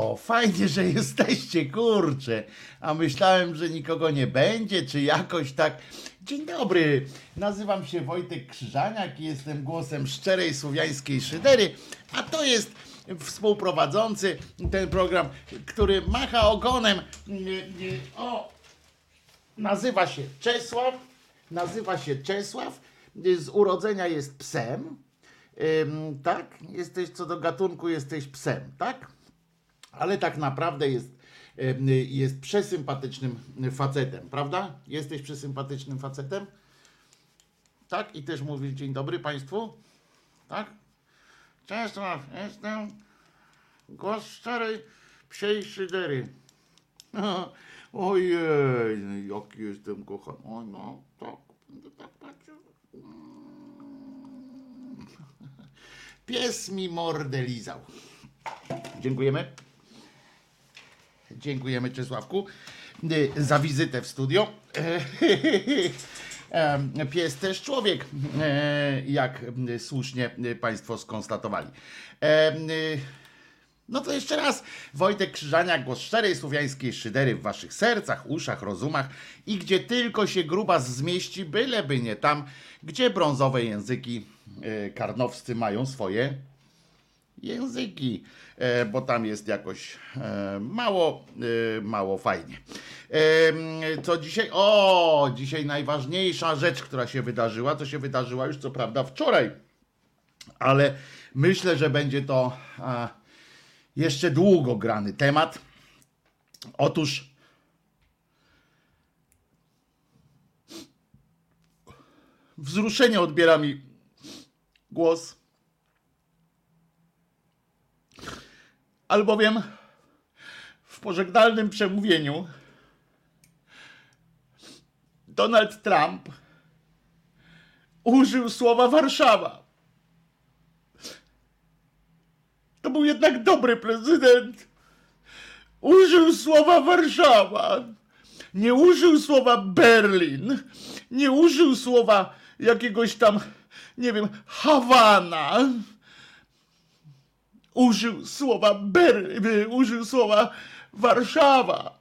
O, fajnie, że jesteście, kurczę. A myślałem, że nikogo nie będzie, czy jakoś tak. Dzień dobry, nazywam się Wojtek Krzyżaniak i jestem głosem szczerej słowiańskiej szydery, a to jest współprowadzący ten program, który macha ogonem. O, nazywa się Czesław, nazywa się Czesław, z urodzenia jest psem, tak? Jesteś co do gatunku, jesteś psem, tak? Ale tak naprawdę jest, jest przesympatycznym facetem, prawda? Jesteś przesympatycznym facetem? Tak? I też mówisz dzień dobry Państwu? Tak? Cześć, jestem głos szczerej psiej szydery. Ojej, jaki jestem kochany. O no, tak, będę tak patrzył. Pies mi mordę lizał. Dziękujemy. Dziękujemy Czesławku y, za wizytę w studio. Pies też człowiek, e, jak y, słusznie y, Państwo skonstatowali. No to jeszcze raz, Wojtek Krzyżaniak, głos szczerej słowiańskiej szydery w waszych sercach, uszach, rozumach i gdzie tylko się grubas zmieści, byleby nie tam, gdzie brązowe języki karnowscy mają swoje języki, bo tam jest jakoś e, mało, e, mało fajnie. E, Co dzisiaj? O, dzisiaj najważniejsza rzecz, która się wydarzyła, to się wydarzyła już co prawda wczoraj, ale myślę, że będzie to jeszcze długo grany temat. Otóż wzruszenie odbiera mi głos. Albowiem w pożegnalnym przemówieniu Donald Trump użył słowa Warszawa. To był jednak dobry prezydent. Użył słowa Warszawa. Nie użył słowa Berlin. Nie użył słowa jakiegoś tam, nie wiem, Hawana. Użył słowa Ber, y, użył słowa Warszawa.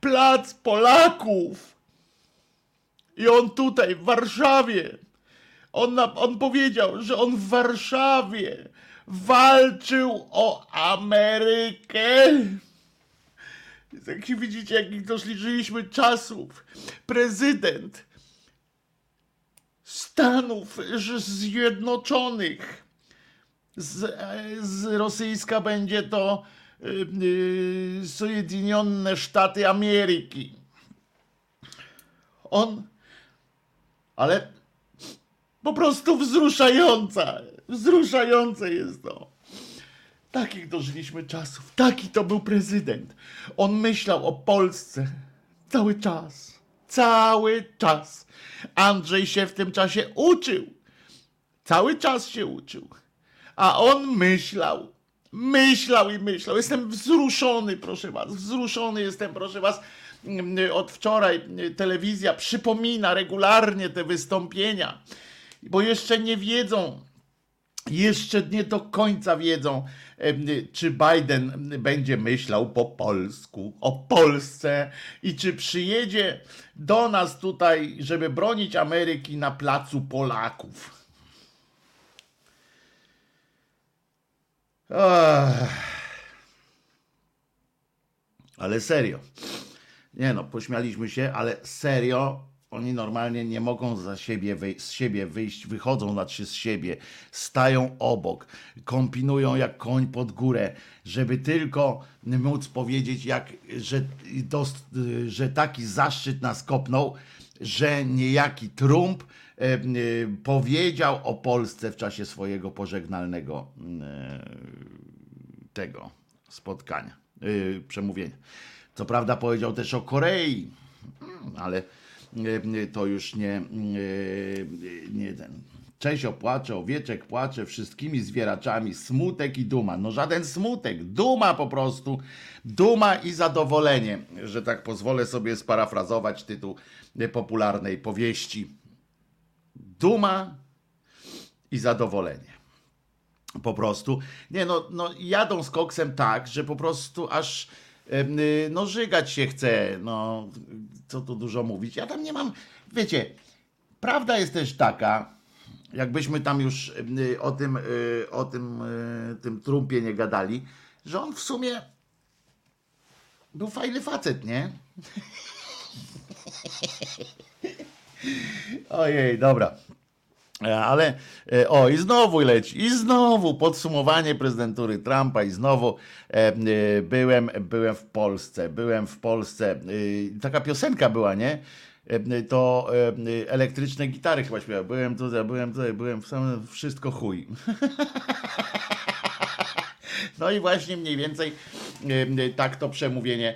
Plac Polaków. I on tutaj, w Warszawie, on, na, on powiedział, że on w Warszawie walczył o Amerykę. Jak się widzicie, jakich doszliczyliśmy czasów. Prezydent Stanów Zjednoczonych. Z, e, z rosyjska będzie to y, y, Sojedinione Sztaty Ameryki. On, ale po prostu wzruszająca. Wzruszające jest to. Takich dożyliśmy czasów. Taki to był prezydent. On myślał o Polsce cały czas. Cały czas. Andrzej się w tym czasie uczył. Cały czas się uczył. A on myślał. Myślał i myślał. Jestem wzruszony, proszę was. Wzruszony jestem, proszę was. Od wczoraj telewizja przypomina regularnie te wystąpienia, bo jeszcze nie wiedzą, jeszcze nie do końca wiedzą, czy Biden będzie myślał po polsku, o Polsce i czy przyjedzie do nas tutaj, żeby bronić Ameryki na placu Polaków. Ale serio. Nie no, pośmialiśmy się, ale serio, oni normalnie nie mogą za siebie z siebie wyjść, wychodzą znaczy z siebie, stają obok, kombinują jak koń pod górę, żeby tylko móc powiedzieć, jak, że, dost, że taki zaszczyt nas kopnął, że niejaki Trump powiedział o Polsce w czasie swojego pożegnalnego e, tego spotkania, e, przemówienia. Co prawda powiedział też o Korei, mm, ale e, to już nie, e, nie ten. Czesio płacze, owieczek płacze, wszystkimi zwieraczami, smutek i duma. No żaden smutek, duma po prostu, duma i zadowolenie, że tak pozwolę sobie sparafrazować tytuł popularnej powieści. Duma i zadowolenie. Po prostu. Nie no, no jadą z koksem tak, że po prostu aż y, no żygać się chce. No, co tu dużo mówić. Ja tam nie mam, wiecie, prawda jest też taka, jakbyśmy tam już y, o tym, y, o tym, tym trumpie nie gadali, że on w sumie był fajny facet, nie? Ojej, dobra. E, Ale e, o, i znowu leci, i znowu podsumowanie prezydentury Trumpa, i znowu e, e, byłem, byłem w Polsce, byłem w Polsce. E, taka piosenka była, nie? E, To elektryczne gitary chyba śpiewa. Byłem tutaj, byłem tutaj, byłem w samym wszystko chuj. No i właśnie mniej więcej tak to przemówienie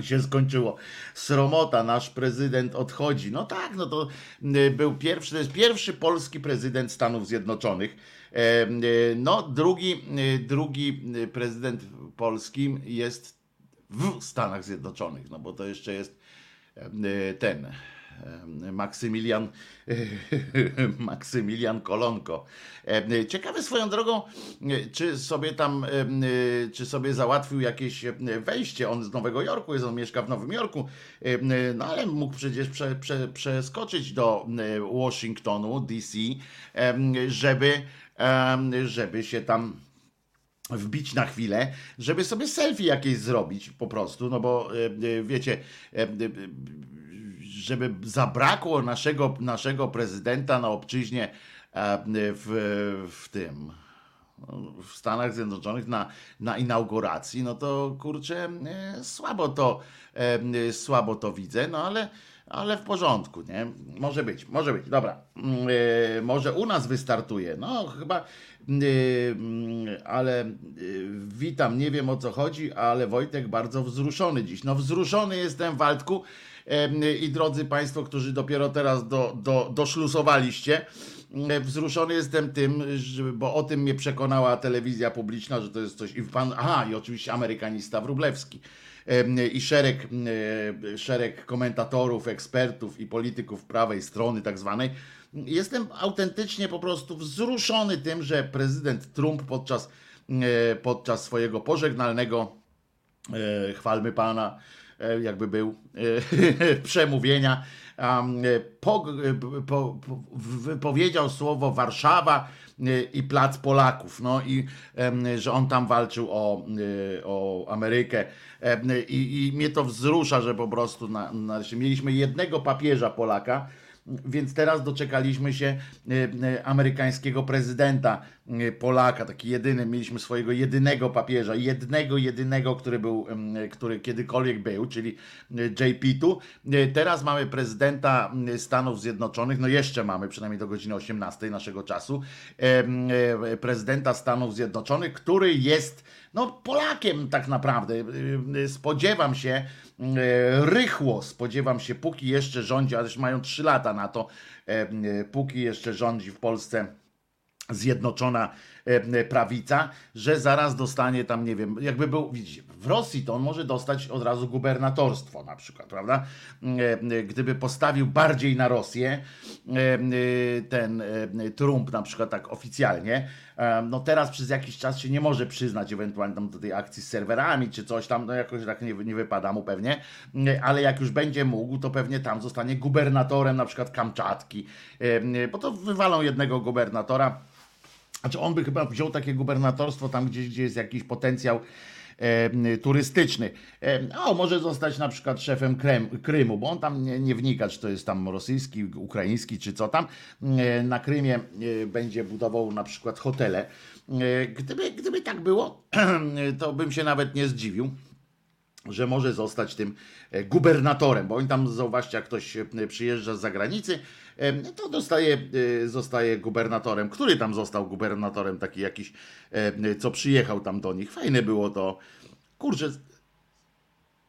się skończyło. Sromota, nasz prezydent odchodzi. No tak, no to y, był pierwszy, to jest pierwszy polski prezydent Stanów Zjednoczonych. E, y, No, drugi, y, drugi prezydent polski jest w Stanach Zjednoczonych, no bo to jeszcze jest e, ten Maksymilian Maksymilian Kolonko. E, Ciekawe swoją drogą, e, czy sobie tam, e, czy sobie załatwił jakieś e, wejście. On z Nowego Jorku jest, on mieszka w Nowym Jorku, e, no ale mógł przecież prze, prze, przeskoczyć do e, Washingtonu, DC, e, żeby, e, żeby się tam wbić na chwilę, żeby sobie selfie jakieś zrobić po prostu, no bo e, e, wiecie, e, e, żeby zabrakło naszego, naszego prezydenta na obczyźnie e, w, w tym w Stanach Zjednoczonych na, na inauguracji, no to kurczę, e, słabo to, e, słabo to widzę, no ale, ale w porządku, nie? Może być, może być, dobra. Mm, Może u nas wystartuje, no chyba, mm, mm, ale witam, nie wiem o co chodzi, ale Wojtek bardzo wzruszony dziś. No wzruszony jestem, Waldku, i drodzy Państwo, którzy dopiero teraz do, do, doszlusowaliście, wzruszony jestem tym, bo o tym mnie przekonała telewizja publiczna, że to jest coś. I pan, aha, i oczywiście amerykanista Wróblewski. Em, I szereg, szereg komentatorów, ekspertów i polityków prawej strony, tak zwanej. Jestem autentycznie po prostu wzruszony tym, że prezydent Trump podczas, podczas swojego pożegnalnego e, chwalmy Pana, jakby był e, przemówienia, e, po, e, po, po, wypowiedział słowo Warszawa e, i Plac Polaków, no i że on tam walczył o, e, o Amerykę. I, i mnie to wzrusza, że po prostu na, na, mieliśmy jednego papieża Polaka, więc teraz doczekaliśmy się e, e, amerykańskiego prezydenta. e, Polaka, taki jedyny, mieliśmy swojego jedynego papieża, jednego, jedynego, który był, em, który kiedykolwiek był, czyli e, JP tu. E, Teraz mamy prezydenta Stanów Zjednoczonych, no jeszcze mamy, przynajmniej do godziny 18 naszego czasu, e, prezydenta Stanów Zjednoczonych, który jest no Polakiem tak naprawdę. Y, y, Spodziewam się, y, rychło spodziewam się, póki jeszcze rządzi, ale już mają 3 lata na to, e, y, póki jeszcze rządzi w Polsce zjednoczona e, prawica, że zaraz dostanie tam, nie wiem, jakby był, widzicie, w Rosji to on może dostać od razu gubernatorstwo na przykład, prawda? E, Gdyby postawił bardziej na Rosję e, ten e, Trump na przykład tak oficjalnie, e, no teraz przez jakiś czas się nie może przyznać ewentualnie tam do tej akcji z serwerami czy coś tam, no jakoś tak nie, nie wypada mu pewnie, e, ale jak już będzie mógł, to pewnie tam zostanie gubernatorem na przykład Kamczatki, e, bo to wywalą jednego gubernatora, znaczy on by chyba wziął takie gubernatorstwo tam gdzieś, gdzie jest jakiś potencjał e, turystyczny. E, o, może zostać na przykład szefem Krem, Krymu, bo on tam nie, nie wnika, czy to jest tam rosyjski, ukraiński, czy co tam. E, na Krymie e, będzie budował na przykład hotele. E, gdyby, gdyby tak było, to bym się nawet nie zdziwił że może zostać tym e, gubernatorem, bo oni tam, zauważcie, jak ktoś przyjeżdża z zagranicy, to dostaje, e, zostaje gubernatorem. Który tam został gubernatorem, taki jakiś, co przyjechał tam do nich. Fajne było to. Kurczę,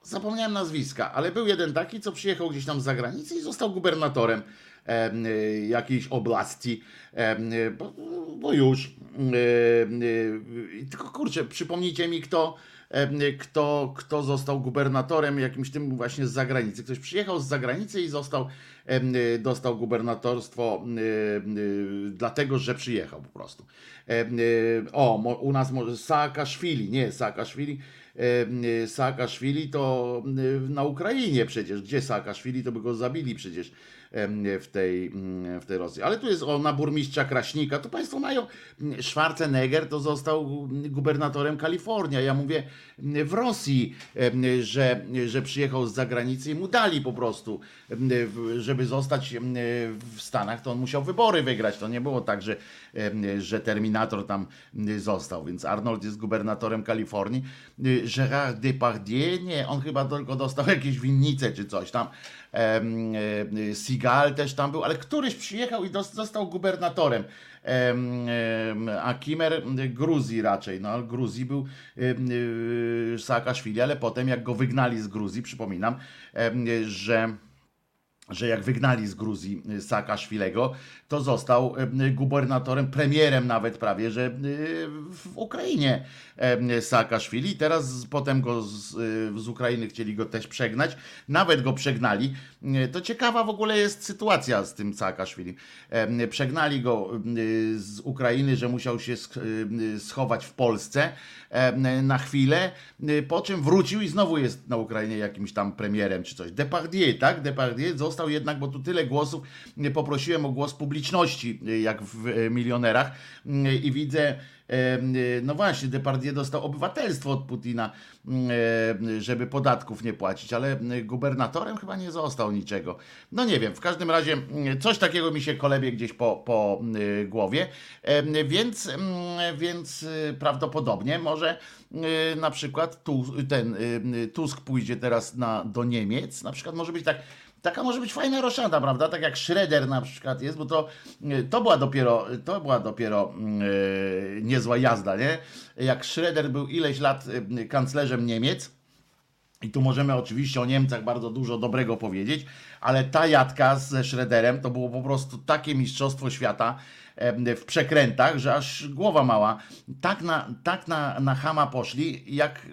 zapomniałem nazwiska, ale był jeden taki, co przyjechał gdzieś tam z zagranicy i został gubernatorem em, y, jakiejś oblasti, y, bo, bo już. y, y, Tylko kurczę, przypomnijcie mi, kto, y, kto, kto został gubernatorem jakimś tym właśnie z zagranicy. Ktoś przyjechał z zagranicy i został, dostał gubernatorstwo dlatego, że przyjechał po prostu. Y, O, u nas może Saakaszwili, nie Saakaszwili, Saakaszwili to na Ukrainie przecież. Gdzie Saakaszwili, to by go zabili przecież w tej, mm, w tej Rosji. Ale tu jest o, na burmistrza Kraśnika. Tu państwo mają mm, Schwarzenegger, to został mm, gubernatorem Kalifornii. Ja mówię w Rosji, że, że przyjechał z zagranicy i mu dali po prostu, żeby zostać w Stanach, to on musiał wybory wygrać. To nie było tak, że, że Terminator tam został. Więc Arnold jest gubernatorem Kalifornii. Y, Gérard Depardieu, nie, on chyba tylko dostał jakieś winnice czy coś tam. E, Seagal też tam był, ale któryś przyjechał i został gubernatorem. Em, em, A Kimer Gruzji raczej, no Gruzji był y, Saakaszwili, ale potem jak go wygnali z Gruzji, przypominam, że że jak wygnali z Gruzji y, Saakaszwilego, to został y, gubernatorem, premierem nawet prawie, że y, w Ukrainie y, Saakaszwili. Teraz potem go z, y, z Ukrainy chcieli go też przegnać. Nawet go przegnali. Y, To ciekawa w ogóle jest sytuacja z tym Saakaszwili. Y, Przegnali go y, z Ukrainy, że musiał się sch- y, schować w Polsce y, na chwilę, y, po czym wrócił i znowu jest na Ukrainie jakimś tam premierem czy coś. Depardieu, tak? Depardieu został jednak, bo tu tyle głosów, y, poprosiłem o głos publiczności, y, jak w y, Milionerach i widzę, no właśnie, Depardieu dostał obywatelstwo od Putina, żeby podatków nie płacić, ale gubernatorem chyba nie został niczego. No nie wiem, w każdym razie coś takiego mi się kolebie gdzieś po, po głowie, więc, więc prawdopodobnie może na przykład tu, ten Tusk pójdzie teraz na, do Niemiec, na przykład może być tak Taka może być fajna roszada, prawda? Tak jak Schroeder na przykład jest, bo to, y, to była dopiero, to była dopiero yy, niezła jazda, nie? Jak Schroeder był ileś lat y, kanclerzem Niemiec, i tu możemy oczywiście o Niemcach bardzo dużo dobrego powiedzieć, ale ta jadka ze Schroederem to było po prostu takie mistrzostwo świata w przekrętach, że aż głowa mała. Tak na, tak na, na chama poszli, jak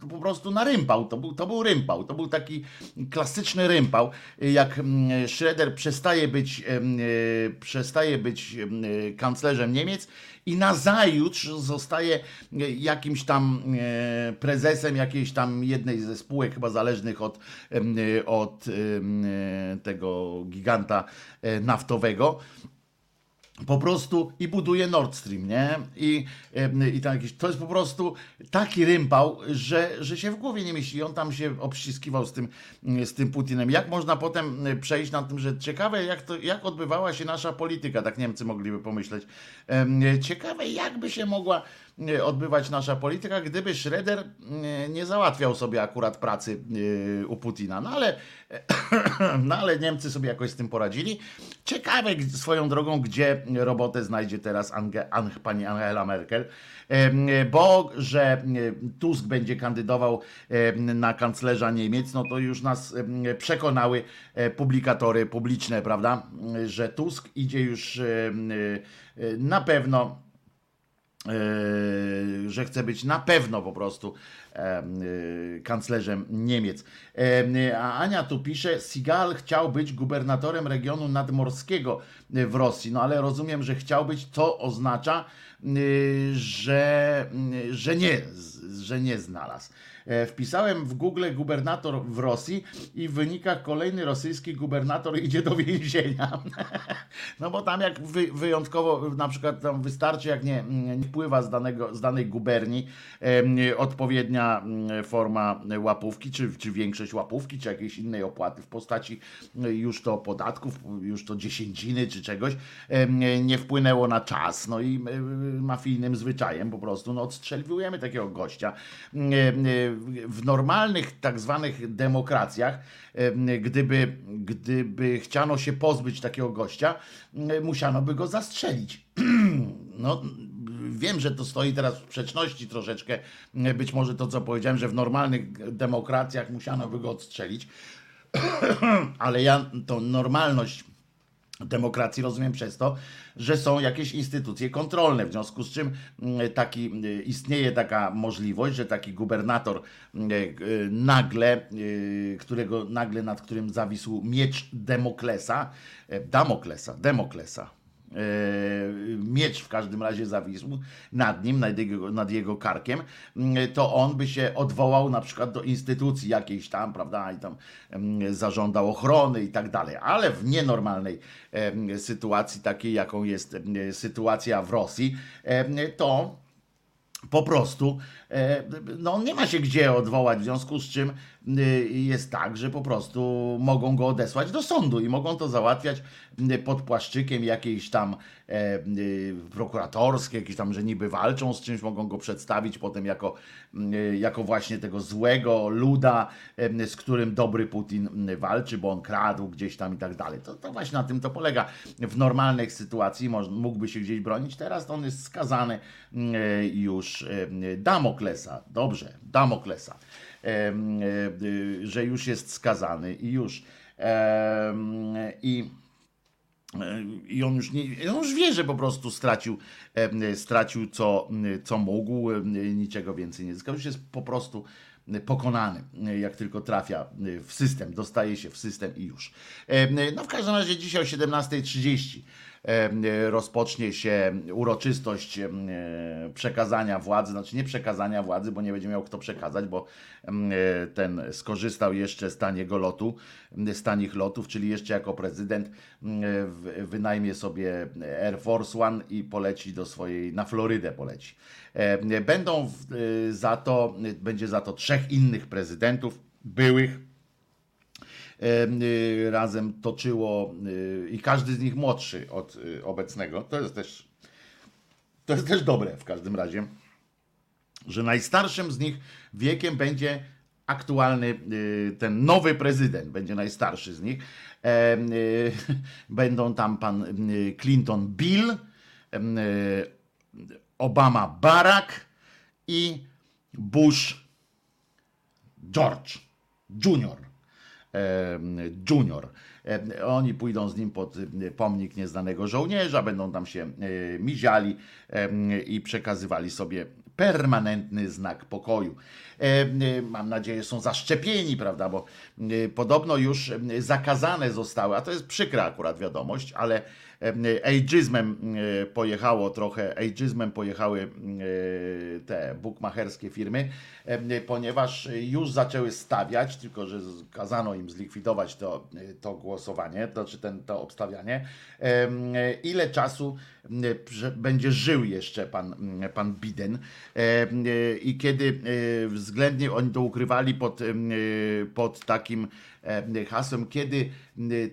to po prostu na rympał. To był, to był rympał. To był taki klasyczny rympał. Jak Schroeder przestaje być, e, przestaje być e, kanclerzem Niemiec i nazajutrz zostaje e, jakimś tam e, prezesem jakiejś tam jednej ze spółek chyba zależnych od, e, od e, tego giganta e, naftowego po prostu i buduje Nord Stream, nie? I, i tam jakieś, to jest po prostu taki rympał, że, że się w głowie nie mieści. On tam się obściskiwał z tym, z tym Putinem. Jak można potem przejść na tym, że ciekawe, jak, to, jak odbywała się nasza polityka, tak Niemcy mogliby pomyśleć. Ciekawe, jakby się mogła odbywać nasza polityka, gdyby Schroeder e, nie załatwiał sobie akurat pracy e, u Putina. No ale, no ale Niemcy sobie jakoś z tym poradzili. Ciekawe swoją drogą, gdzie robotę znajdzie teraz Ange, Ang, pani Angela Merkel, bo że e, Tusk będzie kandydował na kanclerza Niemiec, no to już nas przekonały e, publikatory publiczne, prawda, że Tusk idzie już e, na pewno e, że chce być na pewno po prostu em, e, kanclerzem Niemiec. Em, A Ania tu pisze, Sigal chciał być gubernatorem regionu nadmorskiego e, w Rosji, no ale rozumiem, że chciał być, co oznacza, że, że, nie, że nie znalazł. E, Wpisałem w Google gubernator w Rosji i w wynikach kolejny rosyjski gubernator idzie do więzienia. No bo tam jak wy, wyjątkowo na przykład tam wystarczy, jak nie, nie wpływa z, danego, z danej guberni odpowiednia mm, forma łapówki, czy, czy większość łapówki, czy jakiejś innej opłaty w postaci y, już to podatków, już to dziesięciny czy czegoś, nie wpłynęło na czas. No i y, mafijnym zwyczajem po prostu no, odstrzeliwujemy takiego gościa. W normalnych tak zwanych demokracjach, gdyby, gdyby chciano się pozbyć takiego gościa, musiano by go zastrzelić. No, wiem, że to stoi teraz w sprzeczności troszeczkę, być może to, co powiedziałem, że w normalnych demokracjach musiano by go odstrzelić, ale ja tą normalność demokracji rozumiem przez to, że są jakieś instytucje kontrolne, w związku z czym mm, taki, y, istnieje taka możliwość, że taki gubernator y, y, nagle, którego nagle nad którym zawisł miecz Demoklesa, Damoklesa, Demoklesa, miecz w każdym razie zawisł nad nim, nad jego, nad jego karkiem, mm, to on by się odwołał na przykład do instytucji jakiejś tam, prawda, i tam mm, zażądał ochrony i tak dalej. Ale w nienormalnej sytuacji, takiej jaką jest sytuacja w Rosji, to po prostu no, nie ma się gdzie odwołać, w związku z czym jest tak, że po prostu mogą go odesłać do sądu i mogą to załatwiać pod płaszczykiem jakiejś tam e, prokuratorskie, jakieś tam, że niby walczą z czymś, mogą go przedstawić potem jako, jako właśnie tego złego luda, z którym dobry Putin walczy, bo on kradł gdzieś tam i tak dalej. To, to właśnie na tym to polega. W normalnych sytuacji mógłby się gdzieś bronić, teraz to on jest skazany już Damoklesa. Dobrze, Damoklesa. Że już jest skazany i już. I i on już, nie, on już wie, że po prostu stracił, stracił co, co mógł, niczego więcej nie zyskał. Już jest po prostu pokonany, jak tylko trafia w system, dostaje się w system i już. No w każdym razie dzisiaj o 17.30 rozpocznie się uroczystość przekazania władzy, znaczy nie przekazania władzy, bo nie będzie miał kto przekazać, bo ten skorzystał jeszcze z taniego lotu, z tanich lotów, czyli jeszcze jako prezydent wynajmie sobie Air Force One i poleci do swojej, na Florydę poleci. Będą za to, będzie za to trzech innych prezydentów, byłych, razem toczyło y, i każdy z nich młodszy od y, obecnego. To jest też, to jest też dobre w każdym razie, że najstarszym z nich wiekiem będzie aktualny ten nowy prezydent, będzie najstarszy z nich. Będą tam pan Clinton Bill, Obama Barack i Bush George Junior. Junior. Oni pójdą z nim pod pomnik nieznanego żołnierza, będą tam się miziali i przekazywali sobie permanentny znak pokoju. Mam nadzieję, są zaszczepieni, prawda, bo podobno już zakazane zostały, a to jest przykra akurat wiadomość, ale ageizmem e, pojechało trochę, ageizmem pojechały e, te bukmacherskie firmy, ponieważ już zaczęły stawiać, tylko że kazano im zlikwidować to, to głosowanie, to znaczy ten, to obstawianie, ile czasu będzie żył jeszcze pan, pan Biden i kiedy względnie oni to ukrywali pod, pod takim E, hasłem, kiedy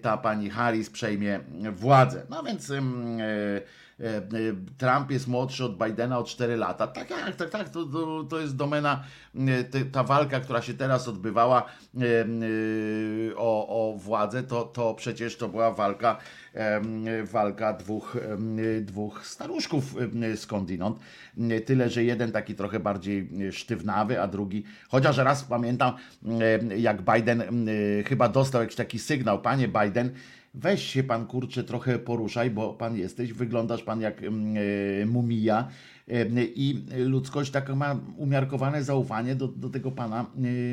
ta pani Harris przejmie władzę. No więc e, e, Trump jest młodszy od Bidena o 4 lata. Tak, tak, tak, tak to, to, to jest domena, ta walka, która się teraz odbywała o, o władzę, to, to przecież to była walka walka dwóch, dwóch staruszków skądinąd. Tyle, że jeden taki trochę bardziej sztywnawy, a drugi, chociaż raz pamiętam, jak Biden chyba dostał jakiś taki sygnał, panie Biden, weź się pan kurczę trochę poruszaj, bo pan jesteś, wyglądasz pan jak e, mumija i ludzkość tak ma umiarkowane zaufanie do, do tego pana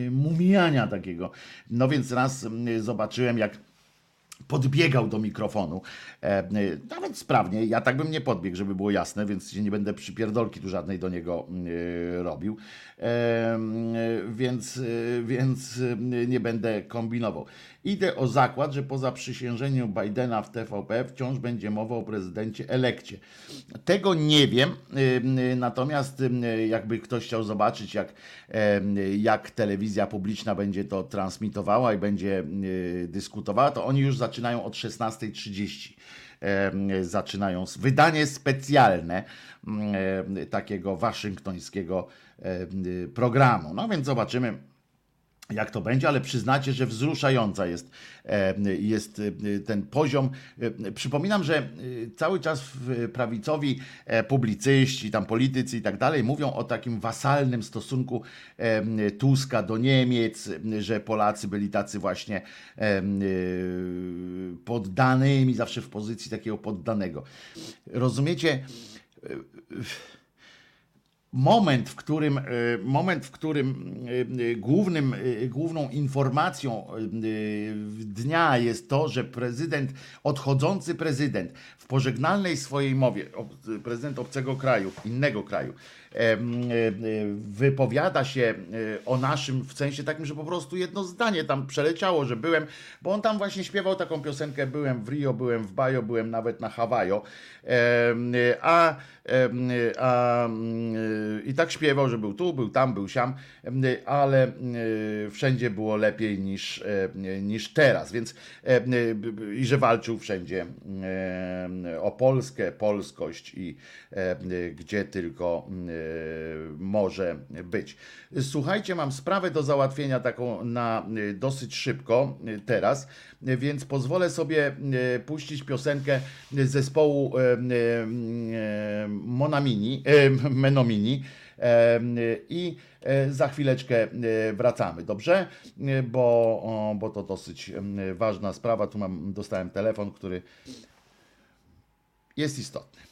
e, mumijania takiego. No więc raz zobaczyłem, jak podbiegał do mikrofonu. E, e, nawet sprawnie, ja tak bym nie podbiegł, żeby było jasne, więc nie będę przypierdolki tu żadnej do niego e, robił. Więc, więc nie będę kombinował. Idę o zakład, że po zaprzysiężeniu Bidena w TVP wciąż będzie mowa o prezydencie elekcie. Tego nie wiem, natomiast jakby ktoś chciał zobaczyć, jak, jak telewizja publiczna będzie to transmitowała i będzie dyskutowała, to oni już zaczynają od 16.30 zaczynają wydanie specjalne takiego waszyngtońskiego programu. No więc zobaczymy jak to będzie, ale przyznacie, że wzruszająca jest, e, jest e, ten poziom. E, przypominam, że cały czas prawicowi publicyści, tam politycy i tak dalej mówią o takim wasalnym stosunku Tuska do Niemiec, że Polacy byli tacy właśnie poddanymi, zawsze w pozycji takiego poddanego. Rozumiecie? Moment, w którym, e, moment, w którym e, e, głównym, główną informacją dnia jest to, że prezydent, odchodzący prezydent w pożegnalnej swojej mowie, prezydent obcego kraju, innego kraju, wypowiada się o naszym w sensie takim, że po prostu jedno zdanie tam przeleciało, że byłem, bo on tam właśnie śpiewał taką piosenkę, byłem w Rio, byłem w Bajo, byłem nawet na Hawajo, a, a i tak śpiewał, że był tu, był tam, był siam, ale wszędzie było lepiej niż, niż teraz, więc i że walczył wszędzie o Polskę, polskość i gdzie tylko może być. Słuchajcie, mam sprawę do załatwienia taką na dosyć szybko teraz, więc pozwolę sobie puścić piosenkę zespołu Monamini, Menomini i za chwileczkę wracamy, dobrze? Bo, bo to dosyć ważna sprawa. Tu mam, dostałem telefon, który jest istotny.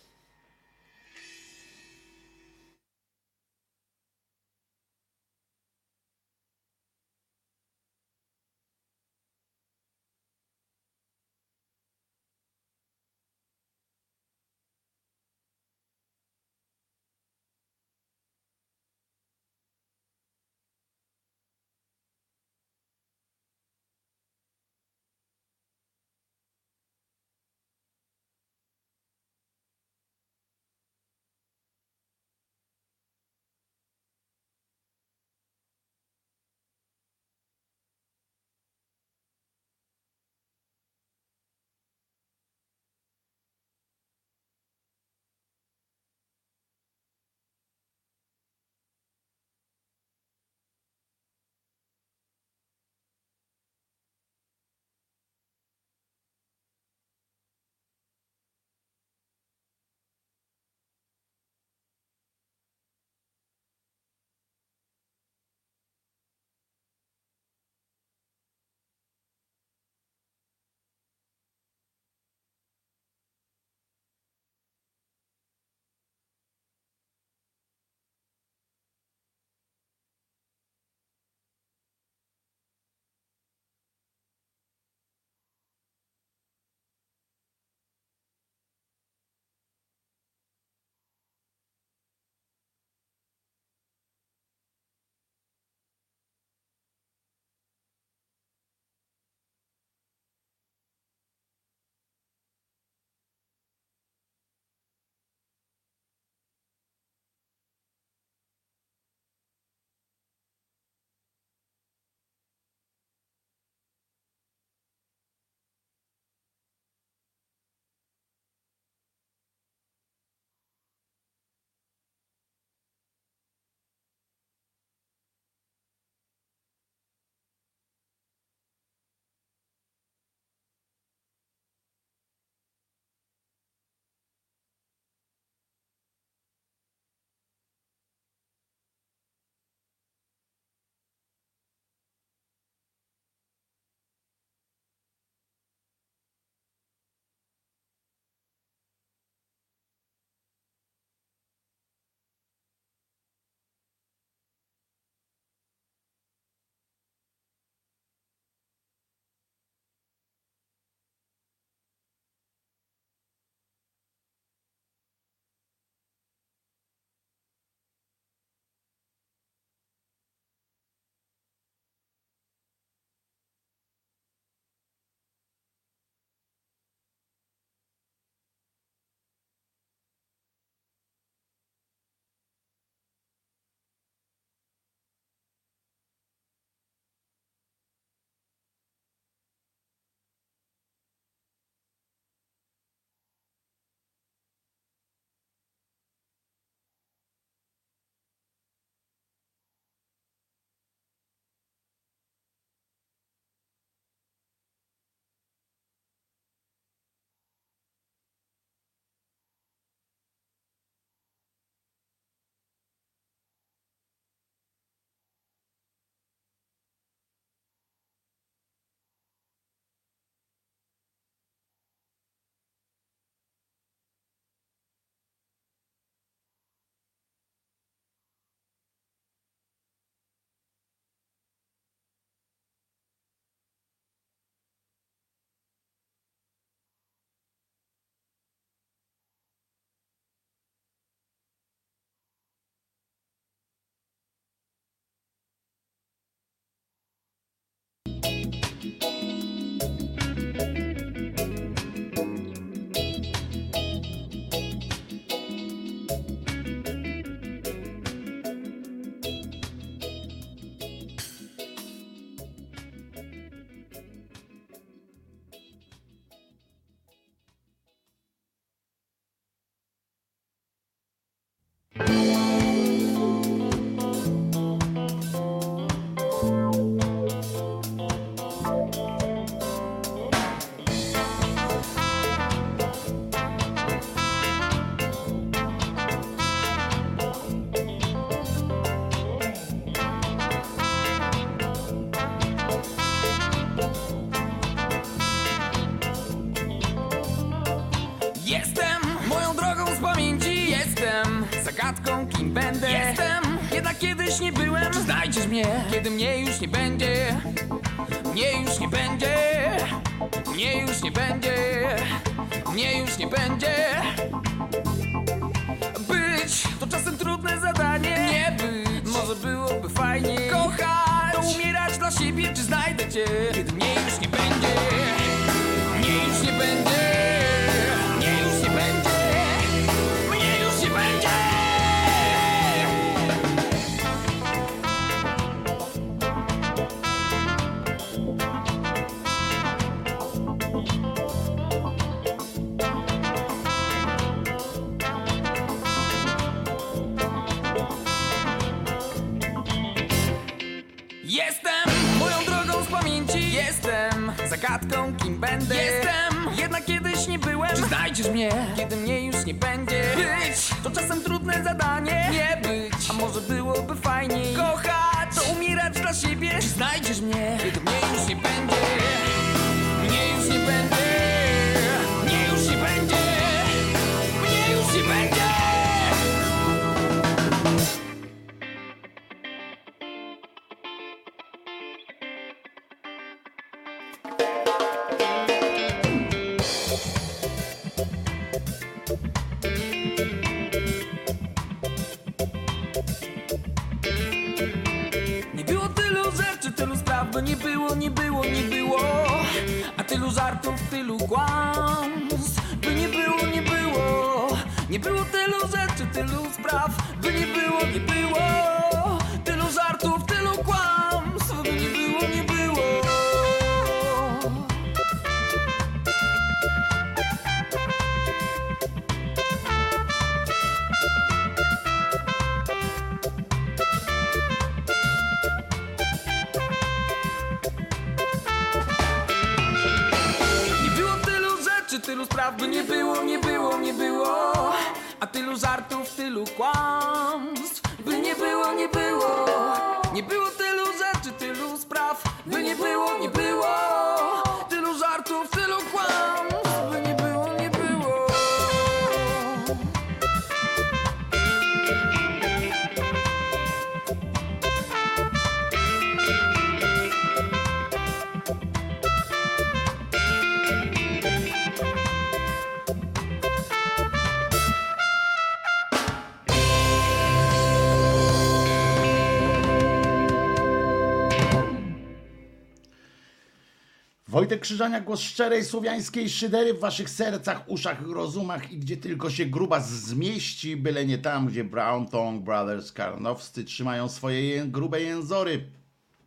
Wojtek Krzyżania, głos szczerej słowiańskiej szydery w waszych sercach, uszach, rozumach i gdzie tylko się gruba zmieści, byle nie tam, gdzie Brown Tongue Brothers Karnowscy trzymają swoje grube jęzory.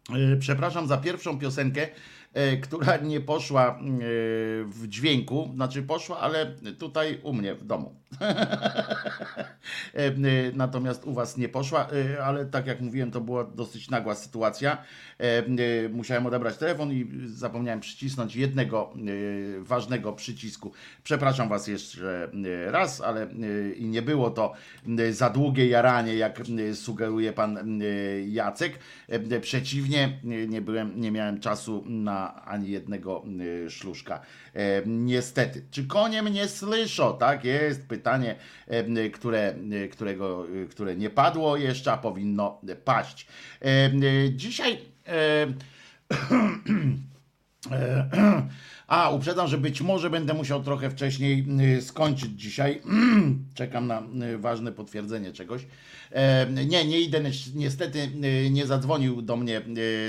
E, Przepraszam za pierwszą piosenkę, e, która nie poszła e, w dźwięku, znaczy poszła, ale tutaj u mnie w domu. E, Natomiast u was nie poszła, e, ale tak jak mówiłem, to była dosyć nagła sytuacja. E, Musiałem odebrać telefon i zapomniałem przycisnąć jednego ważnego przycisku. Przepraszam was jeszcze raz, ale i nie było to za długie jaranie, jak sugeruje pan Jacek. Przeciwnie, nie byłem, nie miałem czasu na ani jednego szluszka. Niestety. Czy konie mnie słyszą? Tak jest pytanie, które, e, którego, e, które nie padło jeszcze, a powinno paść. E, Dzisiaj a, uprzedzam, że być może będę musiał trochę wcześniej y, skończyć dzisiaj. Czekam na y, ważne potwierdzenie czegoś. E, Nie, nie idę, ni- niestety y, nie zadzwonił do mnie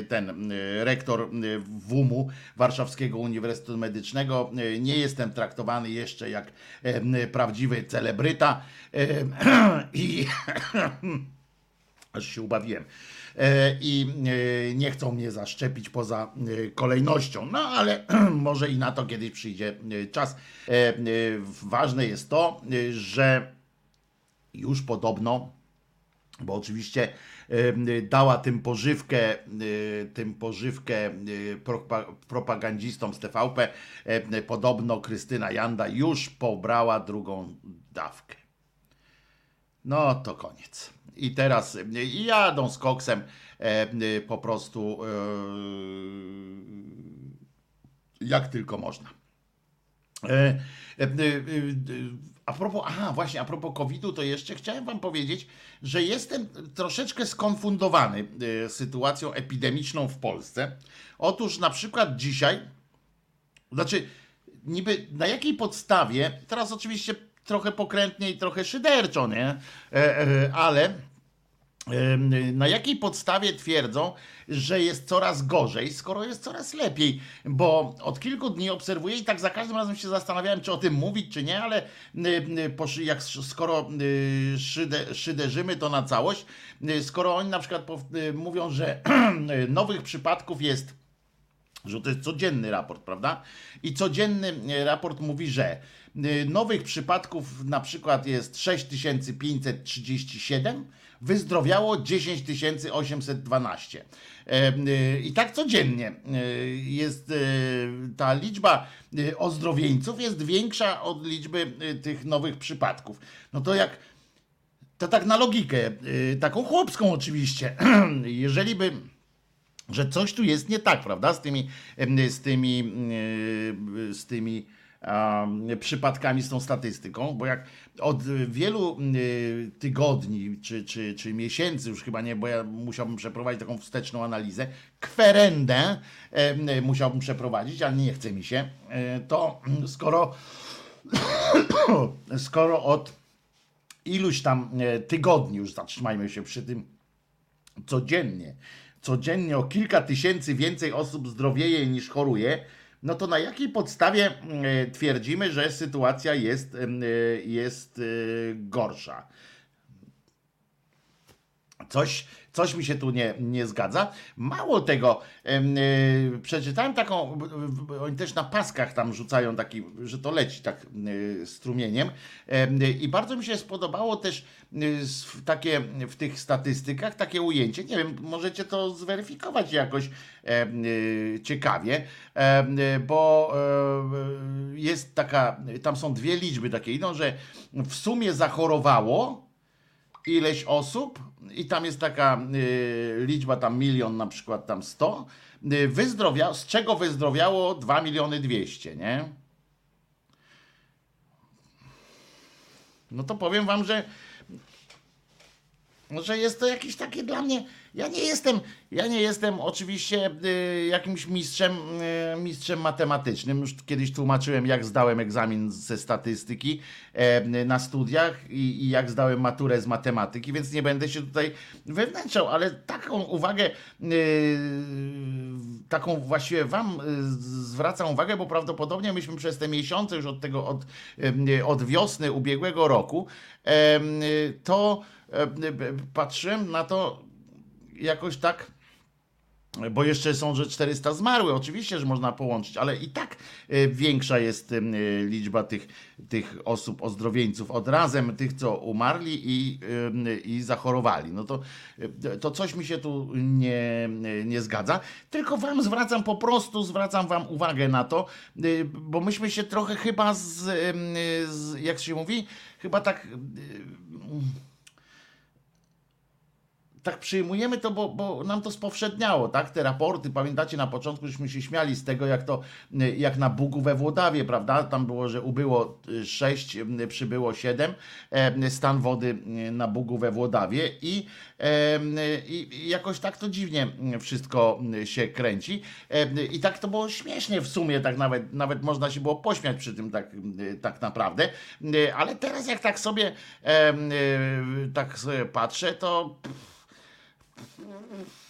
ten rektor WUM-u, Warszawskiego Uniwersytetu Medycznego. Nie jestem traktowany jeszcze jak prawdziwy celebryta i aż się ubawiłem. E, I e, nie chcą mnie zaszczepić poza e, kolejnością. No ale może i na to kiedyś przyjdzie czas. Ważne jest to, że już podobno, bo oczywiście dała tym pożywkę, tym pożywkę propa- propagandzistom z TVP, podobno Krystyna Janda już pobrała drugą dawkę. No to koniec. I teraz i jadą z koksem e, y, po prostu e, jak tylko można. E, e, e, a propos, aha, właśnie, a propos COVID-u, to jeszcze chciałem Wam powiedzieć, że jestem troszeczkę skonfundowany sytuacją epidemiczną w Polsce. Otóż na przykład dzisiaj, znaczy, niby na jakiej podstawie, teraz oczywiście trochę pokrętnie i trochę szyderczo, nie? Ale na jakiej podstawie twierdzą, że jest coraz gorzej, skoro jest coraz lepiej? Bo od kilku dni obserwuję i tak za każdym razem się zastanawiałem, czy o tym mówić, czy nie, ale jak, skoro szyde, szyderzymy to na całość, skoro oni na przykład mówią, że nowych przypadków jest że to jest codzienny raport, prawda? I codzienny raport mówi, że nowych przypadków na przykład jest 6537, wyzdrowiało 10 812. E, I tak codziennie e, jest ta liczba ozdrowieńców jest większa od liczby tych nowych przypadków. No to jak to tak na logikę, taką chłopską oczywiście, jeżeli by że coś tu jest nie tak, prawda, z tymi, z tymi, z tymi przypadkami z tą statystyką, bo jak od wielu y, tygodni czy, czy, czy miesięcy, już chyba nie, bo ja musiałbym przeprowadzić taką wsteczną analizę, kwerendę musiałbym przeprowadzić, ale nie chce mi się, e, to skoro, skoro od iluś tam e, tygodni, już zatrzymajmy się przy tym, codziennie, codziennie o kilka tysięcy więcej osób zdrowieje niż choruje, no to na jakiej podstawie e, twierdzimy, że sytuacja jest, e, jest e, gorsza? Coś, coś mi się tu nie, nie zgadza. Mało tego, yy, przeczytałem taką, oni też na paskach tam rzucają taki, że to leci tak yy, strumieniem yy, i bardzo mi się spodobało też takie w tych statystykach takie ujęcie. Nie wiem, możecie to zweryfikować jakoś ciekawie, bo jest taka, tam są dwie liczby takie idą, że w sumie zachorowało ileś osób i tam jest taka y, liczba tam milion na przykład tam 100, y, wyzdrowia, z czego wyzdrowiało 2 miliony 200, nie? No to powiem wam, że że jest to jakieś takie dla mnie ja nie jestem, ja nie jestem oczywiście y, jakimś mistrzem, y, mistrzem matematycznym. Już kiedyś tłumaczyłem, jak zdałem egzamin ze statystyki y, na studiach i, i, jak zdałem maturę z matematyki, więc nie będę się tutaj wewnętrzał, ale taką uwagę, y, taką właściwie wam zwracam uwagę, bo prawdopodobnie myśmy przez te miesiące już od tego, od, od wiosny ubiegłego roku, to patrzyłem na to jakoś tak bo jeszcze są, że 400 zmarły. Oczywiście, że można połączyć, ale i tak e, większa jest e, liczba tych, tych osób, ozdrowieńców od razem, tych, co umarli i, e, i zachorowali. No to, to coś mi się tu nie, nie zgadza. Tylko wam zwracam, po prostu zwracam wam uwagę na to, bo myśmy się trochę chyba z, z jak się mówi, chyba tak tak przyjmujemy to, bo, bo nam to spowszedniało, tak? Te raporty, pamiętacie na początku, żeśmy się śmiali z tego, jak to, jak na Bugu we Włodawie, prawda? Tam było, że ubyło 6, przybyło 7, e, stan wody na Bugu we Włodawie i, i jakoś tak to dziwnie wszystko się kręci. I tak to było śmiesznie w sumie, tak nawet, nawet można się było pośmiać przy tym tak, tak naprawdę. Ale teraz jak tak sobie tak sobie patrzę, to Mm-mm.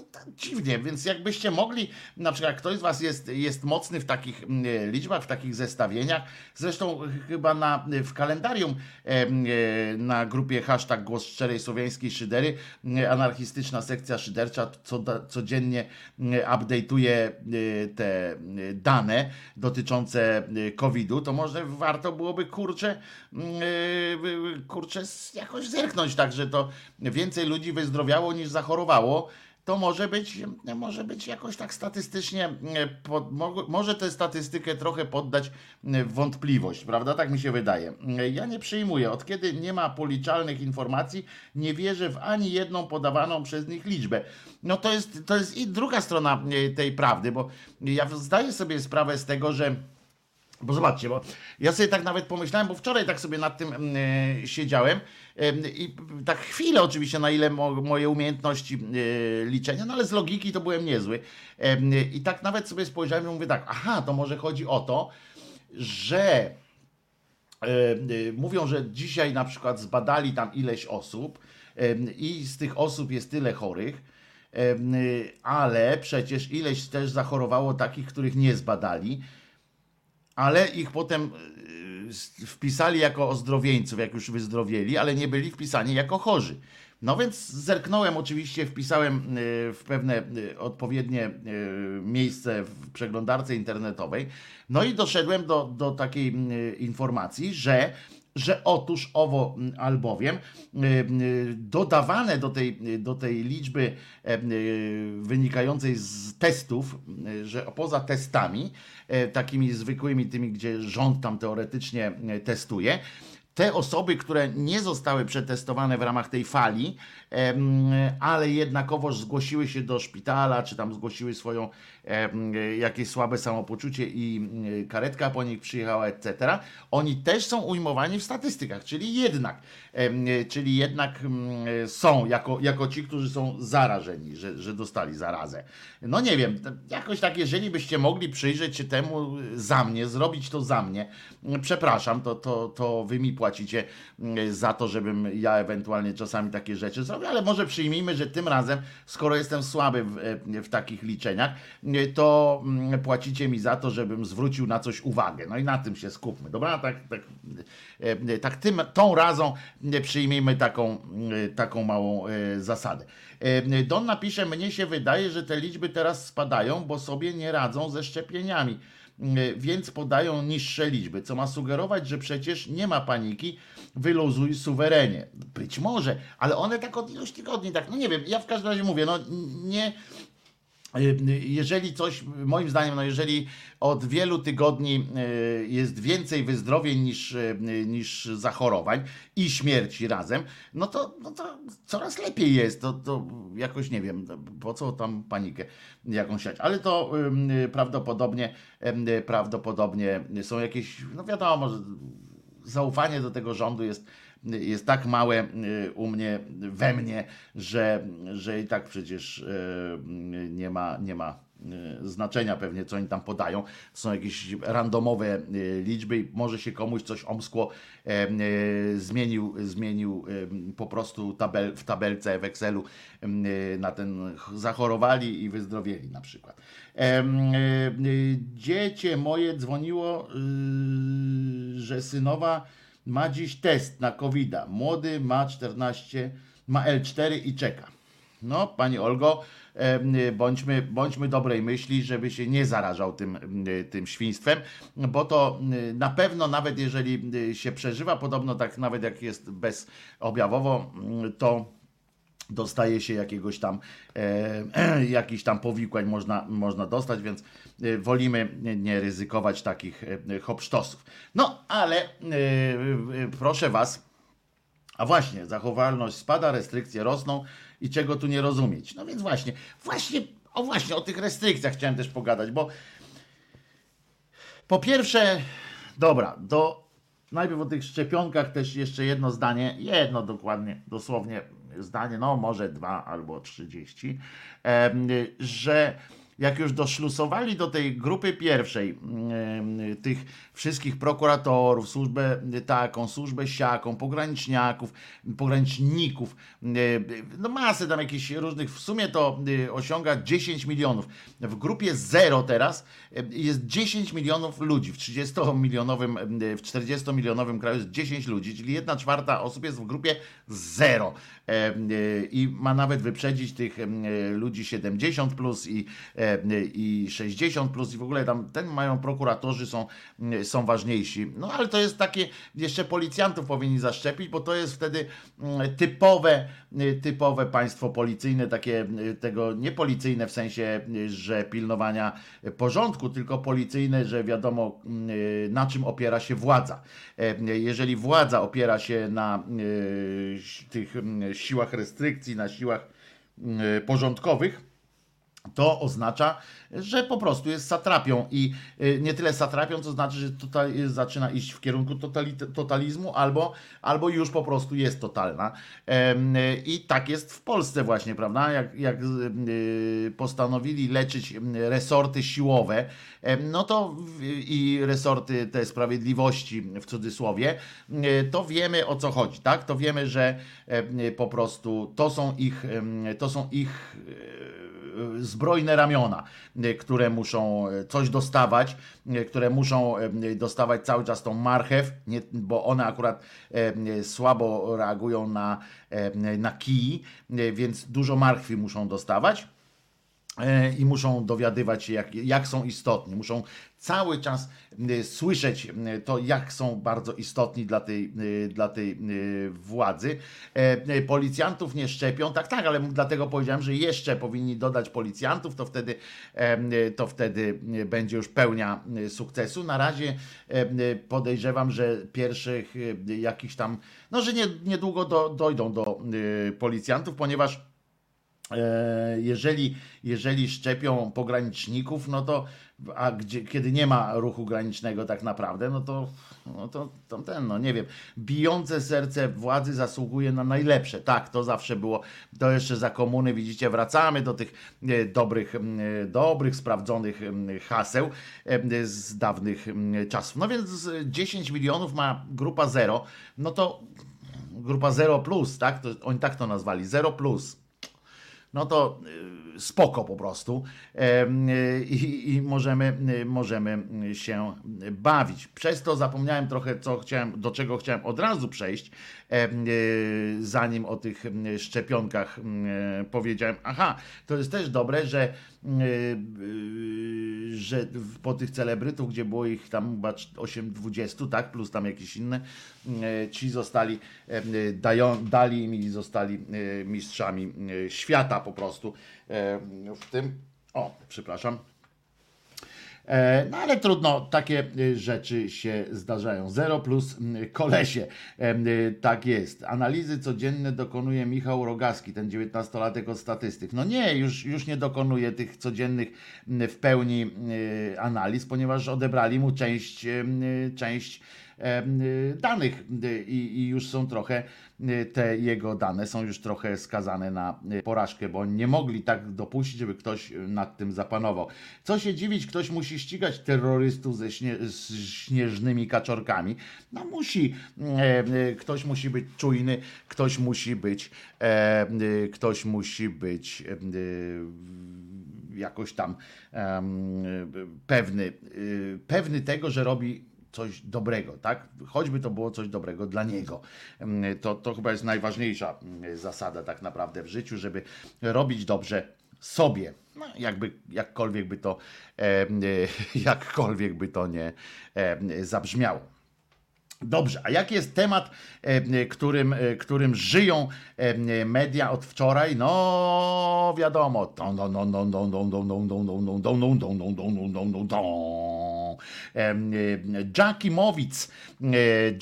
To tak dziwnie, więc jakbyście mogli, na przykład ktoś z Was jest, jest mocny w takich mm, liczbach, w takich zestawieniach, zresztą chyba na, w kalendarium e, na grupie hashtag Głos Szczerej Słowiańskiej Szydery, anarchistyczna sekcja szydercza co, codziennie update'uje e, te dane dotyczące COVID-u, to może warto byłoby kurczę, kurczę jakoś zerknąć tak, że to więcej ludzi wyzdrowiało niż zachorowało to może być, może być jakoś tak statystycznie, e, pod, może tę statystykę trochę poddać e, wątpliwość, prawda? Tak mi się wydaje. E, ja nie przyjmuję, od kiedy nie ma policzalnych informacji, nie wierzę w ani jedną podawaną przez nich liczbę. No to jest, to jest i druga strona tej prawdy, bo ja zdaję sobie sprawę z tego, że Bo zobaczcie, bo ja sobie tak nawet pomyślałem, bo wczoraj tak sobie nad tym e, siedziałem i tak chwilę oczywiście, na ile mo, moje umiejętności e, liczenia, no ale z logiki to byłem niezły. I tak nawet sobie spojrzałem i mówię tak, aha, to może chodzi o to, że e, mówią, że dzisiaj na przykład zbadali tam ileś osób i z tych osób jest tyle chorych, ale przecież ileś też zachorowało takich, których nie zbadali ale ich potem y, wpisali jako ozdrowieńców, jak już wyzdrowieli, ale nie byli wpisani jako chorzy. No więc zerknąłem oczywiście, wpisałem y, w pewne y, odpowiednie miejsce w przeglądarce internetowej, no i doszedłem do, do takiej informacji, że że otóż owo albowiem dodawane do tej, do tej liczby wynikającej z testów, że poza testami, e, takimi zwykłymi, tymi, gdzie rząd tam teoretycznie e, testuje, te osoby, które nie zostały przetestowane w ramach tej fali, ale jednakowoż zgłosiły się do szpitala, czy tam zgłosiły swoją jakieś słabe samopoczucie i karetka po nich przyjechała, etc., oni też są ujmowani w statystykach, czyli jednak, czyli jednak są jako, jako ci, którzy są zarażeni, że, że dostali zarazę. No nie wiem, jakoś tak, jeżeli byście mogli przyjrzeć się temu za mnie, zrobić to za mnie, przepraszam, to, to, to wy mi płacicie za to, żebym ja ewentualnie czasami takie rzeczy zrobił, ale może przyjmijmy, że tym razem, skoro jestem słaby w, w takich liczeniach, to mm, płacicie mi za to, żebym zwrócił na coś uwagę. No i na tym się skupmy, dobra? Tak, tak, e, tak tym, tą razą przyjmijmy taką, e, taką małą e, zasadę. Don napisze, mnie się wydaje, że te liczby teraz spadają, bo sobie nie radzą ze szczepieniami więc podają niższe liczby, co ma sugerować, że przecież nie ma paniki, wyluzuj suwerenie. Być może, ale one tak od iluś tygodni, tak, no nie wiem, ja w każdym razie mówię, no nie, jeżeli coś, moim zdaniem, no jeżeli od wielu tygodni e, jest więcej wyzdrowień niż, e, niż zachorowań i śmierci razem, no to, no to coraz lepiej jest. To, to jakoś nie wiem, po co tam panikę jakąś siać. Ale to prawdopodobnie, prawdopodobnie są jakieś, no wiadomo, zaufanie do tego rządu jest jest tak małe y, u mnie, we mnie, że, że i tak przecież y, nie ma, nie ma y, znaczenia pewnie, co oni tam podają. Są jakieś randomowe liczby i może się komuś coś omskło zmienił, zmienił po prostu tabel, w tabelce w Excelu na ten zachorowali i wyzdrowieli na przykład. Dziecię moje dzwoniło, że synowa ma dziś test na covid -a. Młody ma 14, ma L4 i czeka. No, Pani Olgo, bądźmy, bądźmy dobrej myśli, żeby się nie zarażał tym, tym świństwem, bo to na pewno, nawet jeżeli się przeżywa, podobno tak nawet jak jest bezobjawowo, to dostaje się jakiegoś tam, e, tam powikłań można, można dostać, więc e, wolimy nie ryzykować takich e, hopsztosów. No, ale e, e, proszę Was, a właśnie, zachowalność spada, restrykcje rosną i czego tu nie rozumieć. No więc właśnie, właśnie, o właśnie, o tych restrykcjach chciałem też pogadać, bo po pierwsze, dobra, do najpierw o tych szczepionkach też jeszcze jedno zdanie, jedno dokładnie, dosłownie zdanie, no może dwa albo trzydzieści, że jak już doszlusowali do tej grupy pierwszej tych wszystkich prokuratorów, służbę taką, służbę siaką, pograniczniaków, pograniczników, no masę tam jakichś różnych, w sumie to y, osiąga 10 milionów. W grupie zero teraz jest 10 milionów ludzi, w 30-milionowym, w 40-milionowym kraju jest 10 ludzi, czyli jedna czwarta osób jest w grupie zero i ma nawet wyprzedzić tych ludzi 70 plus i i 60 plus i w ogóle tam ten mają prokuratorzy są, są ważniejsi. No ale to jest takie, jeszcze policjantów powinni zaszczepić, bo to jest wtedy mm, typowe, typowe państwo policyjne, takie tego nie policyjne w sensie, że pilnowania porządku, tylko policyjne, że wiadomo mm, na czym opiera się władza. Jeżeli władza opiera się na tych mm, siłach restrykcji, na siłach porządkowych, to oznacza, że po prostu jest satrapią i y, nie tyle satrapią, co znaczy, że tutaj zaczyna iść w kierunku totalizmu albo, albo już po prostu jest totalna. I tak jest w Polsce właśnie, prawda? Jak, jak y, postanowili leczyć resorty siłowe, no to i resorty te sprawiedliwości w cudzysłowie, y, to wiemy o co chodzi, tak? To wiemy, że po prostu to są ich, to są ich zbrojne ramiona, które muszą coś dostawać, które muszą dostawać cały czas tą marchew, nie, bo one akurat słabo reagują na, na kij, więc dużo marchwi muszą dostawać. e, i muszą dowiadywać się, jak, jak są istotni. Muszą cały czas słyszeć to, jak są bardzo istotni dla tej, dla tej władzy. E, policjantów nie szczepią, tak, tak, ale dlatego powiedziałem, że jeszcze powinni dodać policjantów, to wtedy, to wtedy będzie już pełnia sukcesu. Na razie podejrzewam, że pierwszych jakichś tam, no, że nie, niedługo do, dojdą do policjantów, ponieważ e, jeżeli, jeżeli szczepią pograniczników, no to a gdzie, kiedy nie ma ruchu granicznego tak naprawdę, no to, no to, to ten, no nie wiem, bijące serce władzy zasługuje na najlepsze. Tak, to zawsze było, to jeszcze za komuny, widzicie, wracamy do tych e, dobrych, e, dobrych, sprawdzonych e, haseł z dawnych czasów. No więc 10 milionów ma grupa zero, no to grupa zero plus, tak, to, oni tak to nazwali, zero plus. No to spoko po prostu i, i możemy, możemy się bawić. Przez to zapomniałem trochę, co chciałem, do czego chciałem od razu przejść, E, zanim o tych szczepionkach powiedziałem. Aha, to jest też dobre, że, e, że po tych celebrytów, gdzie było ich tam 8-20, tak, plus tam jakieś inne, ci zostali, dają, dali im i zostali mistrzami świata po prostu w tym. O, przepraszam. E, no ale trudno, takie e, rzeczy się zdarzają. Zero plus kolesie. E, tak jest. Analizy codzienne dokonuje Michał Rogaski, ten 19-latek od statystyk. No nie, już, już nie dokonuje tych codziennych w pełni analiz, ponieważ odebrali mu część, część Y, danych y, i, już są trochę, y, te jego dane są już trochę skazane na porażkę, bo nie mogli tak dopuścić, żeby ktoś nad tym zapanował. Co się dziwić, ktoś musi ścigać terrorystów ze śnie, z śnieżnymi kaczorkami. No musi, ktoś musi być czujny, ktoś musi być, ktoś musi być jakoś tam pewny, pewny tego, że robi coś dobrego, tak? Choćby to było coś dobrego dla niego. Mm, to, to chyba jest najważniejsza mm, zasada tak naprawdę w życiu, żeby robić dobrze sobie. No, jakby, jakkolwiek by to, jakkolwiek by to nie zabrzmiało. Dobrze, a jaki jest temat, którym, którym żyją media od wczoraj? No, wiadomo. Jackie Mowic,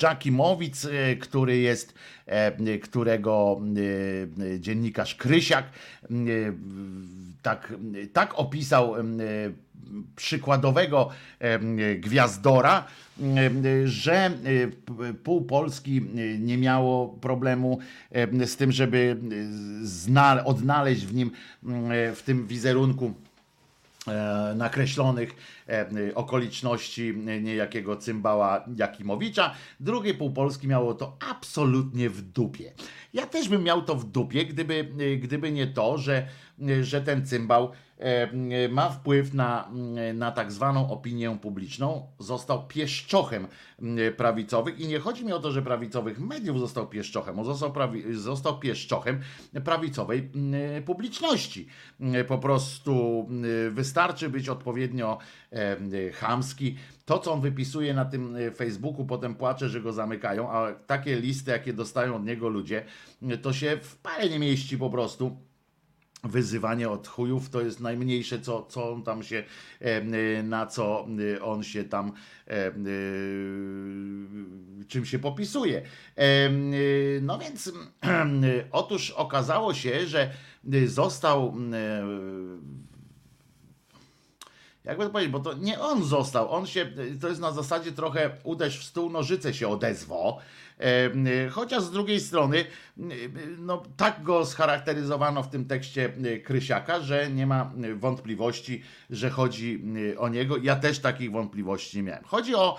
Jackie Mowic, który jest, którego dziennikarz Krysiak tak, tak opisał przykładowego gwiazdora, że pół Polski nie miało problemu z tym, żeby odnaleźć w nim, w tym wizerunku e, nakreślonych okoliczności niejakiego cymbała Jakimowicza. Drugie pół Polski miało to absolutnie w dupie. Ja też bym miał to w dupie, gdyby, gdyby nie to, że, że ten cymbał E, ma wpływ na, na tak zwaną opinię publiczną, został pieszczochem prawicowych i nie chodzi mi o to, że prawicowych mediów został pieszczochem, on został, prawi, został pieszczochem prawicowej publiczności. Po prostu wystarczy być odpowiednio chamski. To, co on wypisuje na tym Facebooku, potem płacze, że go zamykają, a takie listy, jakie dostają od niego ludzie, to się w parę nie mieści po prostu wyzywanie od chujów to jest najmniejsze, co, co on tam się, na co on się tam, czym się popisuje. No więc otóż okazało się, że został jakby to powiedzieć, bo to nie on został, on się, to jest na zasadzie trochę uderz w stół, nożyce się odezwo, chociaż z drugiej strony, no tak go scharakteryzowano w tym tekście Krysiaka, że nie ma wątpliwości, że chodzi o niego. Ja też takich wątpliwości nie miałem. Chodzi o,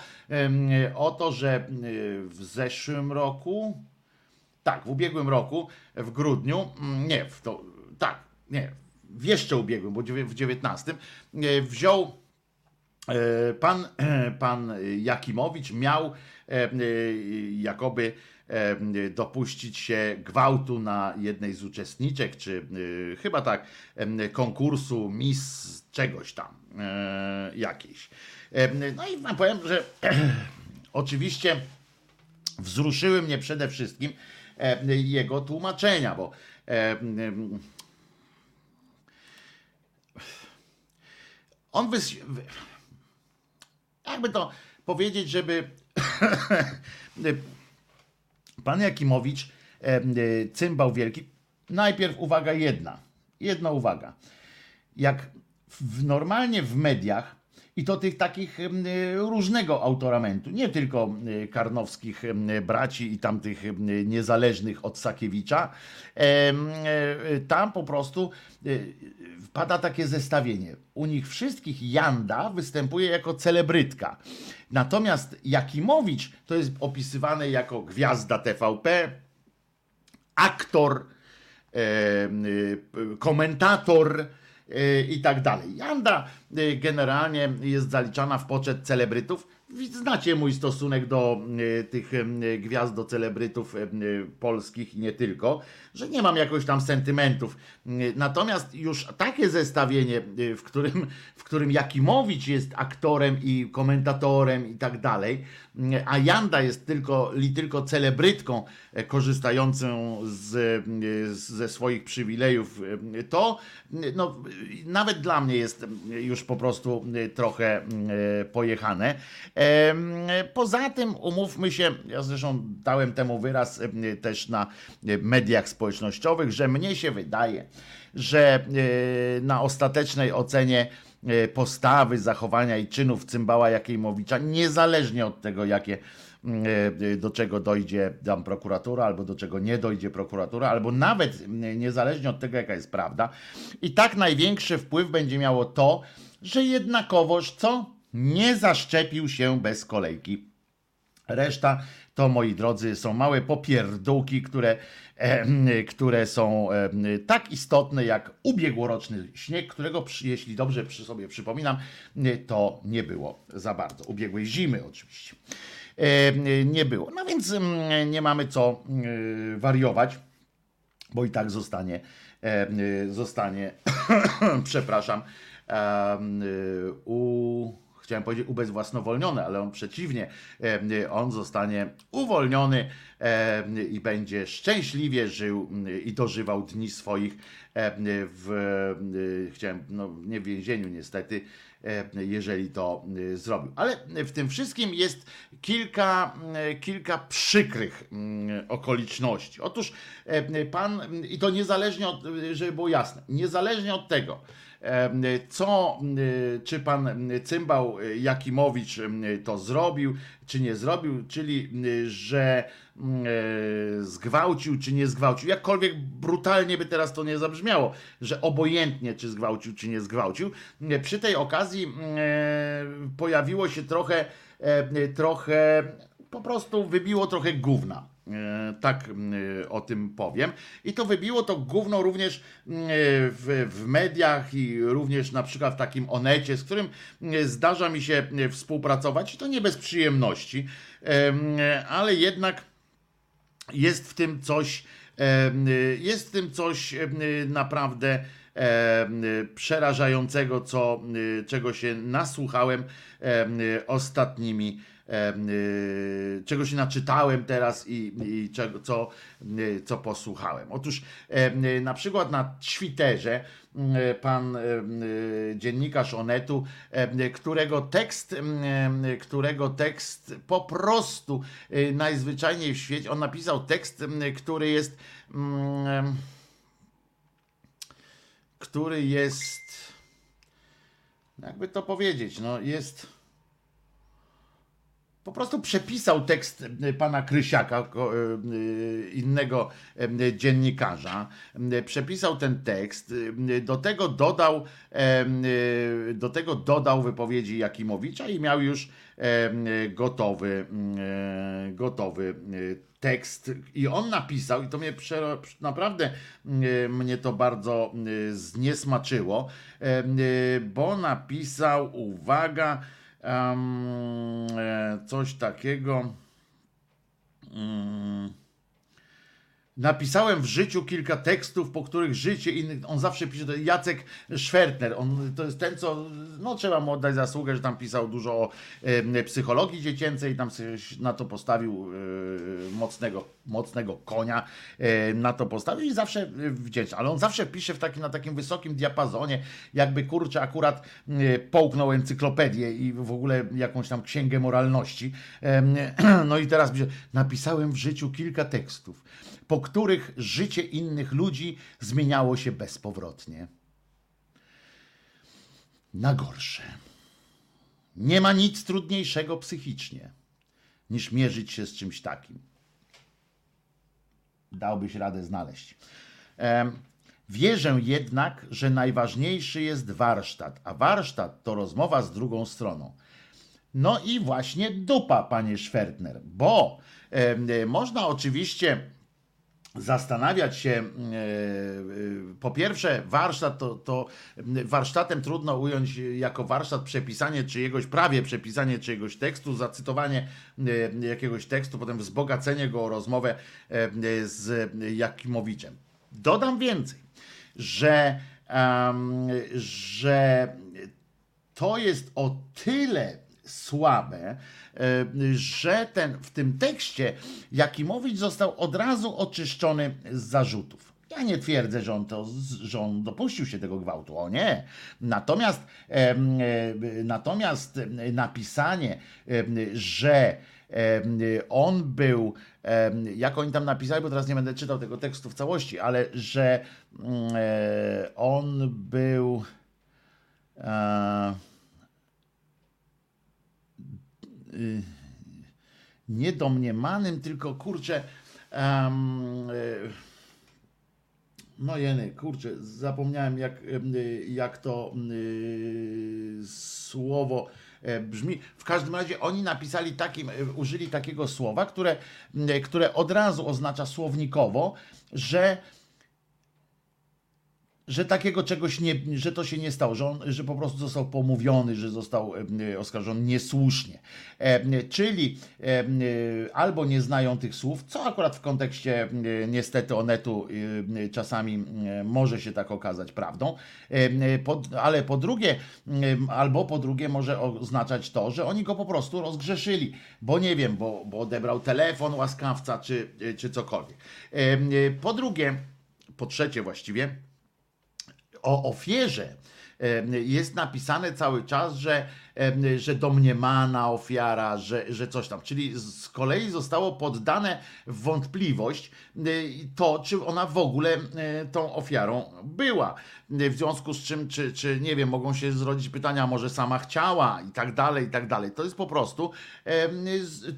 o to, że w zeszłym roku, tak, w ubiegłym roku, w grudniu, nie, w to, tak, nie, w jeszcze ubiegłym, bo w 19, wziął e, pan, pan Jakimowicz, miał e, jakoby e, dopuścić się gwałtu na jednej z uczestniczek, czy chyba tak, konkursu Miss czegoś tam, jakiejś. No i powiem, że oczywiście wzruszyły mnie przede wszystkim jego tłumaczenia, bo on wys... jakby to powiedzieć, żeby pan Jakimowicz, cymbał wielki, najpierw uwaga jedna, jedna uwaga. Jak w, normalnie w mediach i to tych takich różnego autoramentu, nie tylko karnowskich braci i tamtych niezależnych od Sakiewicza. E, tam po prostu e, wpada takie zestawienie. U nich wszystkich Janda występuje jako celebrytka. Natomiast Jakimowicz to jest opisywany jako gwiazda TVP, aktor, komentator, i tak dalej. Janda y, generalnie jest zaliczana w poczet celebrytów. Znacie mój stosunek do y, tych y, gwiazd, do celebrytów polskich i nie tylko, że nie mam jakoś tam sentymentów. Natomiast już takie zestawienie, w którym, w którym Jakimowicz jest aktorem i komentatorem i tak dalej, a Janda jest tylko, tylko celebrytką e, korzystającą z, e, ze swoich przywilejów, e, to no, nawet dla mnie jest już po prostu trochę pojechane. Poza tym umówmy się, ja zresztą dałem temu wyraz też na mediach społecznościowych, że mnie się wydaje, że na ostatecznej ocenie postawy, zachowania i czynów Cymbała Jakiejmowicza, niezależnie od tego, jakie mm, e, do czego dojdzie tam prokuratura, albo do czego nie dojdzie prokuratura, albo nawet mm, niezależnie od tego, jaka jest prawda. I tak największy wpływ będzie miało to, że jednakowoż co? Nie zaszczepił się bez kolejki. Reszta to, moi drodzy, są małe popierdółki, które które są tak istotne jak ubiegłoroczny śnieg, którego, jeśli dobrze przy sobie przypominam, to nie było za bardzo. Ubiegłej zimy oczywiście. Nie było. No więc nie mamy co wariować, bo i tak zostanie, zostanie, przepraszam, u chciałem powiedzieć ubezwłasnowolniony, ale on przeciwnie, on zostanie uwolniony i będzie szczęśliwie żył i dożywał dni swoich w, chciałem, no nie w więzieniu niestety, jeżeli to zrobił. Ale w tym wszystkim jest kilka, kilka przykrych okoliczności. Otóż pan, i to niezależnie od, żeby było jasne, niezależnie od tego, co, czy pan Cymbał Jakimowicz to zrobił, czy nie zrobił, czyli że zgwałcił, czy nie zgwałcił. Jakkolwiek brutalnie by teraz to nie zabrzmiało, że obojętnie, czy zgwałcił, czy nie zgwałcił. Przy tej okazji pojawiło się trochę, trochę po prostu wybiło trochę gówna E, tak e, o tym powiem. I to wybiło to gówno również e, w, w, mediach i również na przykład w takim onecie, z którym zdarza mi się współpracować, to nie bez przyjemności, ale jednak jest w tym coś, jest w tym coś naprawdę przerażającego, co, czego się nasłuchałem ostatnimi Y, czego się naczytałem teraz i, i czego, co, y, co posłuchałem. Otóż y, na przykład na Twitterze pan dziennikarz Onetu, którego tekst, którego tekst po prostu najzwyczajniej w świecie, on napisał tekst, który jest który jest jakby to powiedzieć, no jest po prostu przepisał tekst e, pana Krysiaka, e, e, innego dziennikarza. Przepisał ten tekst, do tego dodał, do tego dodał wypowiedzi Jakimowicza i miał już gotowy, gotowy tekst. I on napisał, i to mnie naprawdę mnie to bardzo zniesmaczyło, bo napisał, uwaga, um, coś takiego. Um, Napisałem w życiu kilka tekstów, po których życie innych. On zawsze pisze, to Jacek Szwertner. On to jest ten, co. No, trzeba mu oddać zasługę, że tam pisał dużo o e, psychologii dziecięcej, tam na to postawił e, mocnego, mocnego konia, e, na to postawił i zawsze wdzięczny. Ale on zawsze pisze w takim, na takim wysokim diapazonie, jakby kurczę, akurat e, połknął encyklopedię i w ogóle jakąś tam księgę moralności. no i teraz pisze, napisałem w życiu kilka tekstów po których życie innych ludzi zmieniało się bezpowrotnie. Na gorsze. Nie ma nic trudniejszego psychicznie niż mierzyć się z czymś takim. Dałbyś radę znaleźć. Wierzę jednak, że najważniejszy jest warsztat, a warsztat to rozmowa z drugą stroną. No i właśnie dupa, panie Schwertner, bo e, można oczywiście zastanawiać się, e, e, po pierwsze, warsztat to, to warsztatem trudno ująć jako warsztat przepisanie czyjegoś, prawie przepisanie czyjegoś tekstu, zacytowanie e, jakiegoś tekstu, potem wzbogacenie go o rozmowę z Jakimowiczem. Dodam więcej, że, um, że to jest o tyle słabe, E, że ten, w tym tekście Jakimowicz został od razu oczyszczony z zarzutów. Ja nie twierdzę, że on, to, że on dopuścił się tego gwałtu, o nie. Natomiast, e, natomiast napisanie, że on był, jak oni tam napisali, bo teraz nie będę czytał tego tekstu w całości, ale że mm, e, on był. Y, niedomniemanym, tylko kurczę. Um, no jeny, kurczę, zapomniałem jak, jak to y, słowo e, brzmi. W każdym razie oni napisali takim, e, użyli takiego słowa, które, które od razu oznacza słownikowo, że że takiego czegoś nie, że to się nie stało, że, on, że po prostu został pomówiony, że został e, oskarżony niesłusznie. E, czyli e, albo nie znają tych słów, co akurat w kontekście niestety Onetu czasami może się tak okazać prawdą, ale po drugie, albo po drugie może oznaczać to, że oni go po prostu rozgrzeszyli, bo nie wiem, bo, bo odebrał telefon łaskawca czy, czy cokolwiek. Po drugie, po trzecie właściwie, o ofierze jest napisane cały czas, że, że domniemana ofiara, że, że coś tam. Czyli z kolei zostało poddane w wątpliwość to, czy ona w ogóle tą ofiarą była. W związku z czym, czy, czy nie wiem, mogą się zrodzić pytania, może sama chciała i tak dalej, i tak dalej. To jest po prostu,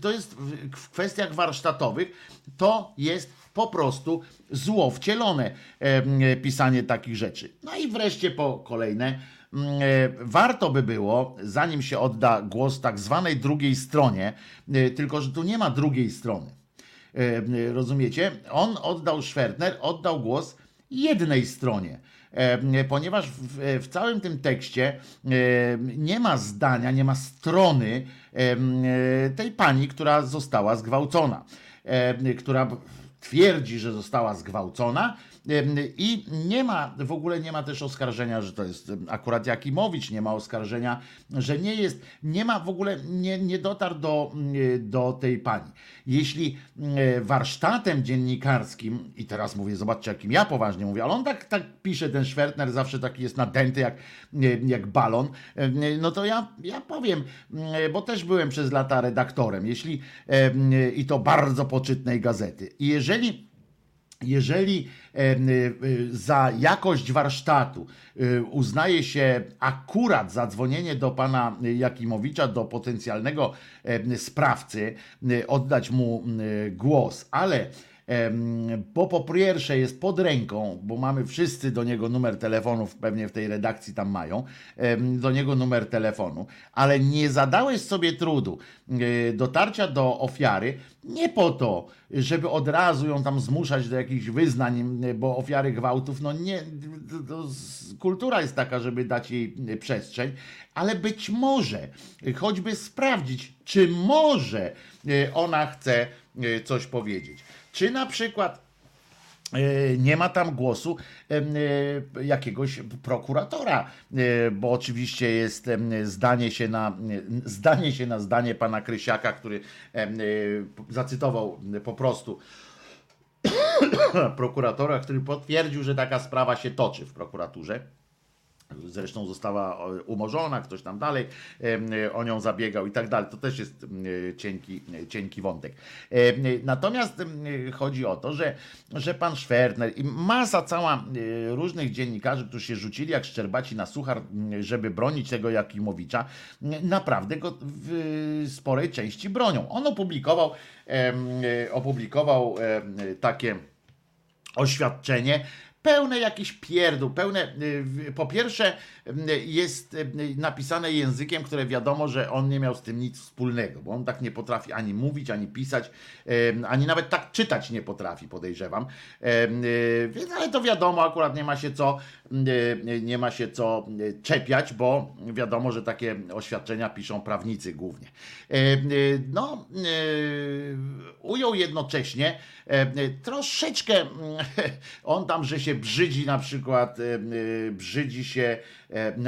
to jest w kwestiach warsztatowych, to jest po prostu zło wcielone e, pisanie takich rzeczy. No i wreszcie po kolejne. E, warto by było, zanim się odda głos tak zwanej drugiej stronie, e, tylko że tu nie ma drugiej strony. Rozumiecie? On oddał, Schwertner oddał głos jednej stronie ponieważ w, w, całym tym tekście nie ma zdania, nie ma strony tej pani, która została zgwałcona, która twierdzi, że została zgwałcona i nie ma, w ogóle nie ma też oskarżenia, że to jest akurat Jakimowicz, nie ma oskarżenia, że nie jest, nie ma w ogóle, nie, nie dotarł do, do tej pani. Jeśli warsztatem dziennikarskim, i teraz mówię, zobaczcie jakim ja poważnie mówię, ale on tak, tak pisze, ten Schwertner zawsze taki jest nadęty jak, jak balon, no to ja, ja powiem, bo też byłem przez lata redaktorem, jeśli i to bardzo poczytnej gazety. I jeżeli jeżeli y, y, za jakość warsztatu y, uznaje się akurat zadzwonienie do pana Jakimowicza, do potencjalnego sprawcy, oddać mu głos, ale bo po pierwsze jest pod ręką, bo mamy wszyscy do niego numer telefonów, pewnie w tej redakcji tam mają, do niego numer telefonu, ale nie zadałeś sobie trudu y, dotarcia do ofiary nie po to, żeby od razu ją tam zmuszać do jakichś wyznań, bo ofiary gwałtów, no nie, kultura jest taka, żeby dać jej przestrzeń, ale być może choćby sprawdzić, czy może y, ona chce coś powiedzieć. Czy na przykład E, nie ma tam głosu e, jakiegoś prokuratora, e, bo oczywiście jest zdanie się na, zdanie się na zdanie pana Krysiaka, który zacytował po prostu prokuratora, który potwierdził, że taka sprawa się toczy w prokuraturze. Zresztą została e, umorzona, ktoś tam dalej e, o nią zabiegał i tak dalej. To też jest e, cienki, cienki wątek. Natomiast chodzi o to, że, że pan Szwerner i masa cała różnych dziennikarzy, którzy się rzucili jak szczerbaci na suchar, żeby bronić tego Jakimowicza, naprawdę go w sporej części bronią. On opublikował, opublikował takie oświadczenie pełne jakiś pierdół, pełne, y, po pierwsze y, jest y, napisane językiem, które wiadomo, że on nie miał z tym nic wspólnego, bo on tak nie potrafi ani mówić, ani pisać, ani nawet tak czytać nie potrafi, podejrzewam. Więc, ale to wiadomo, akurat nie ma się co, nie ma się co y, czepiać, bo wiadomo, że takie oświadczenia piszą prawnicy głównie. Y, No, y, ujął jednocześnie y, troszeczkę on tam, że się brzydzi na przykład, y, brzydzi się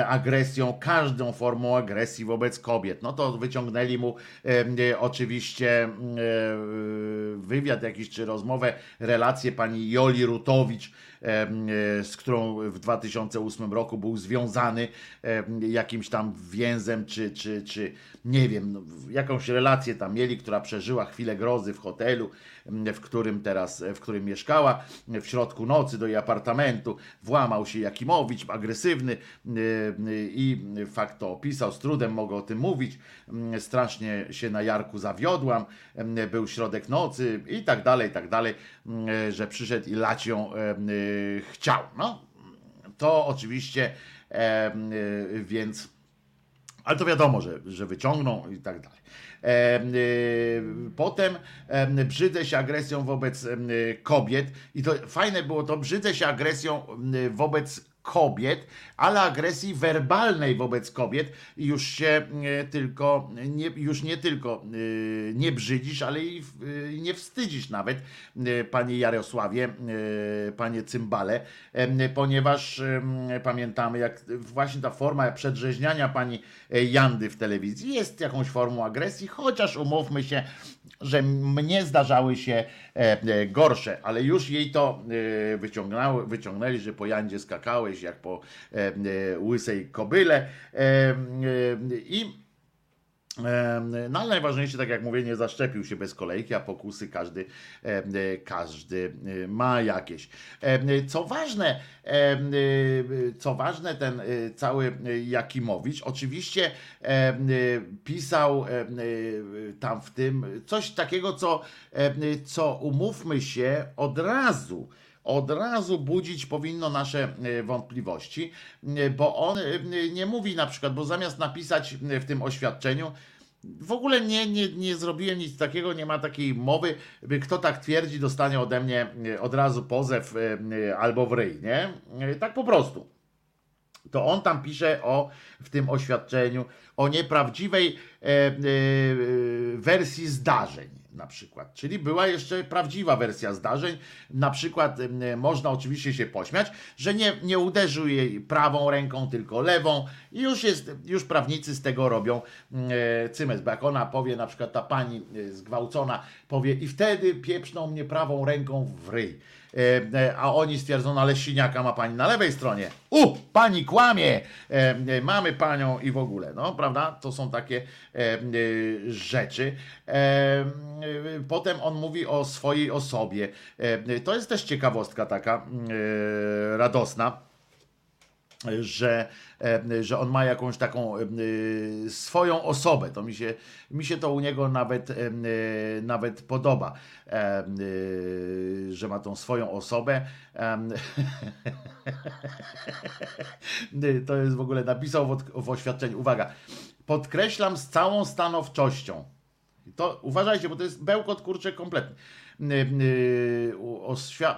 agresją, każdą formą agresji wobec kobiet. No to wyciągnęli mu y, oczywiście wywiad jakiś, czy rozmowę, relację pani Joli Rutowicz, y, z którą w 2008 roku był związany e, jakimś tam więzem, czy, czy, czy nie wiem, no, jakąś relację tam mieli, która przeżyła chwilę grozy w hotelu, w którym teraz, w którym mieszkała, w środku nocy do jej apartamentu włamał się Jakimowicz, agresywny y, y, i fakt to opisał, z trudem mogę o tym mówić, Mm, strasznie się na Jarku zawiodłam, Mm, był środek nocy i tak dalej, i tak dalej, Mm, że przyszedł i lać ją y, chciał. No, to oczywiście, więc ale to wiadomo, że, że wyciągną i tak dalej. Y, Potem em, brzydzę się agresją wobec y, kobiet. I to fajne było to, brzydzę się agresją y, wobec kobiet, ale agresji werbalnej wobec kobiet. Już się y, tylko, nie, już nie tylko y, nie brzydzisz, ale i y, nie wstydzisz nawet, panie Jarosławie, panie Cymbale, ponieważ pamiętamy, jak właśnie ta forma przedrzeźniania pani e, Jandy w telewizji jest jakąś formą agresji, chociaż umówmy się, że mnie zdarzały się e, e, gorsze, ale już jej to e, wyciągnęli, że po Jandzie skakałeś jak po e, e, łysej kobyle. E, e, i No ale najważniejsze, tak jak mówię, nie zaszczepił się bez kolejki, a pokusy każdy, e, każdy e, ma jakieś. E, Co ważne, co ważne, ten cały Jakimowicz oczywiście pisał tam w tym coś takiego, co, co umówmy się od razu od razu budzić powinno nasze e, wątpliwości, e, bo on e, nie mówi na przykład, bo zamiast napisać w tym oświadczeniu, w ogóle nie, nie, nie zrobiłem nic takiego, nie ma takiej mowy, kto tak twierdzi, dostanie ode mnie od razu pozew albo w ryj, nie? Tak po prostu to on tam pisze o, w tym oświadczeniu o nieprawdziwej e, e, wersji zdarzeń na przykład. Czyli była jeszcze prawdziwa wersja zdarzeń. Na przykład można oczywiście się pośmiać, że nie, nie uderzył jej prawą ręką, tylko lewą i już jest, już prawnicy z tego robią e, cymes, bo jak ona powie, na przykład ta pani e, zgwałcona powie i wtedy pieprzną mnie prawą ręką w ryj. E, a oni stwierdzono, ale siniaka ma pani na lewej stronie. U, pani kłamie, e, mamy panią i w ogóle, no prawda? To są takie rzeczy. Potem on mówi o swojej osobie. To jest też ciekawostka taka radosna że, e, że on ma jakąś taką e, swoją osobę. To mi się, mi się to u niego nawet, e, nawet podoba, że ma tą swoją osobę. To jest w ogóle napisał w, oświadczeniu. Uwaga, podkreślam z całą stanowczością. To uważajcie, bo to jest bełkot kurczę kompletny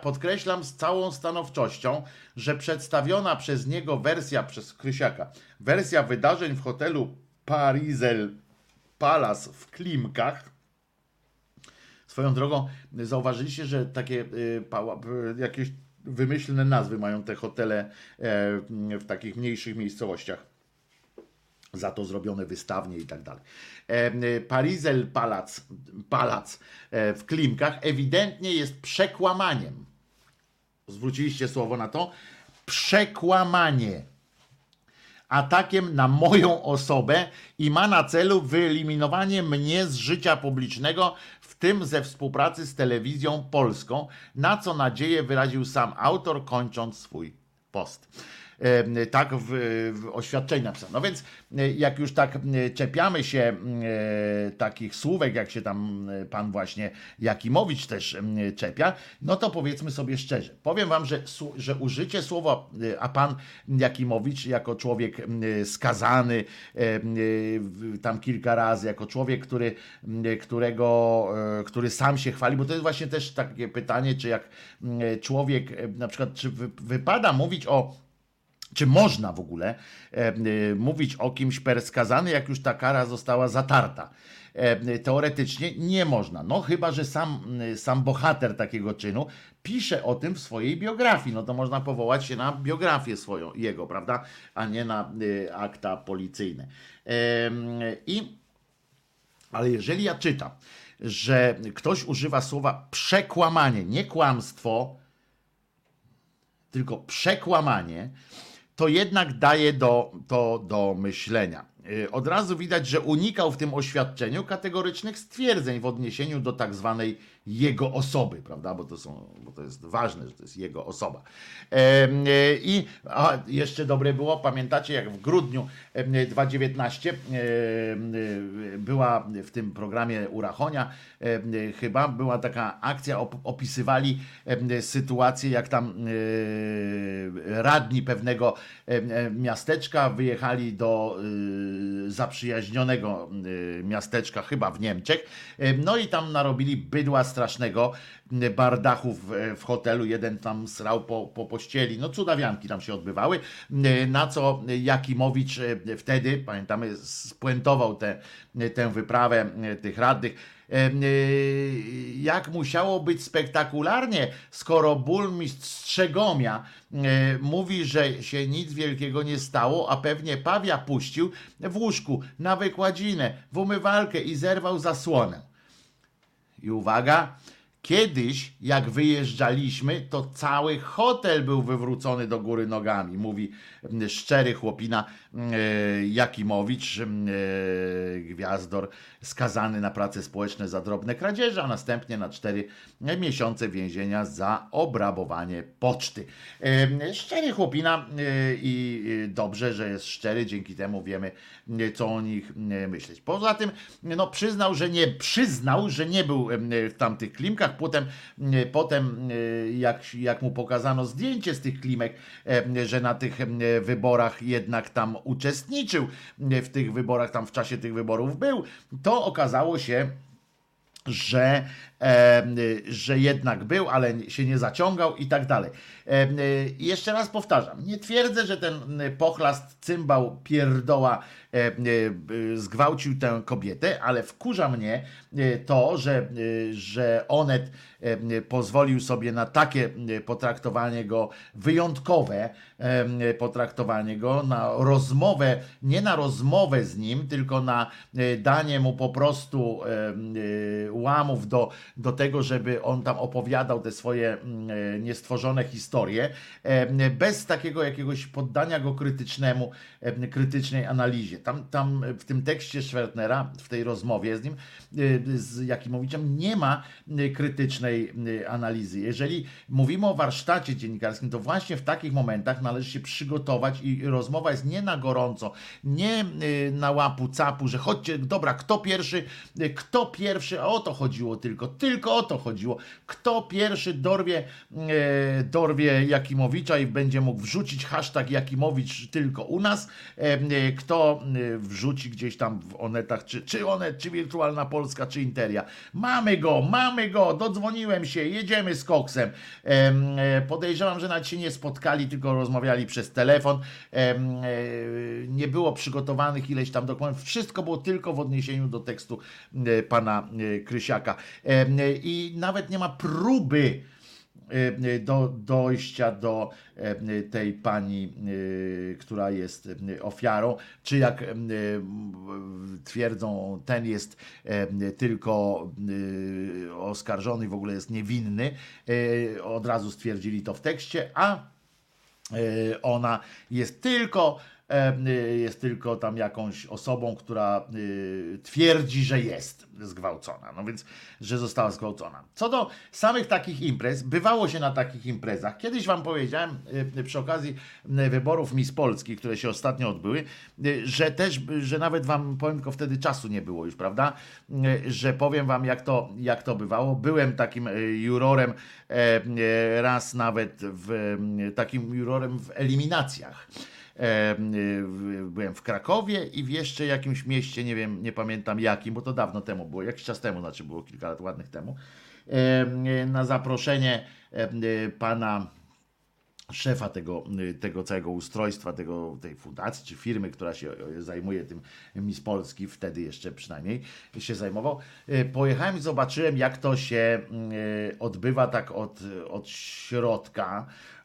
podkreślam z całą stanowczością, że przedstawiona przez niego wersja, przez Krysiaka, wersja wydarzeń w hotelu Parizel Palace w Klimkach, Swoją drogą zauważyliście, że takie y, jakieś wymyślne nazwy mają te hotele e, w takich mniejszych miejscowościach za to zrobione wystawnie i tak dalej. E, Parizel Palac, Palac e, w Klimkach ewidentnie jest przekłamaniem. Zwróciliście słowo na to? Przekłamanie. Atakiem na moją osobę i ma na celu wyeliminowanie mnie z życia publicznego, w tym ze współpracy z telewizją polską, na co nadzieję wyraził sam autor, kończąc swój post tak w, w oświadczeniu napisano. No więc e, jak już tak czepiamy się e, takich słówek, jak się tam e, pan właśnie Jakimowicz też czepia, no to powiedzmy sobie szczerze. Powiem wam, że, że użycie słowa, a pan Jakimowicz jako człowiek skazany tam kilka razy, jako człowiek, który, którego, który sam się chwali, bo to jest właśnie też takie pytanie, czy jak człowiek, na przykład, czy wypada mówić o czy można w ogóle e, e, mówić o kimś perskazany, jak już ta kara została zatarta? E, teoretycznie nie można. No chyba, że sam, sam bohater takiego czynu pisze o tym w swojej biografii. No to można powołać się na biografię swoją, jego, prawda? A nie na akta policyjne. I, ale jeżeli ja czytam, że ktoś używa słowa przekłamanie, nie kłamstwo, tylko przekłamanie, to jednak daje do, to do myślenia. Y, od razu widać, że unikał w tym oświadczeniu kategorycznych stwierdzeń w odniesieniu do tak zwanej jego osoby, prawda? Bo to, są, bo to jest ważne, że to jest jego osoba. E, I a, jeszcze dobre było, pamiętacie, jak w grudniu 2019 e, była w tym programie Urachonia, chyba była taka akcja, opisywali sytuację, jak tam radni pewnego miasteczka wyjechali do zaprzyjaźnionego miasteczka, chyba w Niemczech, no i tam narobili bydła strasznego bardachu w, w hotelu, jeden tam srał po, po pościeli, no cudawianki tam się odbywały, na co Jakimowicz e, wtedy, pamiętamy, spuentował tę tę wyprawę e, tych radnych, e, jak musiało być spektakularnie, skoro burmistrz Strzegomia mówi, że się nic wielkiego nie stało, a pewnie Pawia puścił w łóżku na wykładzinę, w umywalkę i zerwał zasłonę. I uwaga, Kiedyś, jak wyjeżdżaliśmy, to cały hotel był wywrócony do góry nogami, mówi szczery chłopina e, Jakimowicz, e, gwiazdor, skazany na prace społeczne za drobne kradzieże, a następnie na cztery miesiące więzienia za obrabowanie poczty. E, szczery chłopina i dobrze, że jest szczery, dzięki temu wiemy, co o nich myśleć. Poza tym, no przyznał, że nie przyznał, że nie był w tamtych klimkach, potem, potem jak, jak mu pokazano zdjęcie z tych klimek, że na tych wyborach jednak tam uczestniczył, w tych wyborach, tam w czasie tych wyborów był, to okazało się, że, e, że jednak był, ale się nie zaciągał i tak dalej. E, jeszcze raz powtarzam, nie twierdzę, że ten pochlast, cymbał, pierdoła zgwałcił tę kobietę, ale wkurza mnie to, że, że Onet pozwolił sobie na takie potraktowanie go, wyjątkowe potraktowanie go, na rozmowę, nie na rozmowę z nim, tylko na danie mu po prostu łamów do, do tego, żeby on tam opowiadał te swoje niestworzone historie, bez takiego jakiegoś poddania go krytycznemu, krytycznej analizie. Tam, tam w tym tekście Schwertnera, w tej rozmowie z nim, z Jakimowiczem, nie ma krytycznej analizy. Jeżeli mówimy o warsztacie dziennikarskim, to właśnie w takich momentach należy się przygotować i rozmowa jest nie na gorąco, nie na łapu capu, że chodźcie, dobra, kto pierwszy, kto pierwszy, o to chodziło tylko, tylko o to chodziło, kto pierwszy dorwie, dorwie Jakimowicza i będzie mógł wrzucić hashtag Jakimowicz tylko u nas, kto wrzuci gdzieś tam w Onetach, czy, czy Onet, czy Wirtualna Polska, czy Interia. Mamy go, mamy go, dodzwoniłem się, jedziemy z koksem. E, podejrzewam, że nawet się nie spotkali, tylko rozmawiali przez telefon. E, nie było przygotowanych ileś tam dokumentów. Wszystko było tylko w odniesieniu do tekstu e, pana Krysiaka. I nawet nie ma próby do dojścia do tej pani, która jest ofiarą, czy jak twierdzą, ten jest tylko oskarżony, w ogóle jest niewinny. Od razu stwierdzili to w tekście, a ona jest tylko jest tylko tam jakąś osobą, która twierdzi, że jest zgwałcona. No więc, że została zgwałcona. Co do samych takich imprez, bywało się na takich imprezach. Kiedyś wam powiedziałem przy okazji wyborów Miss Polski, które się ostatnio odbyły, że też, że nawet wam powiem, tylko wtedy czasu nie było już, prawda? Że powiem wam, jak to, jak to bywało. Byłem takim jurorem raz nawet w takim jurorem w eliminacjach. Byłem w Krakowie i w jeszcze jakimś mieście, nie wiem, nie pamiętam jakim, bo to dawno temu było, jakiś czas temu, znaczy było kilka lat ładnych temu, na zaproszenie pana szefa tego, tego całego ustrojstwa, tego, tej fundacji czy firmy, która się zajmuje tym Miss Polski, wtedy jeszcze przynajmniej się zajmował. Pojechałem i zobaczyłem, jak to się odbywa tak od, od środka Y,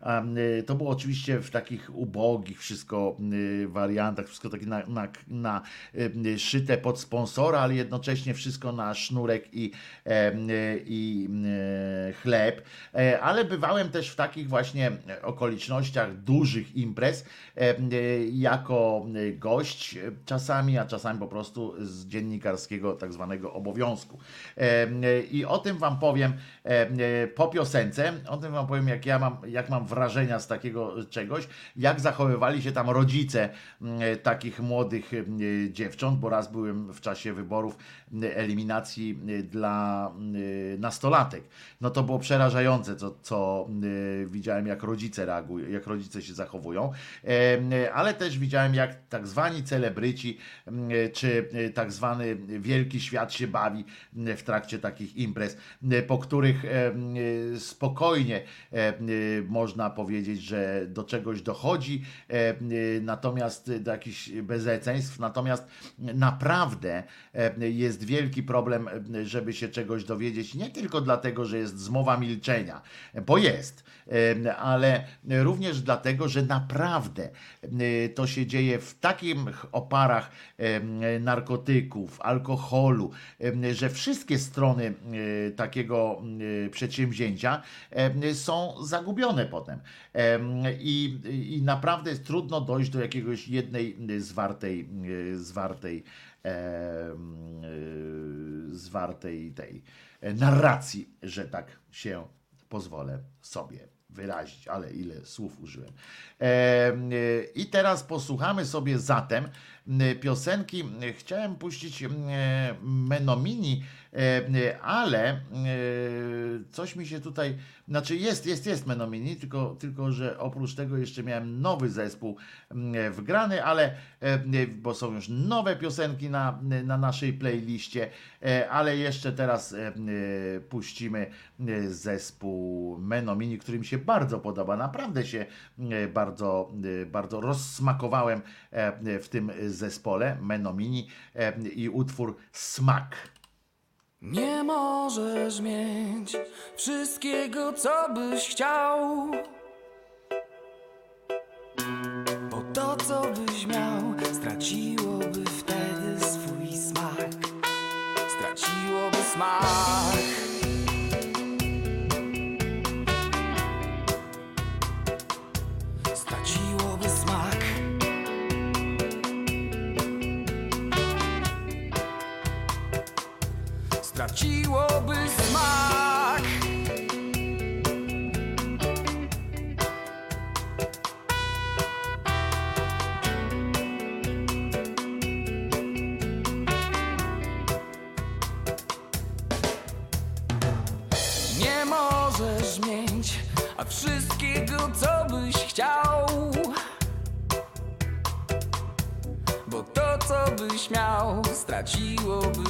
to było oczywiście w takich ubogich wszystko y, wariantach, wszystko takie na, na, na y, szyte pod sponsora, ale jednocześnie wszystko na sznurek i, i chleb. E, ale bywałem też w takich właśnie okolicznościach dużych imprez jako gość czasami, a czasami po prostu z dziennikarskiego tak zwanego obowiązku. I o tym wam powiem po piosence, o tym wam powiem jak ja mam, jak mam wrażenia z takiego czegoś, jak zachowywali się tam rodzice mm, takich młodych mm, dziewcząt, bo raz byłem w czasie wyborów eliminacji dla nastolatek. No to było przerażające, co, co widziałem, jak rodzice reagują, jak rodzice się zachowują, ale też widziałem, jak tak zwani celebryci, czy tak zwany wielki świat się bawi w trakcie takich imprez, po których spokojnie można powiedzieć, że do czegoś dochodzi, natomiast do jakichś bezeceństw, natomiast naprawdę e, jest wielki problem, żeby się czegoś dowiedzieć, nie tylko dlatego, że jest zmowa milczenia, bo jest, ale również dlatego, że naprawdę to się dzieje w takich oparach narkotyków, alkoholu, że wszystkie strony takiego przedsięwzięcia są zagubione potem. I, I naprawdę trudno dojść do jakiegoś jednej zwartej, zwartej, zwartej tej narracji, że tak się pozwolę sobie wyrazić, ale ile słów użyłem. I teraz posłuchamy sobie zatem piosenki. Chciałem puścić Menomini, ale coś mi się tutaj znaczy jest, jest, jest Menomini, tylko, tylko że oprócz tego jeszcze miałem nowy zespół mm, wgrany, ale e, bo są już nowe piosenki na, na naszej playliście, e, ale jeszcze teraz e, puścimy zespół Menomini, który mi się bardzo podoba. Naprawdę się bardzo, bardzo rozsmakowałem w tym zespole Menomini i utwór Smak. Nie możesz mieć wszystkiego, co byś chciał. Bo to, co byś miał, straciłoby wtedy swój smak. Straciłoby smak. Smak. Nie możesz mieć, a wszystkiego, co byś chciał. Bo to, co byś miał, straciłoby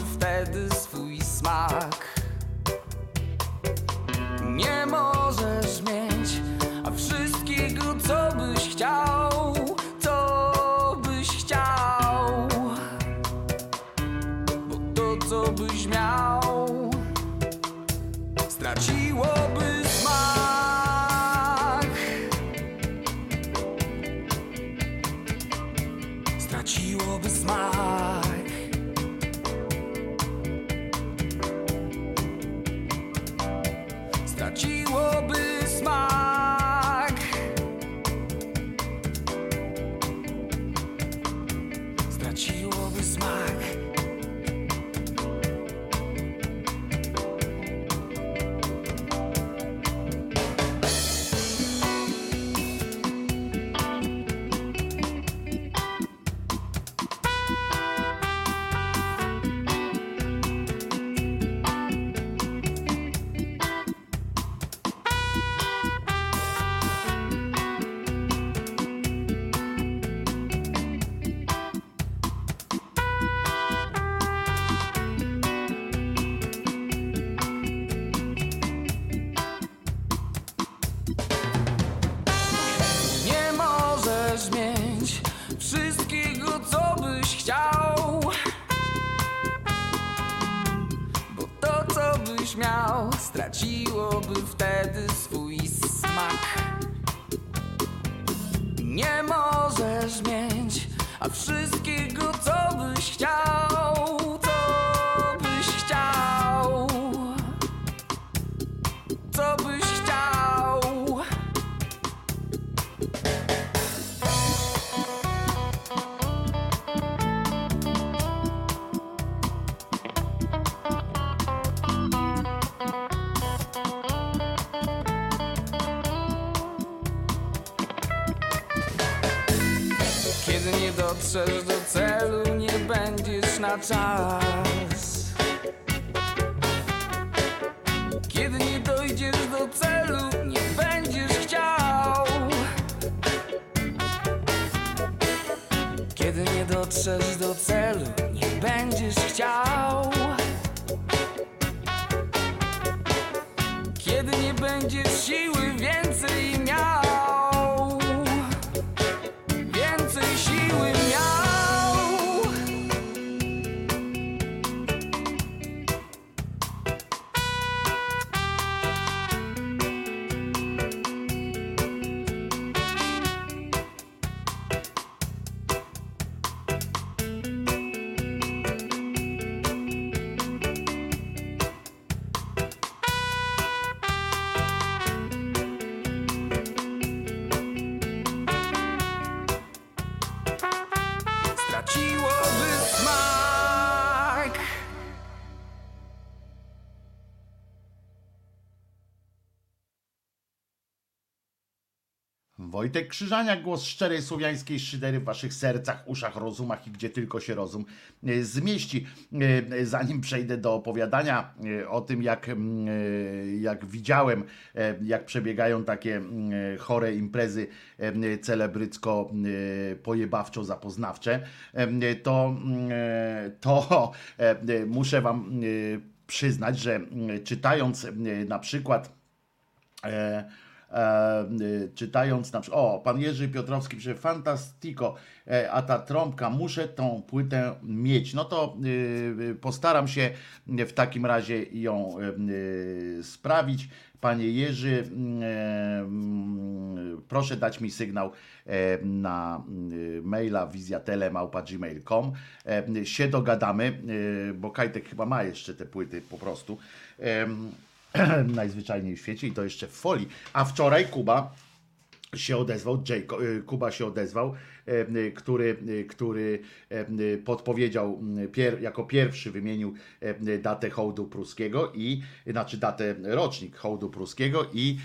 Wojtek Krzyżaniak, głos szczerej słowiańskiej szydery w waszych sercach, uszach, rozumach i gdzie tylko się rozum e, zmieści. E, Zanim przejdę do opowiadania e, o tym, jak, e, jak widziałem, e, jak przebiegają takie e, chore imprezy e, celebrycko e, pojebawczo zapoznawcze, e, to, e, to e, muszę wam e, przyznać, że czytając e, na przykład e, e, czytając na przykład, o, pan Jerzy Piotrowski pisze, fantastico, e, a ta trąbka, muszę tą płytę mieć. No to y, y, postaram się w takim razie ją y, y, sprawić. Panie Jerzy, mm, e, proszę dać mi sygnał e, na y, maila wizjatele.gmail.com E, się dogadamy, y, bo Kajtek chyba ma jeszcze te płyty po prostu najzwyczajniej w świecie i to jeszcze w folii. A wczoraj Kuba się odezwał, Jacob, y, Kuba się odezwał, który, y, który e, podpowiedział, jako pierwszy wymienił e, datę hołdu pruskiego i, znaczy datę rocznik hołdu pruskiego i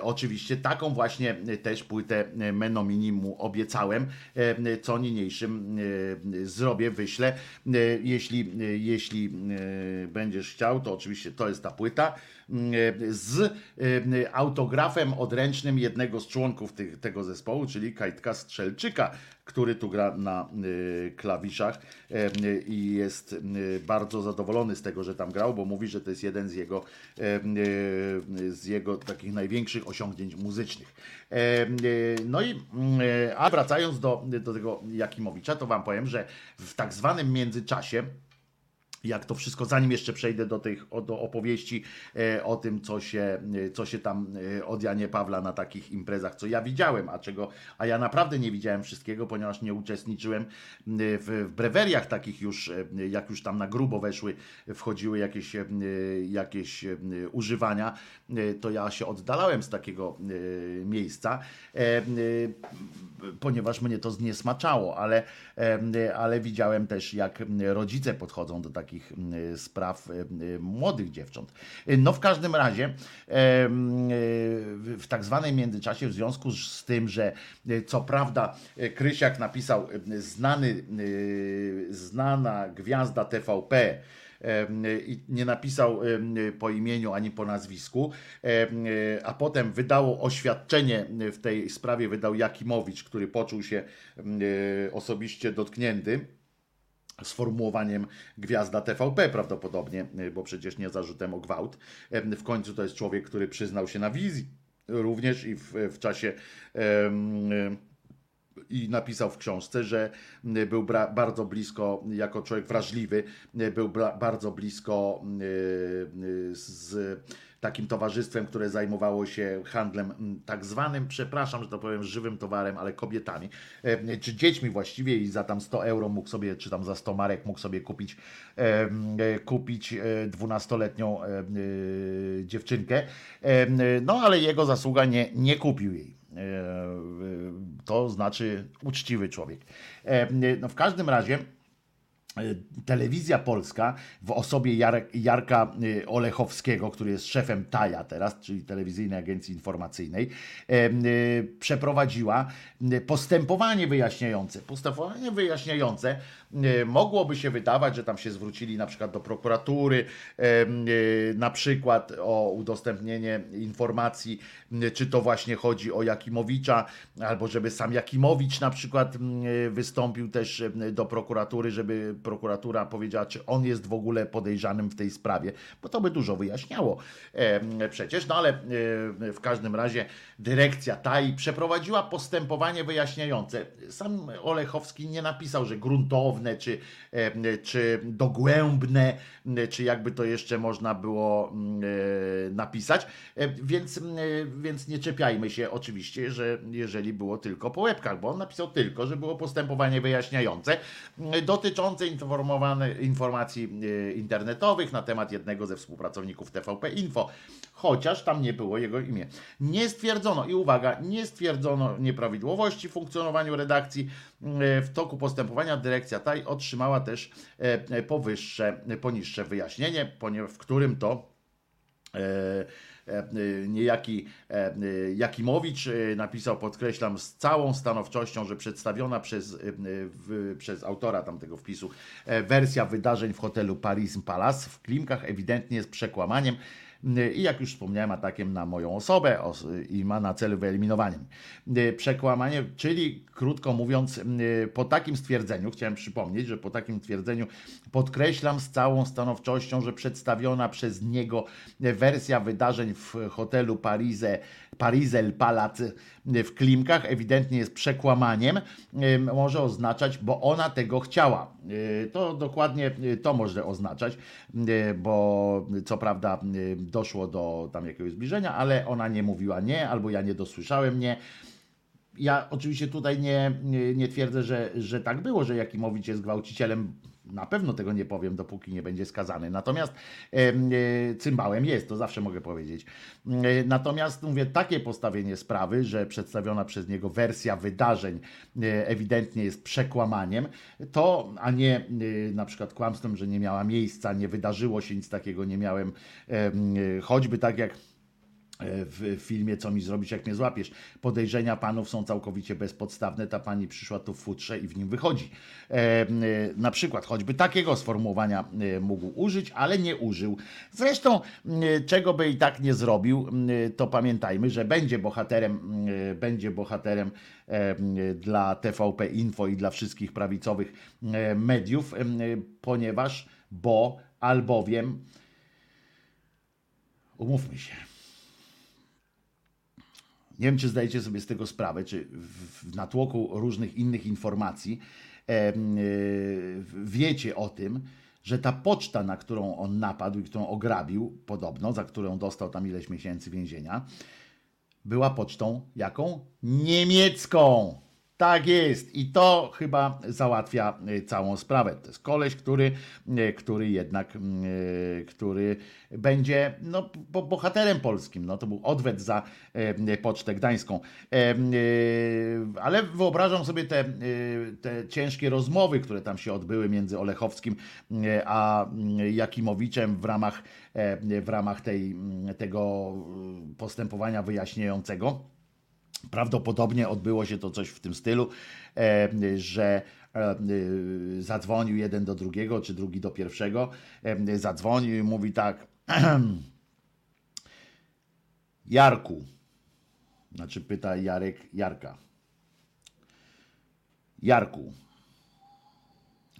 oczywiście taką właśnie też płytę Menomini mu obiecałem, e, co niniejszym zrobię, wyślę. Jeśli, jeśli będziesz chciał, to oczywiście to jest ta płyta z autografem odręcznym jednego z członków tych, tego zespołu, czyli Kajtka Strzelczyka, który tu gra na y, klawiszach e, y, i jest y, bardzo zadowolony z tego, że tam grał, bo mówi, że to jest jeden z jego, e, z jego takich największych osiągnięć muzycznych. E, No i a wracając do, do tego Jakimowicza, to wam powiem, że w tak zwanym międzyczasie jak to wszystko, zanim jeszcze przejdę do tych o- do opowieści e, o tym, co się, e, co się tam e, od Janie Pawla na takich imprezach, co ja widziałem, a czego, a ja naprawdę nie widziałem wszystkiego, ponieważ nie uczestniczyłem w, w breweriach takich już, jak już tam na grubo weszły, wchodziły jakieś, jakieś używania, to ja się oddalałem z takiego miejsca, ponieważ mnie to zniesmaczało, ale, ale widziałem też, jak rodzice podchodzą do takich m, spraw e, młodych dziewcząt. No w każdym razie, e, w tak zwanym międzyczasie, w związku z tym, że e, co prawda e, Krysiak napisał e, znany, e, znana gwiazda TVP, i nie napisał po imieniu ani po nazwisku, a potem wydało oświadczenie w tej sprawie, wydał Jakimowicz, który poczuł się em, osobiście dotknięty sformułowaniem gwiazda TVP prawdopodobnie, bo przecież nie zarzutem o gwałt. Em, W końcu to jest człowiek, który przyznał się na wizji również i w, w czasie em, i napisał w książce, że był bardzo blisko, jako człowiek wrażliwy, był bardzo blisko y, z takim towarzystwem, które zajmowało się handlem mm, tak zwanym, przepraszam, że to powiem, żywym towarem, ale kobietami, e, czy dziećmi właściwie i za tam 100 euro mógł sobie, czy tam za 100 marek mógł sobie kupić, e, kupić e, 12-letnią e, dziewczynkę, no ale jego zasługa nie, nie kupił jej. To znaczy uczciwy człowiek. No w każdym razie telewizja polska w osobie Jarek, Jarka e, Olechowskiego, który jest szefem TAJA teraz, czyli Telewizyjnej Agencji Informacyjnej, e, e, przeprowadziła e, postępowanie wyjaśniające. Postępowanie wyjaśniające e, mogłoby się wydawać, że tam się zwrócili na przykład do prokuratury, e, e, na przykład o udostępnienie informacji, czy to właśnie chodzi o Jakimowicza, albo żeby sam Jakimowicz na przykład wystąpił też do prokuratury, żeby prokuratura powiedziała, czy on jest w ogóle podejrzanym w tej sprawie, bo to by dużo wyjaśniało e, przecież, no ale e, w każdym razie dyrekcja TAI przeprowadziła postępowanie wyjaśniające. Sam Olechowski nie napisał, że gruntowne, czy, czy dogłębne, czy jakby to jeszcze można było e, napisać, E, więc, e, więc nie czepiajmy się oczywiście, że jeżeli było tylko po łebkach, bo on napisał tylko, że było postępowanie wyjaśniające dotyczące informacji internetowych na temat jednego ze współpracowników TVP Info, chociaż tam nie było jego imię. Nie stwierdzono, i uwaga, nie stwierdzono nieprawidłowości w funkcjonowaniu redakcji. W toku postępowania dyrekcja TAI otrzymała też e, e, powyższe, poniższe wyjaśnienie, w którym to e, niejaki Jakimowicz napisał, podkreślam, z całą stanowczością, że przedstawiona przez, przez autora tamtego wpisu wersja wydarzeń w hotelu Paris Palace w Klimkach ewidentnie jest przekłamaniem. I jak już wspomniałem, atakiem na moją osobę i ma na celu wyeliminowanie. Przekłamanie, czyli krótko mówiąc, po takim stwierdzeniu, chciałem przypomnieć, że po takim stwierdzeniu podkreślam z całą stanowczością, że przedstawiona przez niego wersja wydarzeń w hotelu Parize, Parizel Palace w Klimkach ewidentnie jest przekłamaniem, może oznaczać, bo ona tego chciała. E, to dokładnie e, to może oznaczać, e, bo co prawda doszło do tam jakiegoś zbliżenia, ale ona nie mówiła nie, albo ja nie dosłyszałem nie ja oczywiście tutaj nie, nie, twierdzę, że, że tak było, że Jakimowicz jest gwałcicielem na pewno tego nie powiem, dopóki nie będzie skazany. Natomiast e, cymbałem jest, to zawsze mogę powiedzieć. E, natomiast mówię, takie postawienie sprawy, że przedstawiona przez niego wersja wydarzeń e, ewidentnie jest przekłamaniem, to, a nie na przykład kłamstwem, że nie miała miejsca, nie wydarzyło się nic takiego, nie miałem, choćby tak jak w filmie Co mi zrobić, jak mnie złapiesz. Podejrzenia panów są całkowicie bezpodstawne. Ta pani przyszła tu w futrze i w nim wychodzi. E, e, na przykład, choćby takiego sformułowania mógł użyć, ale nie użył. Zresztą, czego by i tak nie zrobił, to pamiętajmy, że będzie bohaterem, będzie bohaterem dla TVP Info i dla wszystkich prawicowych mediów, ponieważ, bo albowiem, umówmy się nie wiem, czy zdajecie sobie z tego sprawę, czy w natłoku różnych innych informacji e, wiecie o tym, że ta poczta, na którą on napadł i którą ograbił, podobno, za którą dostał tam ileś miesięcy więzienia, była pocztą jaką? Niemiecką. Tak jest i to chyba załatwia e, całą sprawę. To jest koleś, który, e, który jednak, e, który będzie no, bohaterem polskim. No, to był odwet za Pocztę Gdańską. Ale wyobrażam sobie te, te ciężkie rozmowy, które tam się odbyły między Olechowskim a Jakimowiczem w ramach, w ramach tej, tego postępowania wyjaśniającego Prawdopodobnie odbyło się to coś w tym stylu, e, że e, zadzwonił jeden do drugiego, czy drugi do pierwszego. E, zadzwonił i mówi tak: Jarku, znaczy pyta Jarek Jarka. Jarku,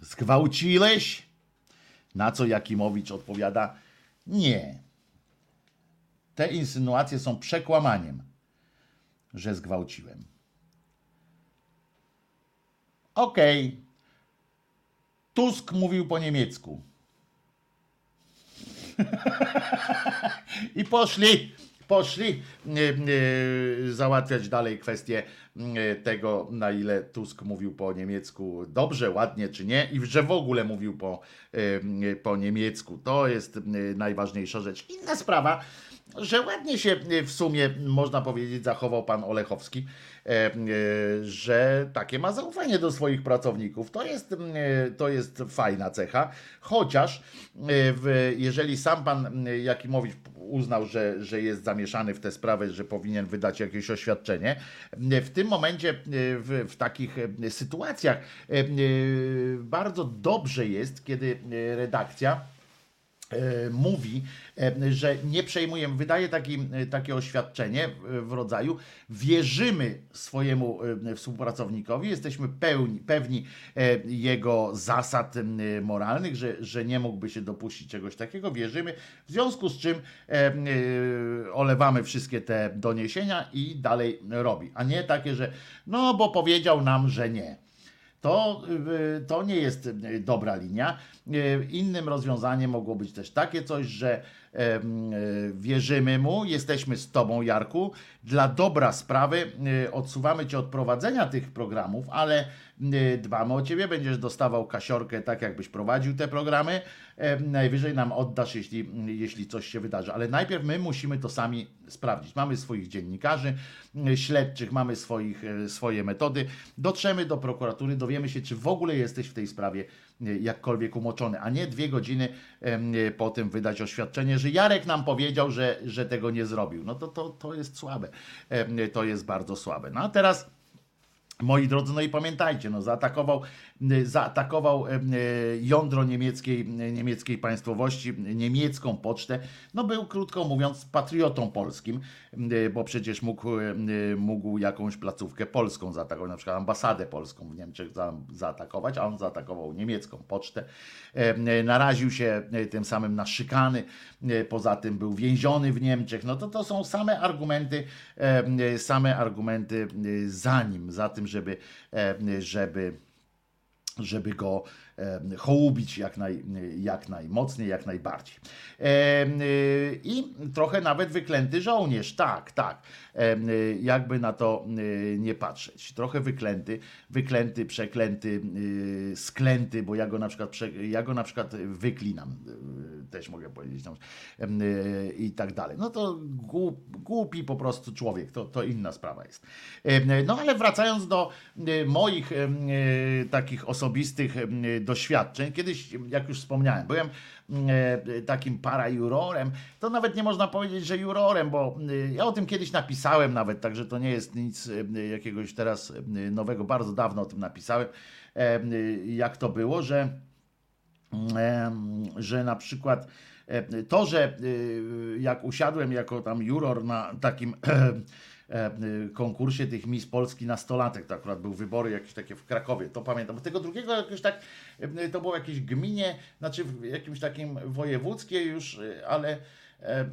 zgwałciłeś? Na co Jakimowicz odpowiada: Nie. Te insynuacje są przekłamaniem że zgwałciłem. Okej. Okay. Tusk mówił po niemiecku. I poszli, poszli yy, yy, załatwiać dalej kwestię yy, tego, na ile Tusk mówił po niemiecku dobrze, ładnie czy nie, i że w ogóle mówił po, po niemiecku. To jest najważniejsza rzecz. Inna sprawa, że ładnie się e, w sumie, można powiedzieć, zachował pan Olechowski, e, e, że takie ma zaufanie do swoich pracowników. To jest, to jest fajna cecha, chociaż jeżeli sam pan Jakimowicz uznał, że, że jest zamieszany w tę sprawę, że powinien wydać jakieś oświadczenie, w tym momencie, w, w takich sytuacjach bardzo dobrze jest, kiedy redakcja mówi, E, że nie przejmujemy, wydaje taki, e, takie oświadczenie w rodzaju wierzymy swojemu e, współpracownikowi, jesteśmy pełni, pewni jego zasad moralnych, że, że nie mógłby się dopuścić czegoś takiego, wierzymy, w związku z czym olewamy wszystkie te doniesienia i dalej robi, a nie takie, że no bo powiedział nam, że nie. To, to nie jest dobra linia. Innym rozwiązaniem mogło być też takie coś, że wierzymy mu, jesteśmy z Tobą, Jarku. Dla dobra sprawy e, odsuwamy Cię od prowadzenia tych programów, ale e, dbamy o Ciebie, będziesz dostawał kasiorkę tak, jakbyś prowadził te programy. Najwyżej nam oddasz, jeśli, jeśli coś się wydarzy. Ale najpierw my musimy to sami sprawdzić. Mamy swoich dziennikarzy, śledczych, mamy swoich, swoje metody. Dotrzemy do prokuratury, dowiemy się, czy w ogóle jesteś w tej sprawie jakkolwiek umoczony, a nie dwie godziny po tym wydać oświadczenie, że Jarek nam powiedział, że, że tego nie zrobił. No to, to, to jest słabe. To jest bardzo słabe. No a teraz Moi drodzy, no i pamiętajcie, no, zaatakował, zaatakował jądro niemieckiej, niemieckiej państwowości, niemiecką pocztę. No był, krótko mówiąc, patriotą polskim, bo przecież mógł, mógł jakąś placówkę polską zaatakować, na przykład ambasadę polską w Niemczech za, zaatakować, a on zaatakował niemiecką pocztę. Naraził się tym samym na szykany, poza tym był więziony w Niemczech. No to to są same argumenty, same argumenty za nim, za tym, żeby, żeby żeby go hołubić jak, naj, jak najmocniej, jak najbardziej. I trochę nawet wyklęty żołnierz, tak, tak, jakby na to nie patrzeć. Trochę wyklęty, wyklęty, przeklęty, sklęty, bo ja go na przykład, ja go na przykład wyklinam, też mogę powiedzieć, no, i tak dalej. No to głupi po prostu człowiek, to, to inna sprawa jest. No ale wracając do moich takich osobistych doświadczeń. Kiedyś, jak już wspomniałem, byłem mm, e, takim parajurorem, to nawet nie można powiedzieć, że jurorem, bo e, ja o tym kiedyś napisałem nawet, także to nie jest nic e, jakiegoś teraz nowego, bardzo dawno o tym napisałem, jak to było, że, że na przykład to, że jak usiadłem jako tam juror na takim konkursie tych Miss Polski nastolatek, to akurat były wybory jakieś takie w Krakowie, to pamiętam. Tego drugiego jakoś tak, y, to było jakieś gminie, znaczy w jakimś takim wojewódzkie już, y, ale e,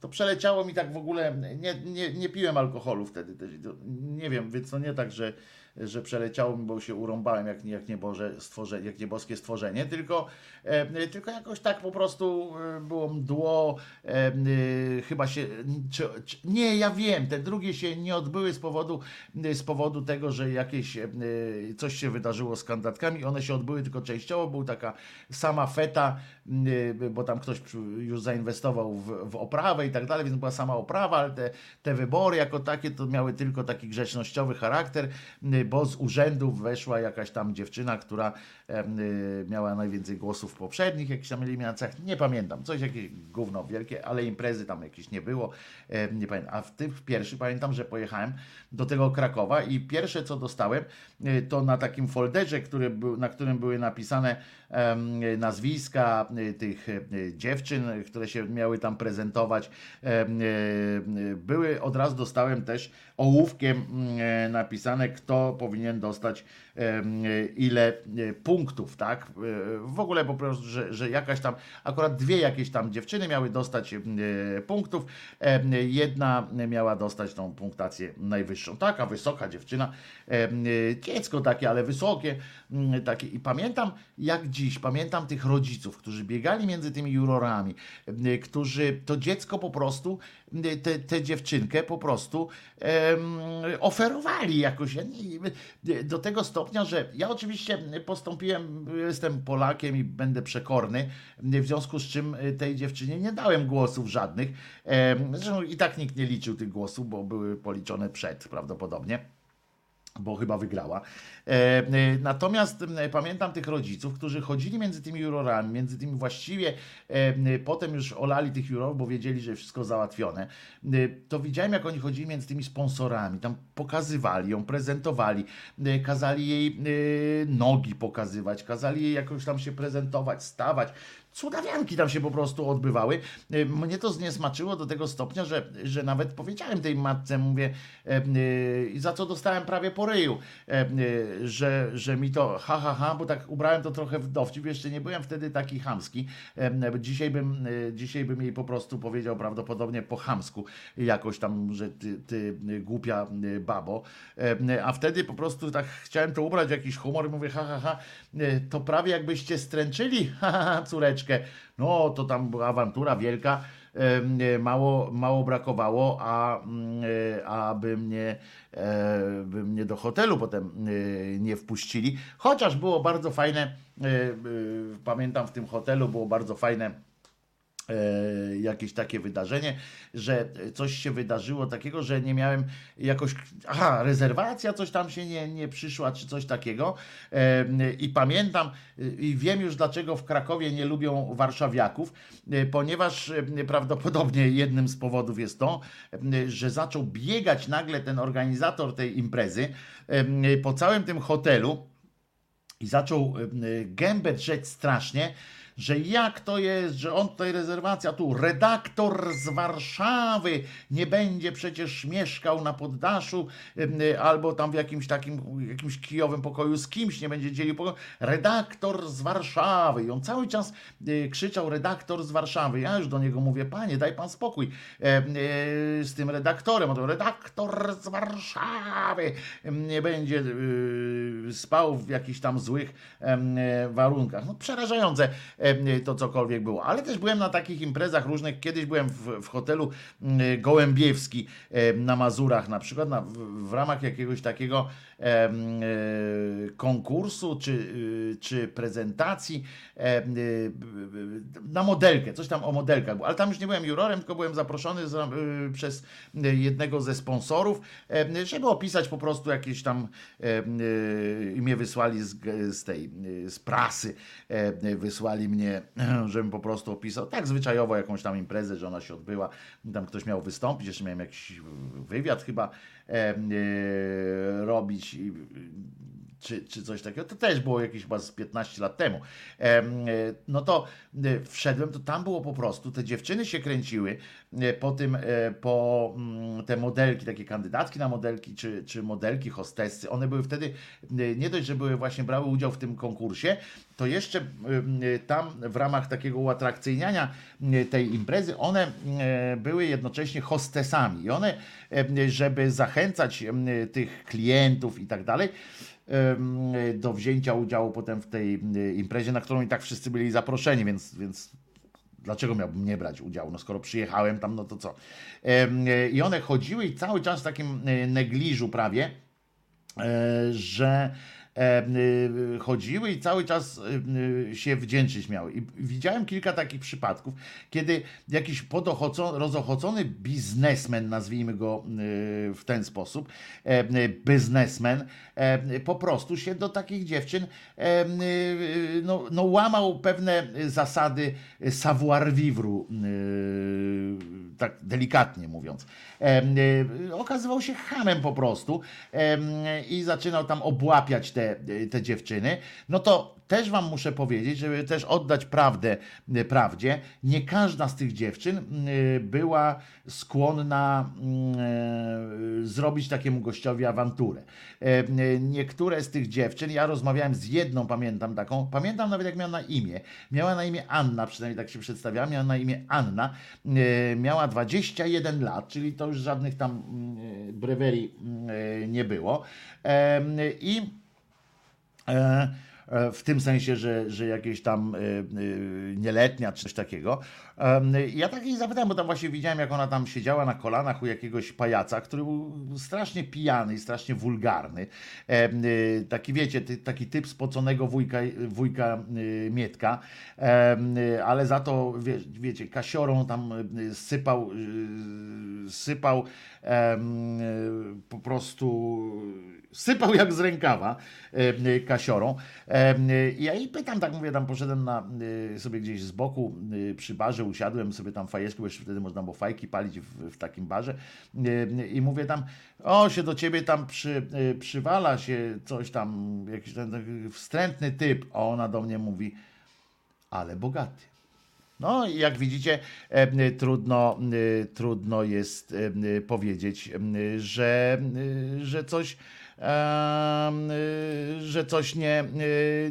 to przeleciało mi tak w ogóle, nie, nie, nie piłem alkoholu wtedy nie wiem, więc to nie tak, że że przeleciało mi, bo się urąbałem jak, jak, nieboże stworzenie, jak nieboskie stworzenie, tylko, e, tylko jakoś tak po prostu e, było mdło, e, e, chyba się, czy, czy, nie, ja wiem, te drugie się nie odbyły z powodu, z powodu tego, że jakieś e, coś się wydarzyło z kandydatkami, one się odbyły tylko częściowo, był taka sama feta, e, bo tam ktoś już zainwestował w, w oprawę i tak dalej, więc była sama oprawa, ale te, te wybory jako takie to miały tylko taki grzecznościowy charakter, bo z urzędów weszła jakaś tam dziewczyna, która miała najwięcej głosów w poprzednich jakichś tam eliminacjach. Nie pamiętam, coś jakieś gówno wielkie, ale imprezy tam jakieś nie było. Nie pamiętam. A w tym pierwszy pamiętam, że pojechałem do tego Krakowa i pierwsze co dostałem, y, to na takim folderze, który był, na którym były napisane nazwiska y, tych dziewczyn, które się miały tam prezentować. Były, od razu dostałem też ołówkiem napisane, kto powinien dostać ile e, punktów, tak? E, w ogóle po prostu, że, że jakaś tam, akurat dwie jakieś tam dziewczyny miały dostać e, punktów, jedna miała dostać tą punktację najwyższą. Taka wysoka dziewczyna, dziecko takie, ale wysokie, takie. I pamiętam, jak dziś, pamiętam tych rodziców, którzy biegali między tymi jurorami, którzy to dziecko po prostu, tę dziewczynkę po prostu oferowali jakoś. Do tego stopnia, że ja oczywiście postąpiłem, jestem Polakiem i będę przekorny, w związku z czym tej dziewczynie nie dałem głosów żadnych. Zresztą i tak nikt nie liczył tych głosów, bo były policzone przed prawdopodobnie bo chyba wygrała. E, e, natomiast pamiętam tych rodziców, którzy chodzili między tymi jurorami, między tymi właściwie, e, potem już olali tych jurorów, bo wiedzieli, że wszystko załatwione. To widziałem, jak oni chodzili między tymi sponsorami, tam pokazywali ją, prezentowali, kazali jej nogi pokazywać, kazali jej jakoś tam się prezentować, stawać cudawianki tam się po prostu odbywały. E, mnie to zniesmaczyło do tego stopnia, że, że nawet powiedziałem tej matce, mówię, e, za co dostałem prawie po ryju, że, że mi to ha, ha, ha, bo tak ubrałem to trochę w dowcip, jeszcze nie byłem wtedy taki chamski. Dzisiaj bym, dzisiaj bym jej po prostu powiedział prawdopodobnie po chamsku jakoś tam, że ty, ty głupia babo, a wtedy po prostu tak chciałem to ubrać w jakiś humor i mówię ha, ha, ha, to prawie jakbyście stręczyli, ha, ha, ha no to tam była awantura wielka, mało, mało brakowało, a, mm, e, aby mnie, e, by mnie do hotelu potem e, nie wpuścili. Chociaż było bardzo fajne, pamiętam w tym hotelu było bardzo fajne jakieś takie wydarzenie, że coś się wydarzyło takiego, że nie miałem jakoś, aha, rezerwacja coś tam się nie, nie przyszła, czy coś takiego. E, i pamiętam i wiem już dlaczego w Krakowie nie lubią warszawiaków, e, ponieważ e, prawdopodobnie jednym z powodów jest to, e, że zaczął biegać nagle ten organizator tej imprezy e, po całym tym hotelu i zaczął e, gębę drzeć strasznie, że jak to jest, że on tutaj rezerwacja, tu redaktor z Warszawy nie będzie przecież mieszkał na poddaszu albo tam w jakimś takim, jakimś kijowym pokoju z kimś nie będzie dzielił pokoju. Redaktor z Warszawy. I on cały czas e, krzyczał redaktor z Warszawy. Ja już do niego mówię, panie, daj pan spokój e, z tym redaktorem. On redaktor z Warszawy nie będzie e, spał w jakichś tam złych warunkach. No przerażające to cokolwiek było. Ale też byłem na takich imprezach różnych. Kiedyś byłem w, w hotelu mm, Gołębiewski em, na Mazurach na przykład na, w, w ramach jakiegoś takiego e, konkursu czy, y, czy prezentacji y, na modelkę, coś tam o modelkach. Ale tam już nie byłem jurorem, tylko byłem zaproszony za, y, przez jednego ze sponsorów, żeby opisać po prostu jakieś tam y, i mnie wysłali z, z tej, y, z prasy, wysłali mnie, żebym po prostu opisał tak zwyczajowo jakąś tam imprezę, że ona się odbyła, tam ktoś miał wystąpić, jeszcze miałem jakiś wywiad chyba em, y, robić i- czy, czy coś takiego, to też było jakieś chyba z 15 lat temu. Em, e, No to e, wszedłem, to tam było po prostu, te dziewczyny się kręciły e, po tym, po mm, te modelki, takie kandydatki na modelki, czy, czy modelki, hostessy, one były wtedy, nie dość, że były właśnie, brały udział w tym konkursie, to jeszcze tam w ramach takiego uatrakcyjniania tej imprezy, one były jednocześnie hostesami i one, żeby zachęcać tych klientów i tak dalej, do wzięcia udziału potem w tej imprezie, na którą i tak wszyscy byli zaproszeni, więc, więc dlaczego miałbym nie brać udziału? No skoro przyjechałem tam, no to co? I one chodziły i cały czas w takim negliżu prawie, e, że chodziły i cały czas y, się wdzięczyć miały. I widziałem kilka takich przypadków, kiedy jakiś podochoco- rozochocony biznesmen, nazwijmy go w ten sposób, e, biznesmen, e, po prostu się do takich dziewczyn e, no, no, łamał pewne zasady savoir vivre, tak delikatnie mówiąc. Y, Okazywał się hamem po prostu i zaczynał tam obłapiać te, te dziewczyny. No to też wam muszę powiedzieć, żeby też oddać prawdę y, prawdzie, nie każda z tych dziewczyn y, była skłonna y, zrobić takiemu gościowi awanturę. E, Niektóre z tych dziewczyn, ja rozmawiałem z jedną, pamiętam taką, pamiętam nawet jak miała na imię. Miała na imię Anna, przynajmniej tak się przedstawiała, miała na imię Anna. E, Miała 21 lat, czyli to już żadnych tam brewerii nie było. E, I e, e, w tym sensie, że, że jakieś tam e, e, nieletnia czy coś takiego. Ja tak jej zapytałem, bo tam właśnie widziałem, jak ona tam siedziała na kolanach u jakiegoś pajaca, który był strasznie pijany i strasznie wulgarny. E, Taki wiecie, taki typ spoconego wujka, wujka e, Mietka, e, ale za to wie, wiecie, kasiorą tam e, sypał, e, sypał e, po prostu sypał jak z rękawa e, kasiorą. I ja jej pytam, tak mówię, tam poszedłem na, e, sobie gdzieś z boku przy barze, usiadłem sobie tam fajeczkę, bo jeszcze wtedy można było fajki palić w, w takim barze i mówię tam, o się do ciebie tam przy, przywala się coś tam, jakiś ten wstrętny typ, a ona do mnie mówi, ale bogaty. No i jak widzicie, trudno, trudno jest powiedzieć, że, że coś, że coś nie, e,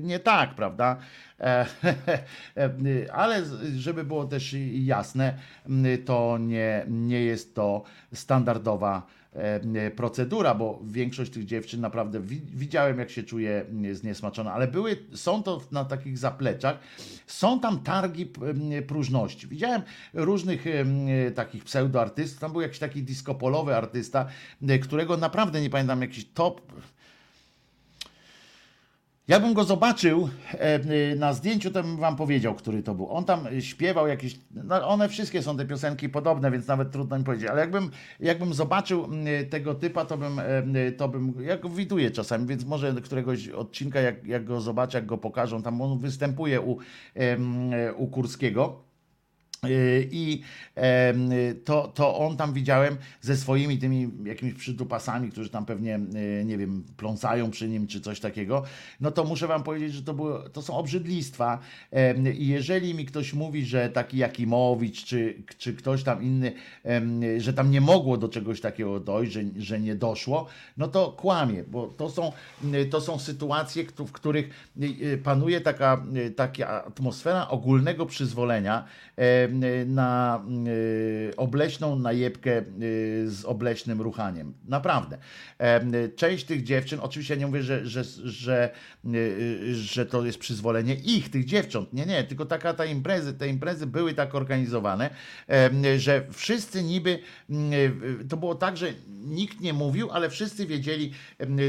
nie tak, prawda? E, e, Ale żeby było też jasne, m, to nie, nie jest to standardowa procedura, bo większość tych dziewczyn naprawdę wi- widziałem, jak się czuje zniesmaczona, ale były, są to na takich zapleczach, są tam targi próżności. Widziałem różnych em, takich pseudoartystów, tam był jakiś taki diskopolowy artysta, e, którego naprawdę nie pamiętam, jakiś top Jakbym go zobaczył e, na zdjęciu, to bym wam powiedział, który to był. On tam śpiewał jakieś. No one wszystkie są te piosenki podobne, więc nawet trudno mi powiedzieć. Ale jakbym, jakbym zobaczył tego typa, to bym, to bym. Ja go widuję czasami, więc może któregoś odcinka, jak, jak go zobaczę, jak go pokażą, tam on występuje u, u Kurskiego I to, to on tam widziałem ze swoimi tymi jakimiś przydupasami, którzy tam pewnie, y, nie wiem, pląsają przy nim czy coś takiego. No to muszę wam powiedzieć, że to, było, to są obrzydlistwa. I jeżeli mi ktoś mówi, że taki Jakimowicz czy, czy ktoś tam inny, że tam nie mogło do czegoś takiego dojść, że, że nie doszło, no to kłamie, bo to są, y, to są sytuacje, w których panuje taka, taka atmosfera ogólnego przyzwolenia na e, obleśną najebkę e, z obleśnym ruchaniem. Naprawdę. Część tych dziewczyn, oczywiście ja nie mówię, że, że, że, że to jest przyzwolenie ich, tych dziewcząt. Nie, nie, tylko taka ta imprezy, te imprezy były tak organizowane, że wszyscy niby, to było tak, że nikt nie mówił, ale wszyscy wiedzieli,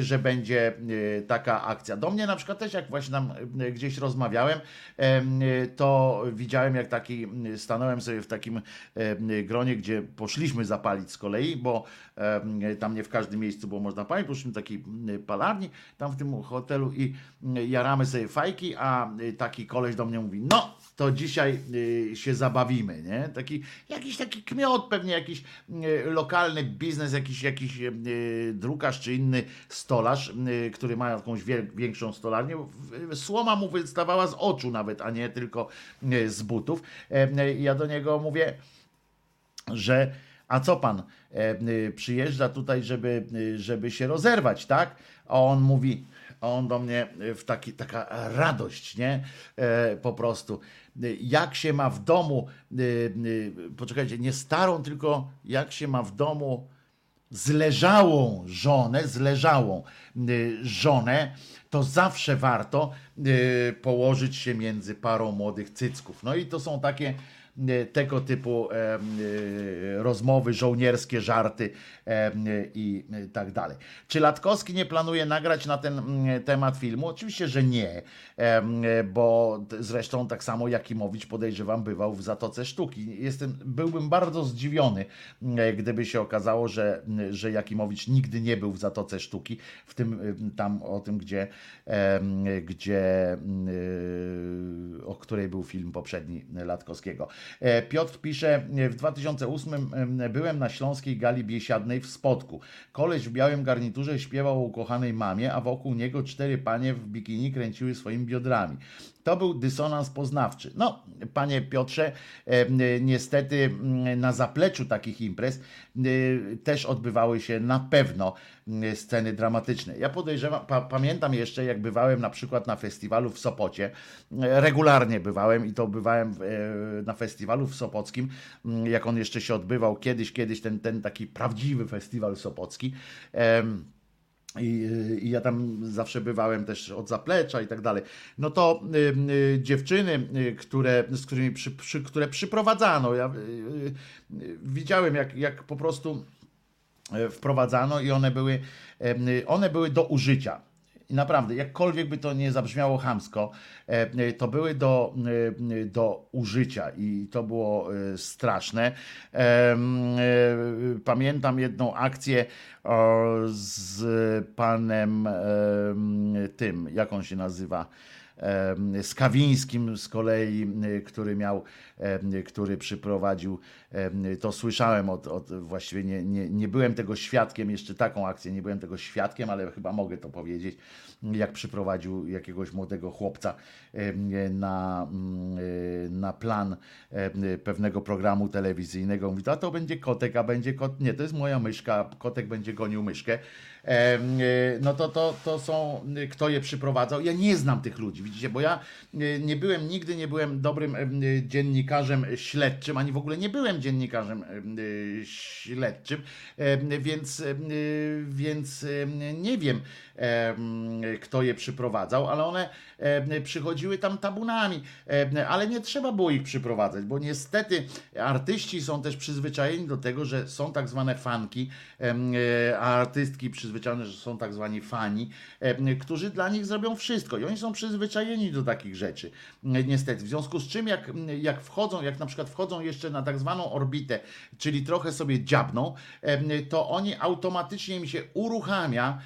że będzie taka akcja. Do mnie na przykład też, jak właśnie tam gdzieś rozmawiałem, to widziałem, jak taki stanąłem sobie w takim gronie, gdzie poszliśmy zapalić z kolei, bo tam nie w każdym miejscu było można palić, poszliśmy do takiej palarni, tam w tym hotelu i jaramy sobie fajki, a taki koleś do mnie mówi, no to dzisiaj się zabawimy, nie? Taki, jakiś taki kmiot, pewnie jakiś lokalny biznes, jakiś, jakiś drukarz czy inny stolarz, który ma jakąś większą stolarnię. Słoma mu wystawała z oczu nawet, a nie tylko z butów. E, ja do niego mówię, że a co pan e, przyjeżdża tutaj, żeby, żeby się rozerwać, tak? A on mówi, a on do mnie w taki, taka radość, nie? E, po prostu jak się ma w domu, y, y, poczekajcie, nie starą, tylko jak się ma w domu zleżałą żonę, zleżałą y, żonę, to zawsze warto położyć się między parą młodych cycków. No i to są takie tego typu e, rozmowy, żołnierskie żarty e, i tak dalej. Czy Latkowski nie planuje nagrać na ten temat filmu? Oczywiście, że nie, bo zresztą tak samo Jakimowicz podejrzewam bywał w Zatoce Sztuki. Jestem, byłbym bardzo zdziwiony, gdyby się okazało, że, że Jakimowicz nigdy nie był w Zatoce Sztuki, w tym tam o tym, gdzie, gdzie o której był film poprzedni Latkowskiego. E, Piotr pisze, e, w 2008 byłem na Śląskiej Gali Biesiadnej w Spodku. Koleś w białym garniturze śpiewał o ukochanej mamie, a wokół niego cztery panie w bikini kręciły swoimi biodrami. To był dysonans poznawczy. No, panie Piotrze, niestety na zapleczu takich imprez też odbywały się na pewno sceny dramatyczne. Ja podejrzewam, pa, pamiętam jeszcze, jak bywałem na przykład na festiwalu w Sopocie. Regularnie bywałem i to bywałem e, na festiwalu w Sopockim, jak on jeszcze się odbywał kiedyś, kiedyś ten, ten taki prawdziwy festiwal sopocki. I, I, ja tam zawsze bywałem też od zaplecza i tak dalej. No to y, y, dziewczyny, y, które, z którymi przy, przy, które przyprowadzano, ja y, y, widziałem jak, jak po prostu e, wprowadzano i one były, one były do użycia. I naprawdę, jakkolwiek by to nie zabrzmiało chamsko, e, to były do, e, do użycia i to było straszne. Pamiętam jedną akcję z panem tym, jak on się nazywa? z Kawińskim z kolei, który miał, który przyprowadził, to słyszałem od, od właściwie nie, nie, nie byłem tego świadkiem, jeszcze taką akcję nie byłem tego świadkiem, ale chyba mogę to powiedzieć, jak przyprowadził jakiegoś młodego chłopca na, na plan pewnego programu telewizyjnego. Mówi, a to będzie kotek, a będzie kot, nie, to jest moja myszka, kotek będzie gonił myszkę. E, no to, to, to są, kto je przyprowadzał. Ja nie znam tych ludzi, widzicie, bo ja e, nie byłem, nigdy nie byłem dobrym dziennikarzem śledczym, ani w ogóle nie byłem dziennikarzem śledczym, więc, więc nie wiem, kto je przyprowadzał, ale one przychodziły tam tabunami, ale nie trzeba było ich przyprowadzać, bo niestety artyści są też przyzwyczajeni do tego, że są tak zwane fanki, a artystki przyzwyczajone, że są tak zwani fani, którzy dla nich zrobią wszystko. I oni są przyzwyczajeni do takich rzeczy, niestety. W związku z czym jak, jak wchodzą, jak na przykład wchodzą jeszcze na tak zwaną orbitę, czyli trochę sobie dziabną, to oni automatycznie mi się uruchamia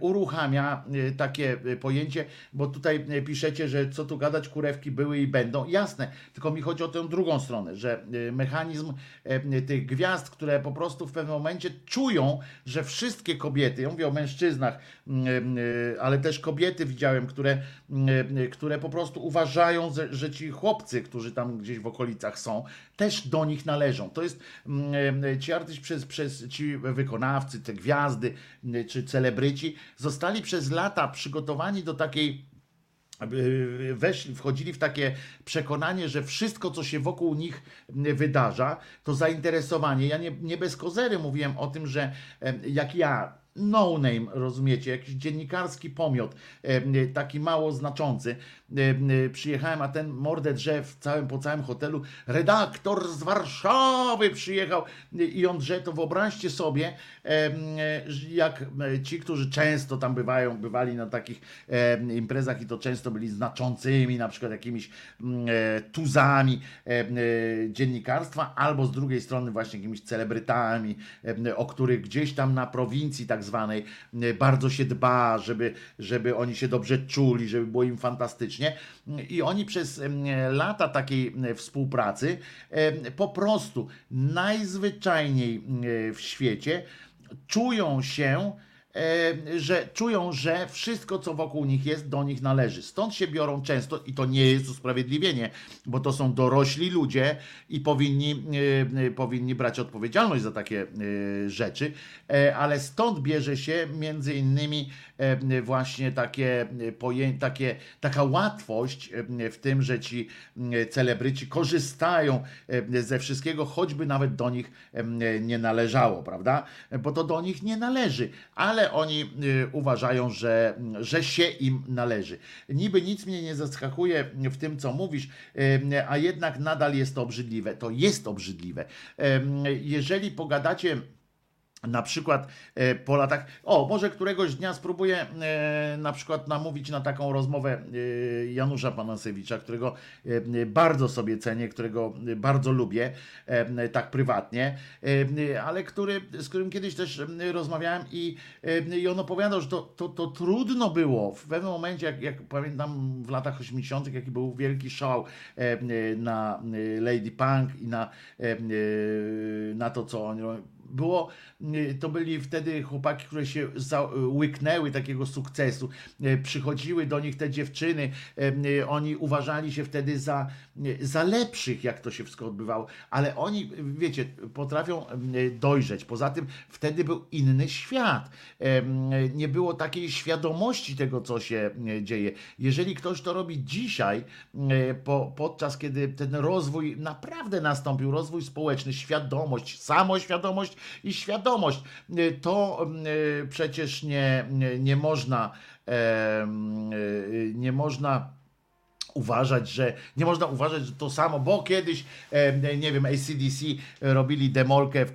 uruchamia e, takie e, pojęcie, bo tutaj e, piszecie, że co tu gadać, kurewki były i będą. Jasne, tylko mi chodzi o tę drugą stronę, że mechanizm tych gwiazd, które po prostu w pewnym momencie czują, że wszystkie kobiety, ja mówię o mężczyznach, ale też kobiety widziałem, które, które po prostu uważają, że ci chłopcy, którzy tam gdzieś w okolicach są, też do nich należą. To jest ci artyści przez, przez ci wykonawcy, te gwiazdy, czy celebryci zostali przez lata przygotowani do takiej weszli, wchodzili w takie przekonanie, że wszystko, co się wokół nich wydarza, to zainteresowanie. Ja nie, nie bez kozery mówiłem o tym, że jak ja no name, rozumiecie, jakiś dziennikarski pomiot, taki mało znaczący. Przyjechałem, a ten mordę drzew całym, po całym hotelu, redaktor z Warszawy przyjechał. I on drze, to wyobraźcie sobie, jak ci, którzy często tam bywają, bywali na takich imprezach i to często byli znaczącymi, na przykład jakimiś e, tuzami e, dziennikarstwa, albo z drugiej strony właśnie jakimiś celebrytami, o których gdzieś tam na prowincji tak zwanej e, bardzo się dba, żeby, żeby oni się dobrze czuli, żeby było im fantastycznie. I oni przez lata takiej współpracy po prostu najzwyczajniej w świecie czują się że czują, że wszystko, co wokół nich jest, do nich należy. Stąd się biorą często, i to nie jest usprawiedliwienie, bo to są dorośli ludzie i powinni, e, e, powinni brać odpowiedzialność za takie rzeczy, ale stąd bierze się między innymi właśnie takie, takie, taka łatwość w tym, że ci celebryci korzystają ze wszystkiego, choćby nawet do nich nie należało, prawda? Bo to do nich nie należy, ale oni y, uważają, że, że się im należy. Niby nic mnie nie zaskakuje w tym, co mówisz, y, a jednak nadal jest to obrzydliwe. To jest obrzydliwe. Jeżeli pogadacie na przykład e, po latach, o, może któregoś dnia spróbuję e, na przykład namówić na taką rozmowę e, Janusza Panasewicza, którego bardzo sobie cenię, którego bardzo lubię, tak prywatnie, ale który, z którym kiedyś też rozmawiałem i, i on opowiadał, że to, to, to trudno było w pewnym momencie, jak, jak pamiętam w latach 80., jaki był wielki szał na Lady Punk i na, na to, co oni było, y, to byli wtedy chłopaki, które się łyknęły takiego sukcesu. Y, przychodziły do nich te dziewczyny, y, oni uważali się wtedy za, za lepszych, jak to się wszystko odbywało, ale oni, wiecie, potrafią dojrzeć. Poza tym wtedy był inny świat. Nie było takiej świadomości tego, co się dzieje. Jeżeli ktoś to robi dzisiaj, po, podczas kiedy ten rozwój naprawdę nastąpił, rozwój społeczny, świadomość, samoświadomość, i świadomość. Y, to y, przecież nie, nie można y, nie można uważać, że nie można uważać, że to samo, bo kiedyś, nie wiem, ACDC robili demolkę w,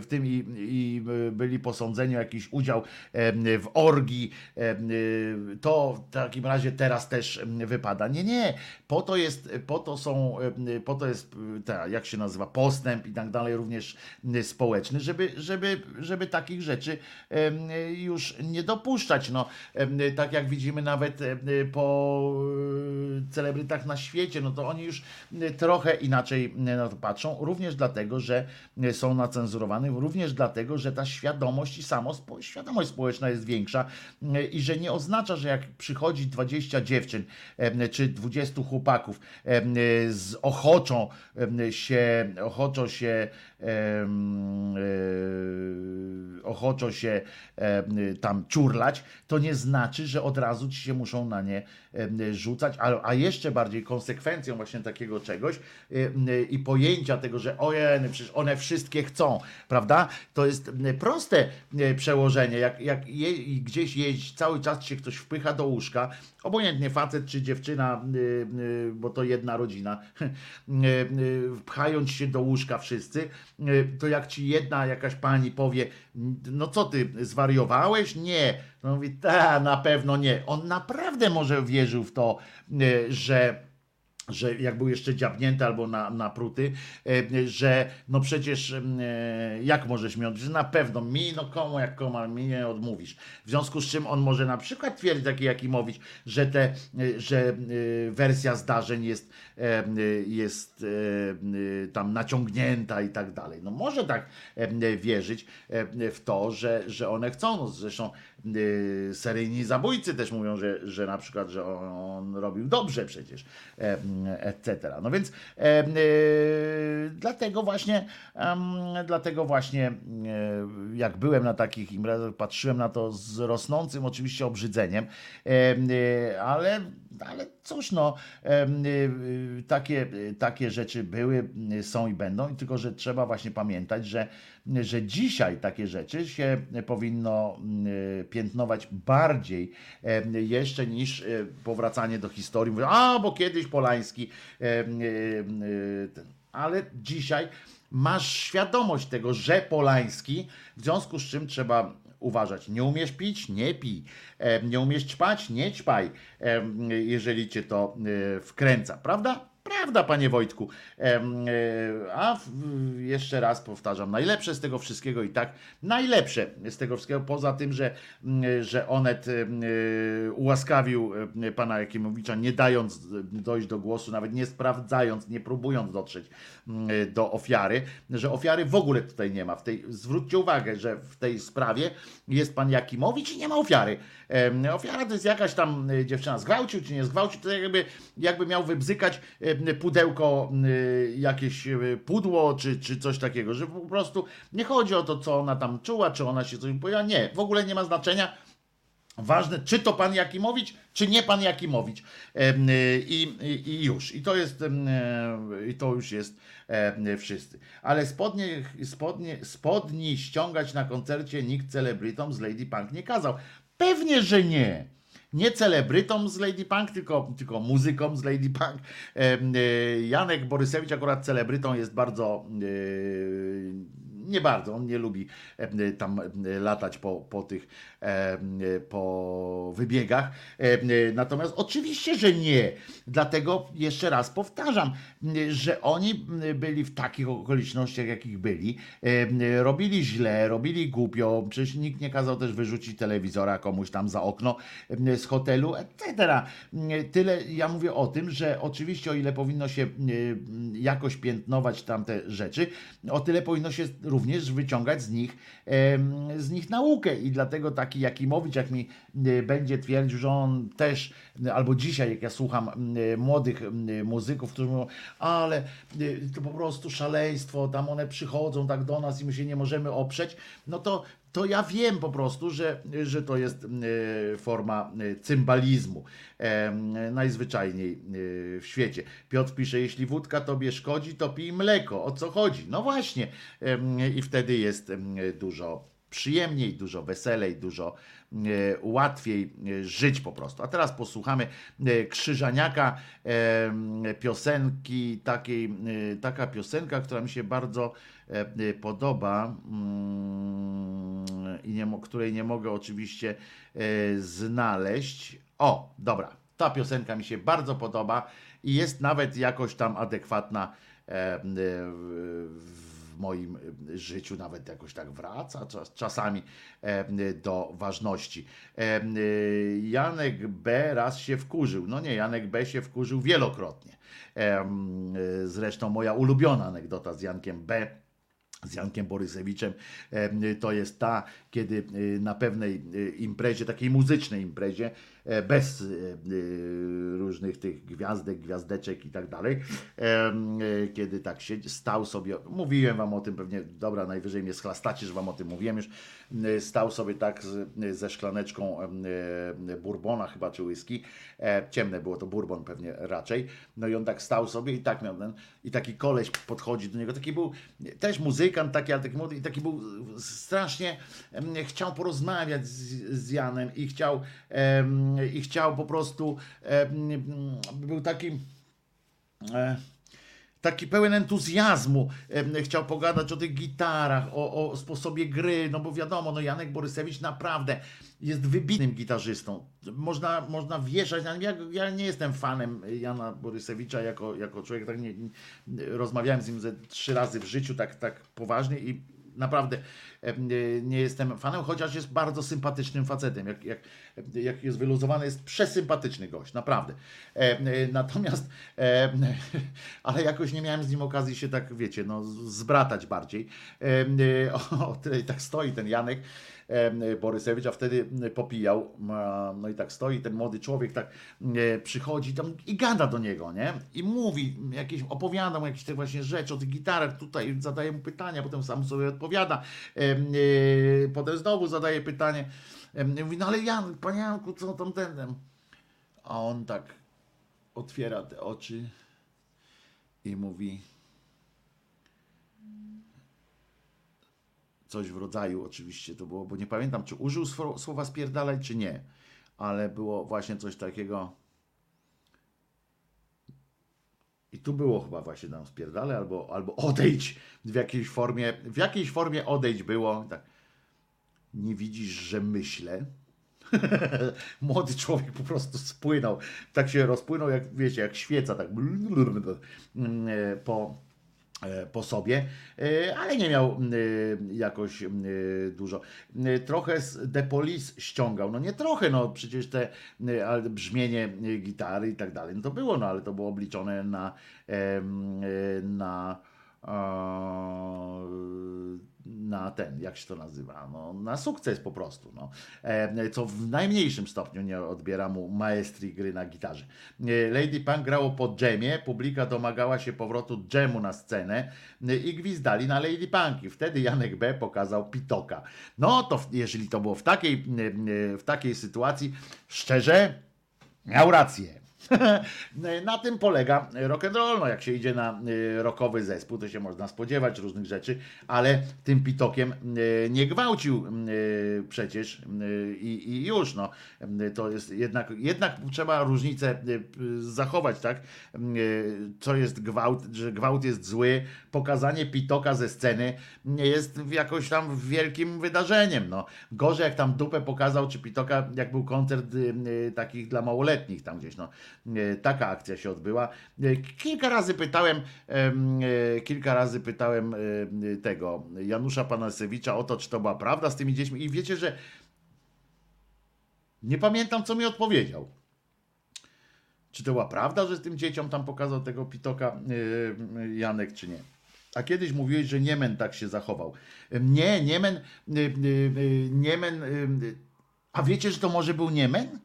w tym i, i, byli posądzeni o jakiś udział w orgii, to w takim razie teraz też wypada. Nie, nie, po to jest, po to są, po to jest, ta, jak się nazywa, postęp i tak dalej, również społeczny, żeby, żeby, żeby takich rzeczy już nie dopuszczać. No, tak jak widzimy nawet po celebrytach na świecie, no to oni już y, trochę inaczej y, na to patrzą, również dlatego, że y, są nacenzurowane, również dlatego, że ta świadomość i samo świadomość społeczna jest większa i że nie oznacza, że jak przychodzi 20 dziewczyn czy 20 chłopaków z ochoczą się, ochoczo się ochoczo się tam ciurlać, to nie znaczy, że od razu ci się muszą na nie rzucać, a, a jeszcze bardziej konsekwencją właśnie takiego czegoś i pojęcia tego, że ojej, przecież one wszystkie chcą, prawda? To jest proste przełożenie. Jak, jak je, gdzieś jeść, cały czas się ktoś wpycha do łóżka, obojętnie facet czy dziewczyna, y, y, bo to jedna rodzina, y, pchając się do łóżka wszyscy, to jak ci jedna jakaś pani powie, no co ty, zwariowałeś? Nie. No mówi, ta, na pewno nie. On naprawdę może wierzył w to, że że jak był jeszcze dziabnięty albo na, napruty, e, że no przecież e, jak możesz mi odmówić? Na pewno mi, no komu jak komu, mi nie odmówisz. W związku z czym on może na przykład twierdzić, taki Jakimowicz, że, te, e, że wersja zdarzeń jest, jest tam naciągnięta i tak dalej. No może tak wierzyć w to, że, że one chcą. No zresztą seryjni zabójcy też mówią, że, że na przykład, że on, robił dobrze przecież, etc. No więc y, dlatego właśnie, dlatego właśnie e, jak byłem na takich imprezach, patrzyłem na to z rosnącym oczywiście obrzydzeniem, y, ale, ale cóż no, y, y, takie, takie rzeczy były, y, są i będą, tylko, że trzeba właśnie pamiętać, że, że dzisiaj takie rzeczy się powinno y, piętnować bardziej jeszcze niż y, powracanie do historii. Mówią, a bo kiedyś Polański, y, y, ale dzisiaj masz świadomość tego, że Polański, w związku z czym trzeba uważać. Nie umiesz pić? Nie pij. E, Nie umiesz ćpać? Nie ćpaj, e, jeżeli cię to e, wkręca. Prawda? Prawda, panie Wojtku. E, A jeszcze raz powtarzam, najlepsze z tego wszystkiego i tak, najlepsze z tego wszystkiego, poza tym, że, mm, że Onet e, ułaskawił e, pana Jakimowicza, nie dając e, dojść do głosu, nawet nie sprawdzając, nie próbując dotrzeć mm, do ofiary, że ofiary w ogóle tutaj nie ma. W tej, zwróćcie uwagę, że w tej sprawie jest pan Jakimowicz i nie ma ofiary. Ofiara to jest jakaś tam e, dziewczyna zgwałcił czy nie zgwałcił, to jakby, jakby miał wybzykać pudełko, e, jakieś e, pudło czy, czy coś takiego, że po prostu nie chodzi o to, co ona tam czuła, czy ona się coś powiedziała. Nie, w ogóle nie ma znaczenia. Ważne, czy to pan Jakimowicz, czy nie pan Jakimowicz. I, i, I już. I to jest, i to już jest wszyscy. Ale spodnie, spodnie, spodni ściągać na koncercie nikt celebrytom z Lady Punk nie kazał. Pewnie, że nie. Nie celebrytom z Lady Punk, tylko, tylko muzykom z Lady Punk. E, Janek Borysewicz akurat celebrytą jest bardzo e, nie bardzo, on nie lubi e, tam e, latać po, po tych e, po wybiegach. Natomiast oczywiście, że nie. Dlatego jeszcze raz powtarzam, że oni byli w takich okolicznościach, jakich byli. Robili źle, robili głupio. Przecież nikt nie kazał też wyrzucić telewizora komuś tam za okno z hotelu, etc. Tyle ja mówię o tym, że oczywiście o ile powinno się jakoś piętnować tamte rzeczy, o tyle powinno się również wyciągać z nich, z nich naukę. I dlatego taki Jakimowicz, jak mi e, będzie twierdził, że on też, e, albo dzisiaj, jak ja słucham e, młodych muzyków, którzy mówią, ale to po prostu szaleństwo, tam one przychodzą tak do nas i my się nie możemy oprzeć, no to to ja wiem po prostu, że, że to jest e, forma e, cymbalizmu e, najzwyczajniej w świecie. Piotr pisze, jeśli wódka tobie szkodzi, to pij mleko. O co chodzi? No właśnie. I wtedy jest dużo przyjemniej, dużo weselej, dużo łatwiej żyć po prostu. A teraz posłuchamy Krzyżaniaka, piosenki takiej, taka piosenka, która mi się bardzo podoba mm, i nie, której nie mogę oczywiście e, znaleźć. O, dobra, ta piosenka mi się bardzo podoba i jest nawet jakoś tam adekwatna e, e, w moim e, życiu nawet jakoś tak wraca czas, czasami e, do ważności. E, e, Janek B. raz się wkurzył. No nie, Janek B. się wkurzył wielokrotnie. E, e, Zresztą moja ulubiona anegdota z Jankiem B z Jankiem Borysewiczem, em, to jest ta, kiedy y, na pewnej y, imprezie, takiej muzycznej imprezie, e, bez e, różnych tych gwiazdek, gwiazdeczek i tak dalej. E, Kiedy tak się stał sobie, mówiłem wam o tym pewnie, dobra, najwyżej mnie schlastacie, że wam o tym mówiłem już, e, stał sobie tak ze szklaneczką bourbona chyba, czy whisky, ciemne było to bourbon pewnie raczej, no i on tak stał sobie i tak miał ten, i taki koleś podchodzi do niego, taki był też muzykant taki, ale taki młody i taki był strasznie, chciał porozmawiać z, z Janem i chciał, i chciał po prostu, był taki, e, taki pełen entuzjazmu. Chciał pogadać o tych gitarach, o, o sposobie gry, no bo wiadomo, no Janek Borysewicz naprawdę jest wybitnym gitarzystą. Można, można wieszać na nim. Ja, ja nie jestem fanem Jana Borysewicza jako, jako człowiek, tak nie, nie, rozmawiałem z nim ze trzy razy w życiu tak, tak poważnie i naprawdę nie, jestem fanem, chociaż jest bardzo sympatycznym facetem. Jak, jak, jak jest wyluzowany, jest przesympatyczny gość, naprawdę. E, Natomiast, ale jakoś nie miałem z nim okazji się tak, wiecie, no, zbratać bardziej. E, O, tutaj tak stoi ten Janek. Borysewicz, a wtedy popijał. a, No i tak stoi ten młody człowiek, tak e, przychodzi tam i gada do niego, nie? I mówi, jakieś, opowiada mu jakieś te właśnie rzeczy o tych gitarach, tutaj zadaje mu pytania, potem sam sobie odpowiada, e, potem znowu zadaje pytanie. Mówi, no ale Jan, panie Janku, co tam ten? A on tak otwiera te oczy i mówi coś w rodzaju, oczywiście to było, bo nie pamiętam, czy użył słowa spierdalać, czy nie, ale było właśnie coś takiego. I tu było chyba właśnie tam spierdale, albo, albo odejdź w jakiejś formie, w jakiejś formie odejdź było. Tak. Nie widzisz, że myślę? Młody człowiek po prostu spłynął. Tak się rozpłynął, jak wiecie, jak świeca, tak po, po sobie, e, ale nie miał e, jakoś e, dużo. E, Trochę z The Police ściągał, no nie trochę, no przecież te e, brzmienie e, gitary i tak dalej, no to było, no ale to było obliczone na e, na e, na ten, jak się to nazywa, no, na sukces po prostu, no. E, co w najmniejszym stopniu nie odbiera mu maestrii gry na gitarze. E, Lady Punk grało po dżemie, publika domagała się powrotu dżemu na scenę e, i gwizdali na Lady Punk i wtedy Janek B pokazał Pitoka. No to jeżeli to było w takiej, w takiej sytuacji, szczerze, miał rację. na tym polega rock and roll. No, jak się idzie na y, rockowy zespół, to się można spodziewać różnych rzeczy, ale tym pitokiem y, nie gwałcił y, przecież i, i już no. To jest jednak, jednak trzeba różnicę zachować, tak? Co jest gwałt, że gwałt jest zły, pokazanie pitoka ze sceny nie jest jakoś tam wielkim wydarzeniem. No. Gorzej jak tam dupę pokazał, czy pitoka, jak był koncert takich dla małoletnich tam gdzieś, no. Y, Taka akcja się odbyła. Y, Kilka razy pytałem, em, y, kilka razy pytałem tego Janusza Panasewicza o to, czy to była prawda z tymi dziećmi i wiecie, że nie pamiętam, co mi odpowiedział. Czy to była prawda, że tym dzieciom tam pokazał tego pitoka Janek, czy nie? A kiedyś mówiłeś, że Niemen tak się zachował. Nie, Niemen, Niemen, a wiecie, że to może był Niemen?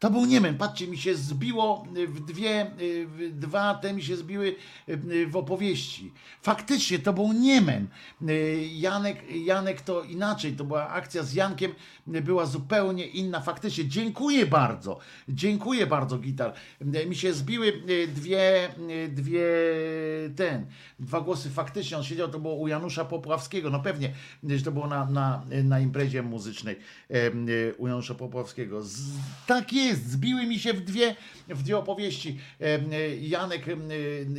To był Niemen. Patrzcie, mi się zbiło y, w dwie, y, w dwa te mi się zbiły y, w opowieści. Faktycznie to był Niemen. Janek, Janek to inaczej, to była akcja z Jankiem, była zupełnie inna. Faktycznie, dziękuję bardzo. Dziękuję bardzo, gitar. Mi się zbiły dwie, dwie, ten, dwa głosy. Faktycznie on siedział, to było u Janusza Popławskiego. No pewnie, że to było na, na, na imprezie muzycznej u Janusza Popławskiego. Z, tak jest, zbiły mi się w dwie, w dwie opowieści. E, Janek, e,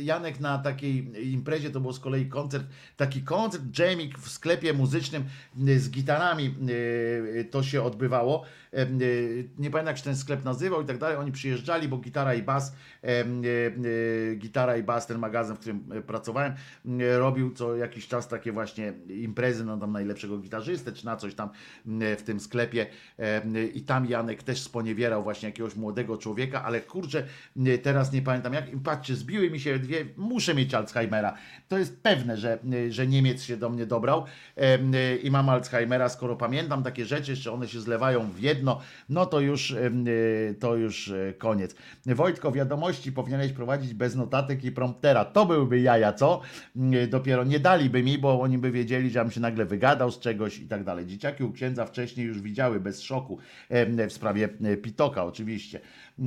Janek na takiej imprezie, to był z kolei koncert, taki koncert, jamik w sklepie muzycznym e, z gitarami to się odbywało. Nie pamiętam jak się ten sklep nazywał i tak dalej. Oni przyjeżdżali, bo gitara i bas, gitara i bas, ten magazyn, w którym pracowałem, robił co jakiś czas takie właśnie imprezy, no tam najlepszego gitarzystę, czy na coś tam w tym sklepie i tam Janek też sponiewierał właśnie jakiegoś młodego człowieka, ale kurczę, teraz nie pamiętam jak. Patrzcie, zbiły mi się dwie, muszę mieć Alzheimera. To jest pewne, że, że Niemiec się do mnie dobrał i mam Alzheimera, skoro pamiętam takie rzeczy, jeszcze one się zlewają w jedno, no to już, y, to już y, koniec. Wojtko, wiadomości powinieneś prowadzić bez notatek i promptera. To byłyby jaja, co? Y, Dopiero nie daliby mi, bo oni by wiedzieli, że ja bym się nagle wygadał z czegoś i tak dalej. Dzieciaki u księdza wcześniej już widziały bez szoku w sprawie e, Pitoka oczywiście.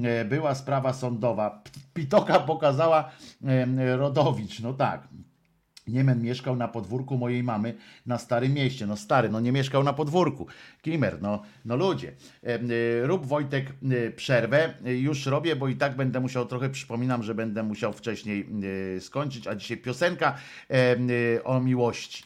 E, Była sprawa sądowa. Pitoka pokazała em, Rodowicz, no tak. Niemen mieszkał na podwórku mojej mamy na Starym Mieście. No stary, no nie mieszkał na podwórku. Kimer, no, no ludzie. Y, Rób Wojtek przerwę. Już robię, bo i tak będę musiał trochę, przypominam, że będę musiał wcześniej skończyć, a dzisiaj piosenka o miłości.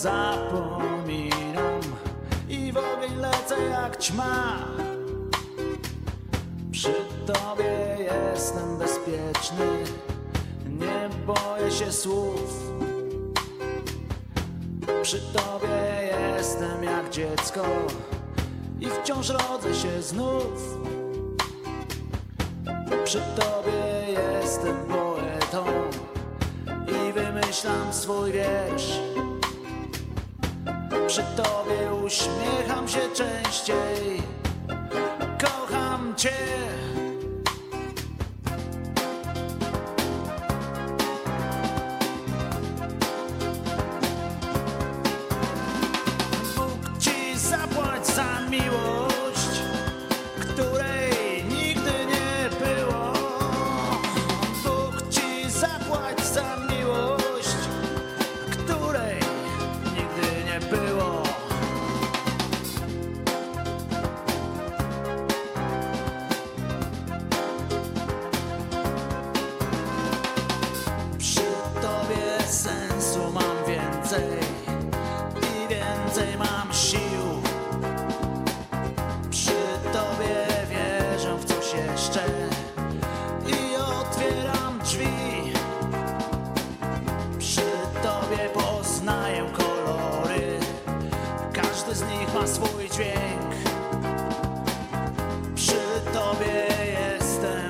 Zapominam i w ogień lecę jak ćma. Przy tobie jestem bezpieczny, nie boję się słów. Przy tobie jestem jak dziecko i wciąż rodzę się znów. Przy tobie jestem poetą i wymyślam swój wiersz. Przy tobie uśmiecham się częściej. Poznaję kolory, każdy z nich ma swój dźwięk. Przy tobie jestem,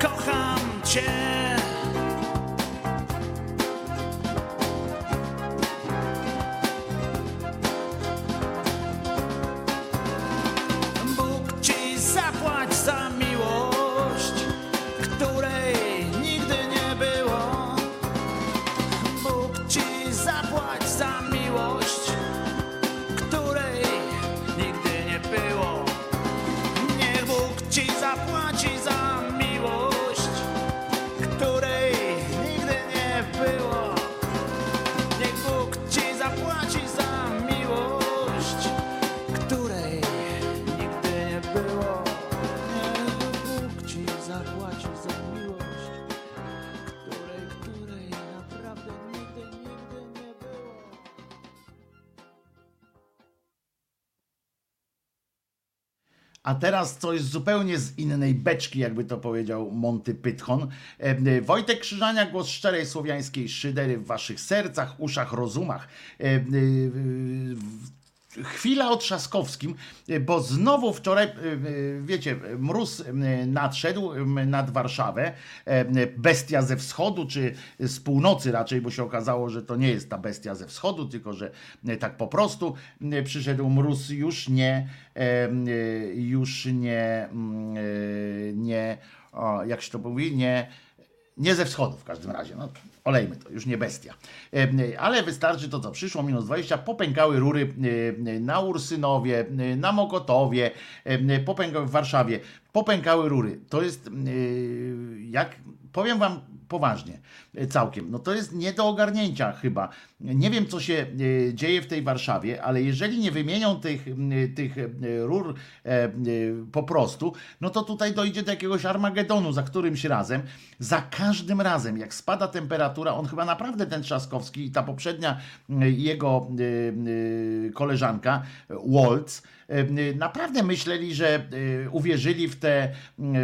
kocham cię. A teraz coś zupełnie z innej beczki, jakby to powiedział Monty Python. E, e, Wojtek Krzyżania, głos szczerej słowiańskiej szydery w waszych sercach, uszach, rozumach. Chwila o Trzaskowskim, e, bo znowu wczoraj, e, e, wiecie, mróz nadszedł nad Warszawę. Bestia ze wschodu, czy z północy raczej, bo się okazało, że to nie jest ta bestia ze wschodu, tylko że tak po prostu przyszedł mróz już nie, już nie, nie, jak się to mówi, nie Nie ze wschodu w każdym razie. No, olejmy to, już nie bestia. Ale wystarczy to, co przyszło, minus 20, popękały rury na Ursynowie, na Mokotowie, popękały w Warszawie, popękały rury. To jest, jak, powiem wam poważnie, e, całkiem, no to jest nie do ogarnięcia chyba. Nie wiem, co się e, dzieje w tej Warszawie, ale jeżeli nie wymienią tych, tych rur po prostu, no to tutaj dojdzie do jakiegoś Armagedonu za którymś razem. Za każdym razem, jak spada temperatura, on chyba naprawdę ten Trzaskowski i ta poprzednia m, jego e, e, koleżanka e, Waltz, e, naprawdę myśleli, że e, uwierzyli w, te,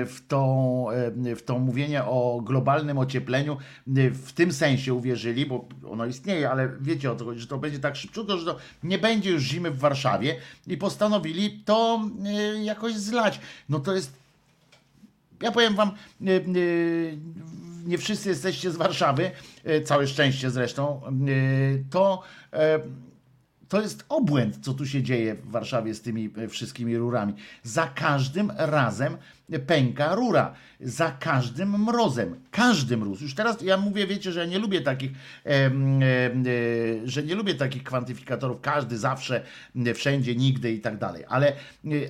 w, tą, e, w to mówienie o globalnym ociepleniu, e, w tym sensie uwierzyli, bo ono istnieje, ale wiecie o co chodzi, że to będzie tak szybciutko, że to nie będzie już zimy w Warszawie i postanowili to e, jakoś zlać. No to jest ja powiem wam, e, e, nie wszyscy jesteście z Warszawy, e, całe szczęście zresztą, e, to, e, to jest obłęd, co tu się dzieje w Warszawie z tymi wszystkimi rurami. Za każdym razem pęka rura. Za każdym mrozem. Każdy mróz. Już teraz ja mówię, wiecie, że ja nie lubię takich, em, e, że nie lubię takich kwantyfikatorów. Każdy, zawsze, wszędzie, nigdy i tak dalej. Ale, e,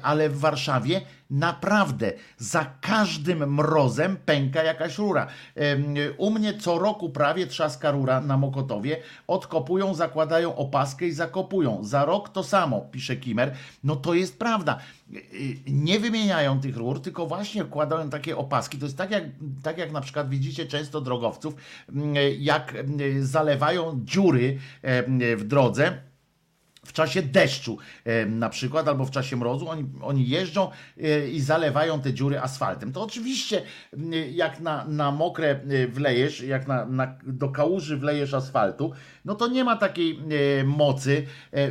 ale w Warszawie naprawdę za każdym mrozem pęka jakaś rura. U mnie co roku prawie trzaska rura na Mokotowie. Odkopują, zakładają opaskę i zakopują. Za rok to samo, pisze Kimer. No to jest prawda. Y, Nie wymieniają tych rur, tylko właśnie wkładają takie opaski. To jest tak jak, tak jak na przykład widzicie często drogowców, mm, jak mm, zalewają dziury em, w drodze w czasie deszczu na przykład, albo w czasie mrozu, oni, oni jeżdżą e, i zalewają te dziury asfaltem. To oczywiście jak na, na mokre e, wlejesz, jak na, na, do kałuży wlejesz asfaltu, no to nie ma takiej e, mocy,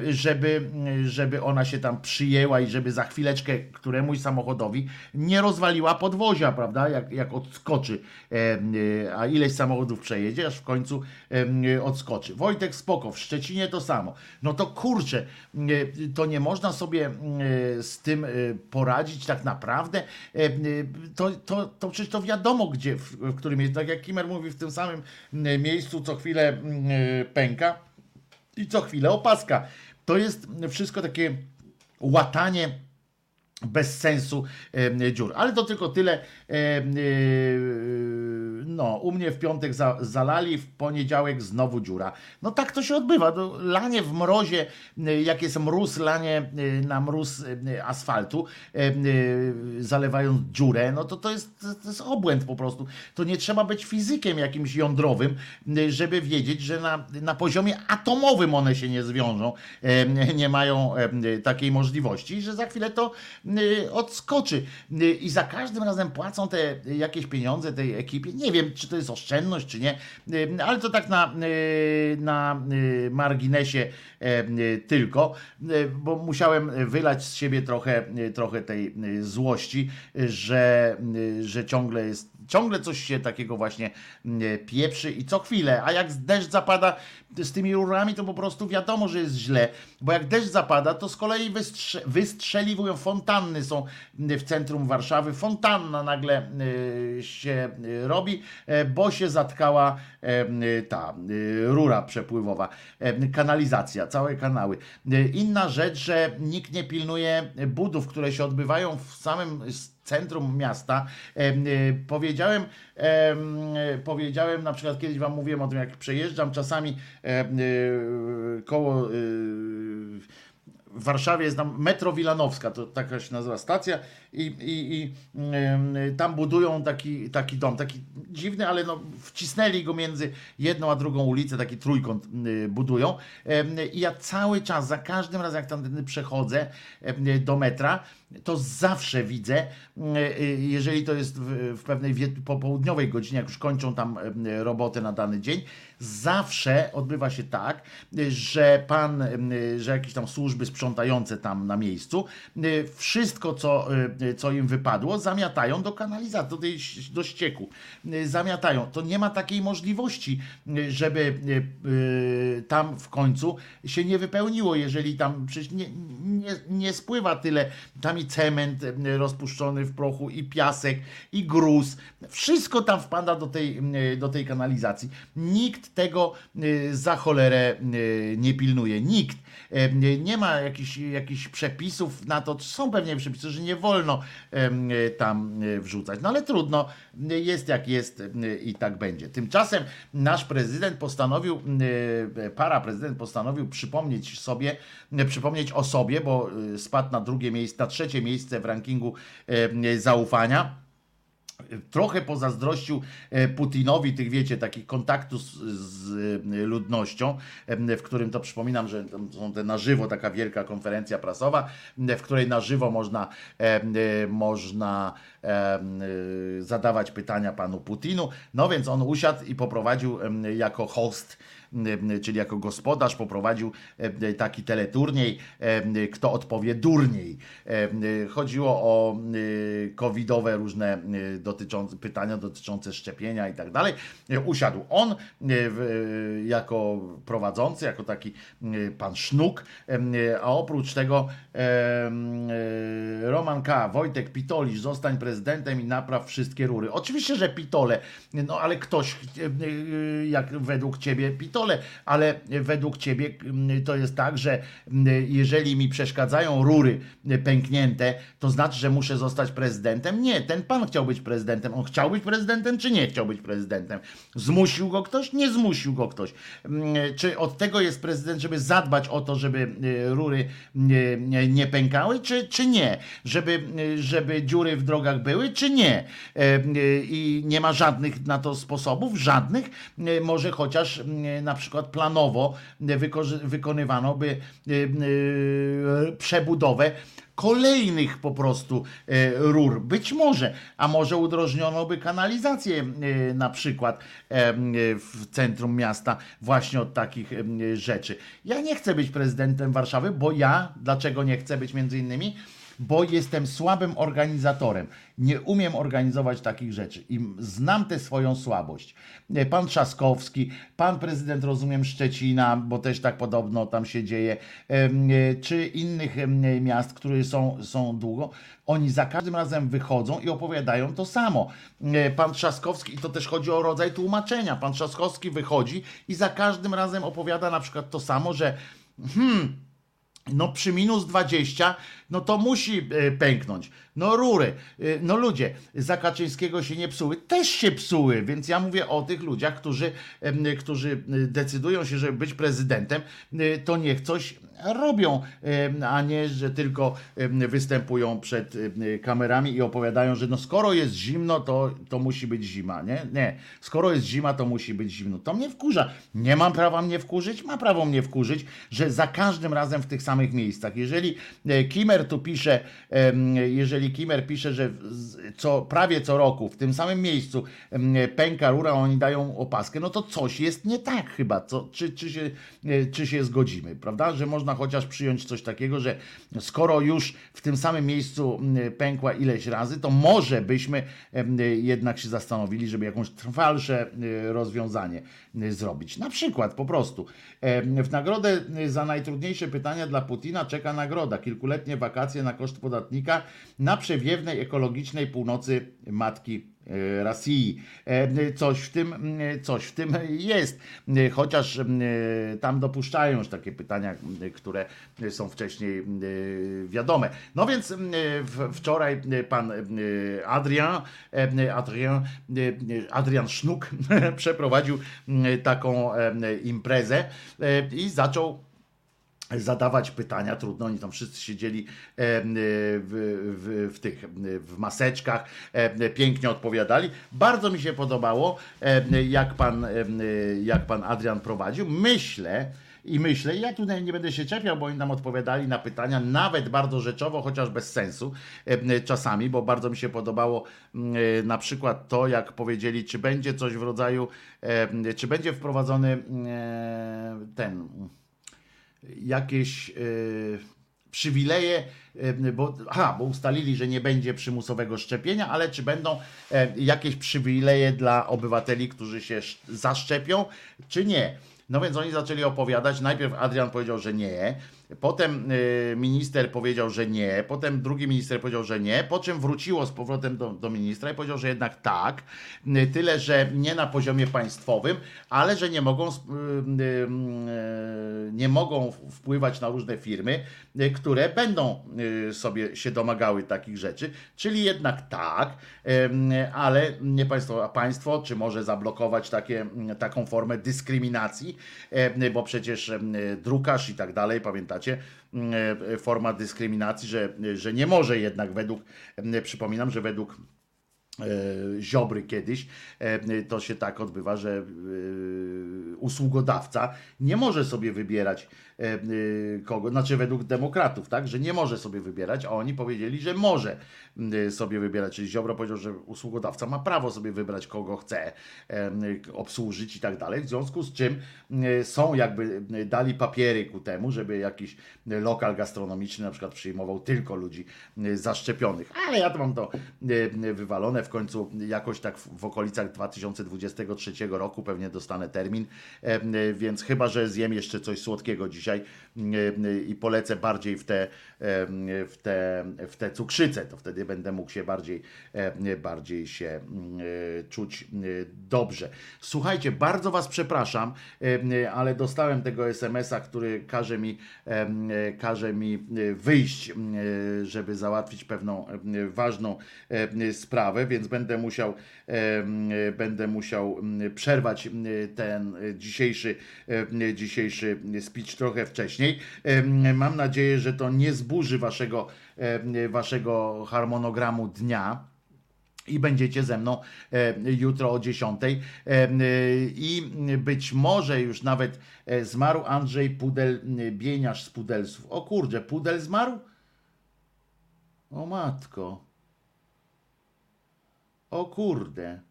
żeby, żeby ona się tam przyjęła i żeby za chwileczkę któremuś samochodowi nie rozwaliła podwozia, prawda, jak, jak odskoczy, a ileś samochodów przejedzie, aż w końcu odskoczy. Wojtek Spoko, w Szczecinie to samo. No to kurczę, e, to nie można sobie e, z tym e, poradzić tak naprawdę. E, To, to, to przecież to wiadomo, gdzie, w, w którym jest, tak jak Kimer mówi, w tym samym miejscu co chwilę pęka i co chwilę opaska. To jest wszystko takie łatanie bez sensu e, dziur. Ale to tylko tyle. E, e, no, u mnie w piątek za, zalali, w poniedziałek znowu dziura. No tak to się odbywa. No, lanie w mrozie, jak jest mróz, lanie na mróz asfaltu, zalewając dziurę, no to to jest, to jest obłęd po prostu. To nie trzeba być fizykiem jakimś jądrowym, żeby wiedzieć, że na, na poziomie atomowym one się nie zwiążą, nie mają takiej możliwości, że za chwilę to odskoczy. Y, I za każdym razem płacą te jakieś pieniądze tej ekipie. Nie wiem, czy to jest oszczędność, czy nie, Y, ale to tak na, y, na y, marginesie e, y, tylko, y, bo musiałem wylać z siebie trochę, y, trochę tej y, złości, y, że, y, że ciągle jest ciągle coś się takiego właśnie mm, pieprzy i co chwilę, a jak deszcz zapada z tymi rurami, to po prostu wiadomo, że jest źle, bo jak deszcz zapada, to z kolei wystrze wystrzeliwują, fontanny są w centrum Warszawy, fontanna nagle y, się y, robi, e, bo się zatkała e, ta rura przepływowa, e, kanalizacja, całe kanały. Inna rzecz, że nikt nie pilnuje budów, które się odbywają w samym centrum miasta. Em, y, Powiedziałem, em, y, powiedziałem na przykład kiedyś wam mówiłem o tym, jak przejeżdżam czasami koło w Warszawie jest tam Metro Wilanowska, to taka się nazywa stacja i, i, i tam budują taki, taki dom, taki dziwny, ale no wcisnęli go między jedną a drugą ulicę, taki trójkąt budują. I ja cały czas, za każdym razem jak tam przechodzę do metra, to zawsze widzę, y, jeżeli to jest w, w pewnej popołudniowej godzinie, jak już kończą tam robotę na dany dzień, zawsze odbywa się tak, że pan, że jakieś tam służby sprzątające tam na miejscu, wszystko co co im wypadło, zamiatają do kanalizacji, do, tej, do ścieku. Zamiatają. To nie ma takiej możliwości, żeby tam w końcu się nie wypełniło, jeżeli tam przecież nie, nie, nie spływa tyle, tam i cement rozpuszczony w prochu, i piasek, i gruz. Wszystko tam wpada do tej, do tej kanalizacji. Nikt tego za cholerę nie pilnuje. Nikt. Nie ma jakichś, jakichś przepisów na to, są pewnie przepisy, że nie wolno tam wrzucać. No ale trudno, jest jak jest i tak będzie. Tymczasem nasz prezydent postanowił, para prezydent postanowił przypomnieć sobie, przypomnieć o sobie, bo spadł na drugie miejsce, na trzecie miejsce w rankingu zaufania trochę pozazdrościł e, Putinowi tych, wiecie, takich kontaktów z, z, e, ludnością, w którym to przypominam, że są te na żywo, taka wielka konferencja prasowa, w której na żywo można, e, można zadawać pytania panu Putinu. No więc on usiadł i poprowadził jako host czyli jako gospodarz poprowadził taki teleturniej, kto odpowie durniej. Chodziło o covidowe różne dotyczące, pytania dotyczące szczepienia i tak dalej. Usiadł on jako prowadzący, jako taki pan Sznuk, a oprócz tego Roman K., Wojtek Pitolisz, zostań prezydentem i napraw wszystkie rury. Oczywiście, że Pitole, no ale ktoś, jak według ciebie Pitole, stole, ale według ciebie mm, to jest tak, że mm, jeżeli mi przeszkadzają rury pęknięte, to znaczy, że muszę zostać prezydentem? Nie, ten pan chciał być prezydentem. On chciał być prezydentem, czy nie chciał być prezydentem? Zmusił go ktoś? Nie zmusił go ktoś. Mm, czy od tego jest prezydent, żeby zadbać o to, żeby rury nie, pękały, czy, czy nie? Żeby, żeby dziury w drogach były, czy nie? Y, I nie ma żadnych na to sposobów, żadnych. Może chociaż na przykład planowo wykonywano by e, e, przebudowę kolejnych po prostu e, rur. Być może, a może udrożniono by kanalizację na przykład w centrum miasta właśnie od takich rzeczy. Ja nie chcę być prezydentem Warszawy, bo ja, dlaczego nie chcę być między innymi? Bo jestem słabym organizatorem. Nie umiem organizować takich rzeczy i znam tę swoją słabość. E, pan Trzaskowski, pan prezydent, rozumiem, Szczecina, bo też tak podobno tam się dzieje, e, czy innych miast, które są, są długo, oni za każdym razem wychodzą i opowiadają to samo. E, pan Trzaskowski, i to też chodzi o rodzaj tłumaczenia, pan Trzaskowski wychodzi i za każdym razem opowiada na przykład to samo, że hmm, no przy minus 20, no to musi e, pęknąć. No rury, e, no ludzie, za Kaczyńskiego się nie psuły, też się psuły, więc ja mówię o tych ludziach, którzy, którzy decydują się, żeby być prezydentem, e, to niech coś robią, a nie, że tylko występują przed kamerami i opowiadają, że no skoro jest zimno, to, to musi być zima, nie? Nie, skoro jest zima, to musi być zimno. To mnie wkurza. Nie mam prawa mnie wkurzyć, ma prawo mnie wkurzyć, że za każdym razem w tych samych miejscach. Jeżeli e, Kimer tu pisze, jeżeli Kimer pisze, że co, prawie co roku w tym samym miejscu pęka rura, oni dają opaskę, no to coś jest nie tak chyba. Co, czy, czy, się, e, czy się zgodzimy, prawda? Że można chociaż przyjąć coś takiego, że skoro już w tym samym miejscu mm, pękła ileś razy, to może byśmy jednak się zastanowili, żeby jakąś trwalsze y, rozwiązanie zrobić. Na przykład po prostu w nagrodę za najtrudniejsze pytania dla Putina czeka nagroda. Kilkuletnie wakacje na koszt podatnika na przewiewnej ekologicznej północy Matki E, Rosji. E, coś w tym, coś w tym jest. Chociaż tam dopuszczają już takie pytania, które są wcześniej wiadome. No więc wczoraj pan Adrian, Adrian, Adrian Sznuk przeprowadził taką imprezę i zaczął zadawać pytania, trudno, oni tam wszyscy siedzieli w, w, w, tych w maseczkach, pięknie odpowiadali. Bardzo mi się podobało, jak pan, jak pan Adrian prowadził. Myślę, i myślę, ja tutaj nie będę się czepiał, bo oni nam odpowiadali na pytania, nawet bardzo rzeczowo, chociaż bez sensu czasami, bo bardzo mi się podobało na przykład to, jak powiedzieli, czy będzie coś w rodzaju, czy będzie wprowadzony ten jakieś yy, przywileje, e, bo, aha, bo ustalili, że nie będzie przymusowego szczepienia, ale czy będą e, jakieś przywileje dla obywateli, którzy się sz- zaszczepią, czy nie? No więc oni zaczęli opowiadać. Najpierw Adrian powiedział, że nie. Potem y, minister powiedział, że nie. Potem drugi minister powiedział, że nie. Po czym wróciło z powrotem do, do ministra i powiedział, że jednak tak. Y, Tyle, że nie na poziomie państwowym, ale że nie mogą, y, nie mogą wpływać na różne firmy, które będą sobie się domagały takich rzeczy. Czyli jednak tak, ale nie państwo, a państwo, czy może zablokować takie, taką formę dyskryminacji, bo przecież drukarz i tak dalej, pamiętacie, e, forma dyskryminacji, że, że nie może jednak według, e, przypominam, że według e, Ziobry kiedyś, to się tak odbywa, że usługodawca nie może sobie wybierać kogo, znaczy według demokratów, tak, że nie może sobie wybierać, a oni powiedzieli, że może m, sobie wybierać, czyli Ziobro powiedział, że usługodawca ma prawo sobie wybrać kogo chce obsłużyć i tak dalej, w związku z czym m, są jakby m, dali papiery ku temu, żeby jakiś lokal gastronomiczny na przykład przyjmował tylko ludzi zaszczepionych, ale ja to mam to wywalone, w końcu jakoś tak w okolicach 2023 roku pewnie dostanę termin, więc chyba, że zjem jeszcze coś słodkiego dzisiaj cliche i polecę bardziej w te, em, w te, w te cukrzyce, to wtedy będę mógł się bardziej, em, bardziej się e, czuć e, dobrze. Słuchajcie, bardzo Was przepraszam, ale dostałem tego SMS-a, który każe mi, e, każe mi e, wyjść, e, żeby załatwić pewną ważną sprawę, więc będę musiał, e, będę musiał przerwać ten e, dzisiejszy, dzisiejszy speech trochę wcześniej. Em, Mam nadzieję, że to nie zburzy waszego, waszego harmonogramu dnia i będziecie ze mną jutro o 10. E, e, I być może już nawet e, zmarł Andrzej Pudel, Bieniasz z Pudelsów. O kurczę, Pudel zmarł? O matko. O kurde.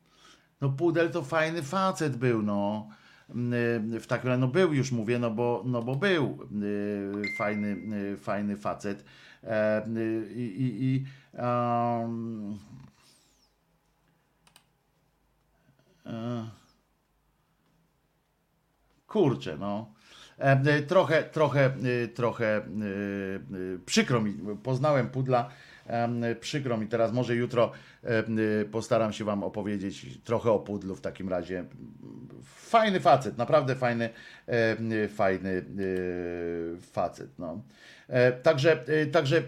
No Pudel to fajny facet był, no. Mm, W takim razie, no był już mówię, no bo, no bo był y, fajny, y, fajny facet. E, y, I, i, i um, kurczę, no. E, y, Trochę, trochę, y, trochę y, y, przykro mi. Poznałem pudla. Przykro mi teraz, może jutro y, postaram się Wam opowiedzieć trochę o pudlu w takim razie. Fajny facet, naprawdę fajny, y, fajny y, facet. No. E, Także, y, także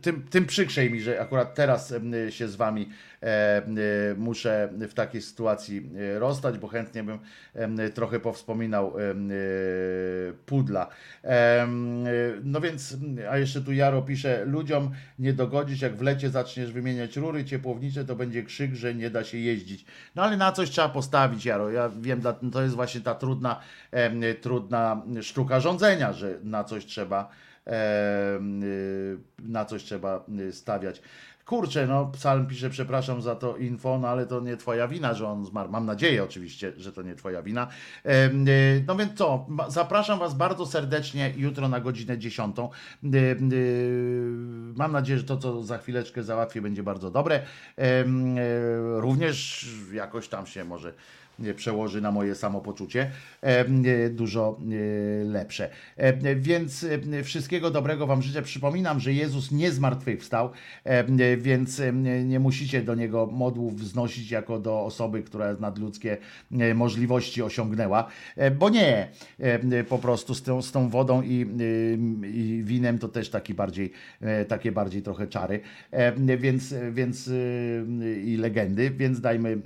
tym, tym przykrzej mi, że akurat teraz em, się z Wami e, muszę w takiej sytuacji rozstać, bo chętnie bym trochę powspominał pudla. No więc, a jeszcze tu Jaro pisze, ludziom nie dogodzisz, jak w lecie zaczniesz wymieniać rury ciepłownicze, to będzie krzyk, że nie da się jeździć. No ale na coś trzeba postawić, Jaro. Ja wiem, to jest właśnie ta trudna, trudna sztuka rządzenia, że na coś trzeba na coś trzeba y, stawiać. Kurczę, no psalm pisze, przepraszam za to info, no ale to nie twoja wina, że on zmarł. Mam nadzieję oczywiście, że to nie twoja wina. Y, No więc co, zapraszam was bardzo serdecznie jutro na godzinę 10. Y, y, Mam nadzieję, że to, co za chwileczkę załatwię, będzie bardzo dobre. Y, Również jakoś tam się może przełoży na moje samopoczucie e, e, dużo e, lepsze. E, Więc e, wszystkiego dobrego Wam życzę. Przypominam, że Jezus nie zmartwychwstał, e, e, więc e, nie musicie do Niego modłów wznosić jako do osoby, która nadludzkie e, możliwości osiągnęła, e, bo nie. E, Po prostu z tą, z tą wodą i, e, i winem to też taki bardziej, e, takie bardziej trochę czary, E, więc, więc e, i legendy, więc dajmy e,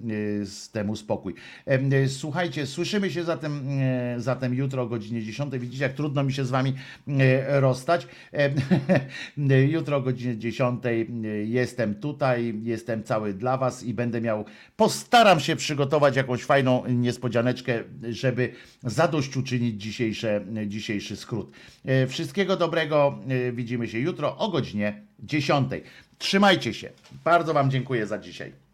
temu spokój. E, Słuchajcie, słyszymy się zatem, e, zatem jutro o godzinie 10. Widzicie, jak trudno mi się z wami e, rozstać. Jutro o godzinie 10 jestem tutaj, jestem cały dla was i będę miał, postaram się przygotować jakąś fajną niespodzianeczkę, żeby zadośćuczynić dzisiejsze, dzisiejszy skrót. Wszystkiego dobrego, widzimy się jutro o godzinie 10. Trzymajcie się. Bardzo wam dziękuję za dzisiaj.